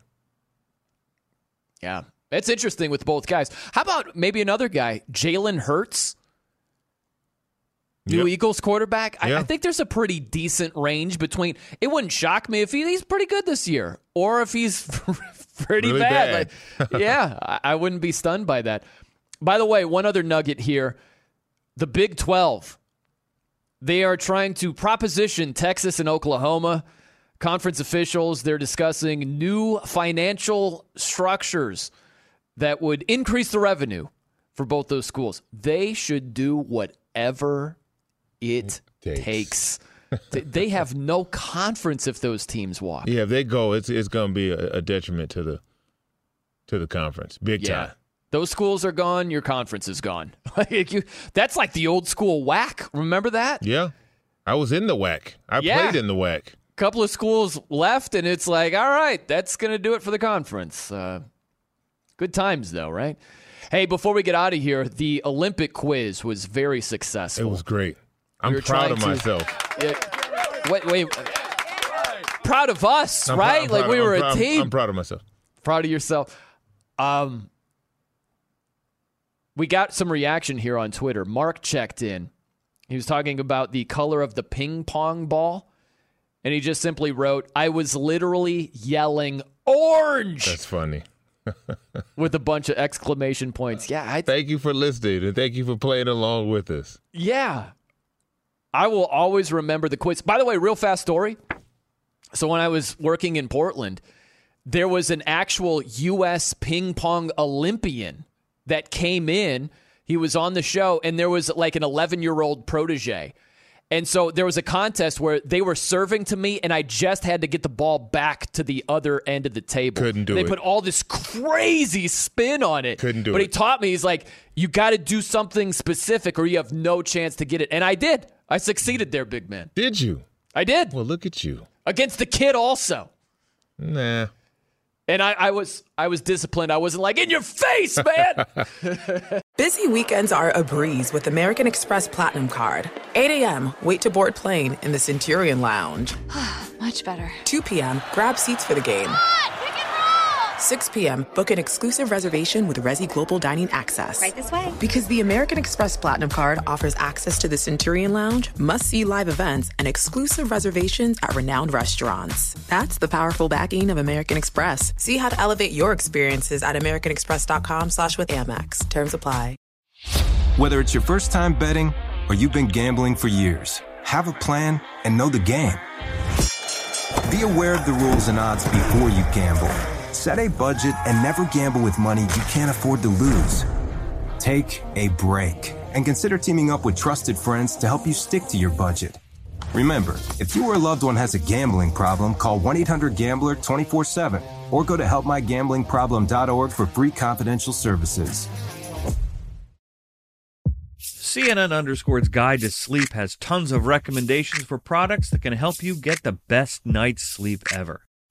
Yeah. It's interesting with both guys. How about maybe another guy, Jalen Hurts? New Yep. Eagles quarterback. I, Yeah. I think there's a pretty decent range between. It wouldn't shock me if he, he's pretty good this year, or if he's pretty Really bad. bad. Like, yeah, I, I wouldn't be stunned by that. By the way, one other nugget here: the Big Twelve. They are trying to proposition Texas and Oklahoma. Conference officials they're discussing new financial structures that would increase the revenue for both those schools. They should do whatever it takes. They- they have no conference if those teams walk. Yeah, if they go, it's it's going to be a, a detriment to the to the conference, big time. Those schools are gone, your conference is gone. Like you- That's like the old school WAC. Remember that? Yeah, I was in the WAC. I Yeah. played in the WAC. couple of schools left, and it's like, all right, that's going to do it for the conference. Uh, good times, though, right? Hey, before we get out of here, the Olympic quiz was very successful. It was great. I'm proud of to- myself. Yeah. Wait, wait. Proud of us, I'm right? Like proud we were I'm a proud- team. I'm proud of myself. Proud of yourself. Um, we got some reaction here on Twitter. Mark checked in. He was talking about the color of the ping pong ball, and he just simply wrote, "I was literally yelling orange." That's funny. with a bunch of exclamation points. Yeah, I Thank you for listening and thank you for playing along with us. Yeah. I will always remember the quiz. By the way, real fast story. So when I was working in Portland, there was an actual U.S. ping pong Olympian that came in. He was on the show, and there was like an 11 year old protege. And so there was a contest where they were serving to me, and I just had to get the ball back to the other end of the table. Couldn't do they it. put all this crazy spin on it. Couldn't do but it. But he taught me, he's like, you got to do something specific or you have no chance to get it. And I did. I succeeded there, big man. Did you? I did. Well, look at you. Against the kid also. Nah. And I, I was I was disciplined. I wasn't like, in your face, man. Busy weekends are a breeze with American Express Platinum Card. 8 a.m., wait to board plane in the Centurion Lounge. Much better. 2 p.m., grab seats for the game. 6 p.m., book an exclusive reservation with Resy Global Dining Access. Right this way. Because the American Express Platinum Card offers access to the Centurion Lounge, must see live events, and exclusive reservations at renowned restaurants. That's the powerful backing of American Express. See how to elevate your experiences at AmericanExpress.com slash with Amex. Terms apply. Whether it's your first time betting or you've been gambling for years, have a plan and know the game. Be aware of the rules and odds before you gamble. Set a budget and never gamble with money you can't afford to lose. Take a break and consider teaming up with trusted friends to help you stick to your budget. Remember, if you or a loved one has a gambling problem, call 1 800 Gambler 24 7. or go to helpmygamblingproblem.org for free confidential services. CNN Underscore's Guide to Sleep has tons of recommendations for products that can help you get the best night's sleep ever.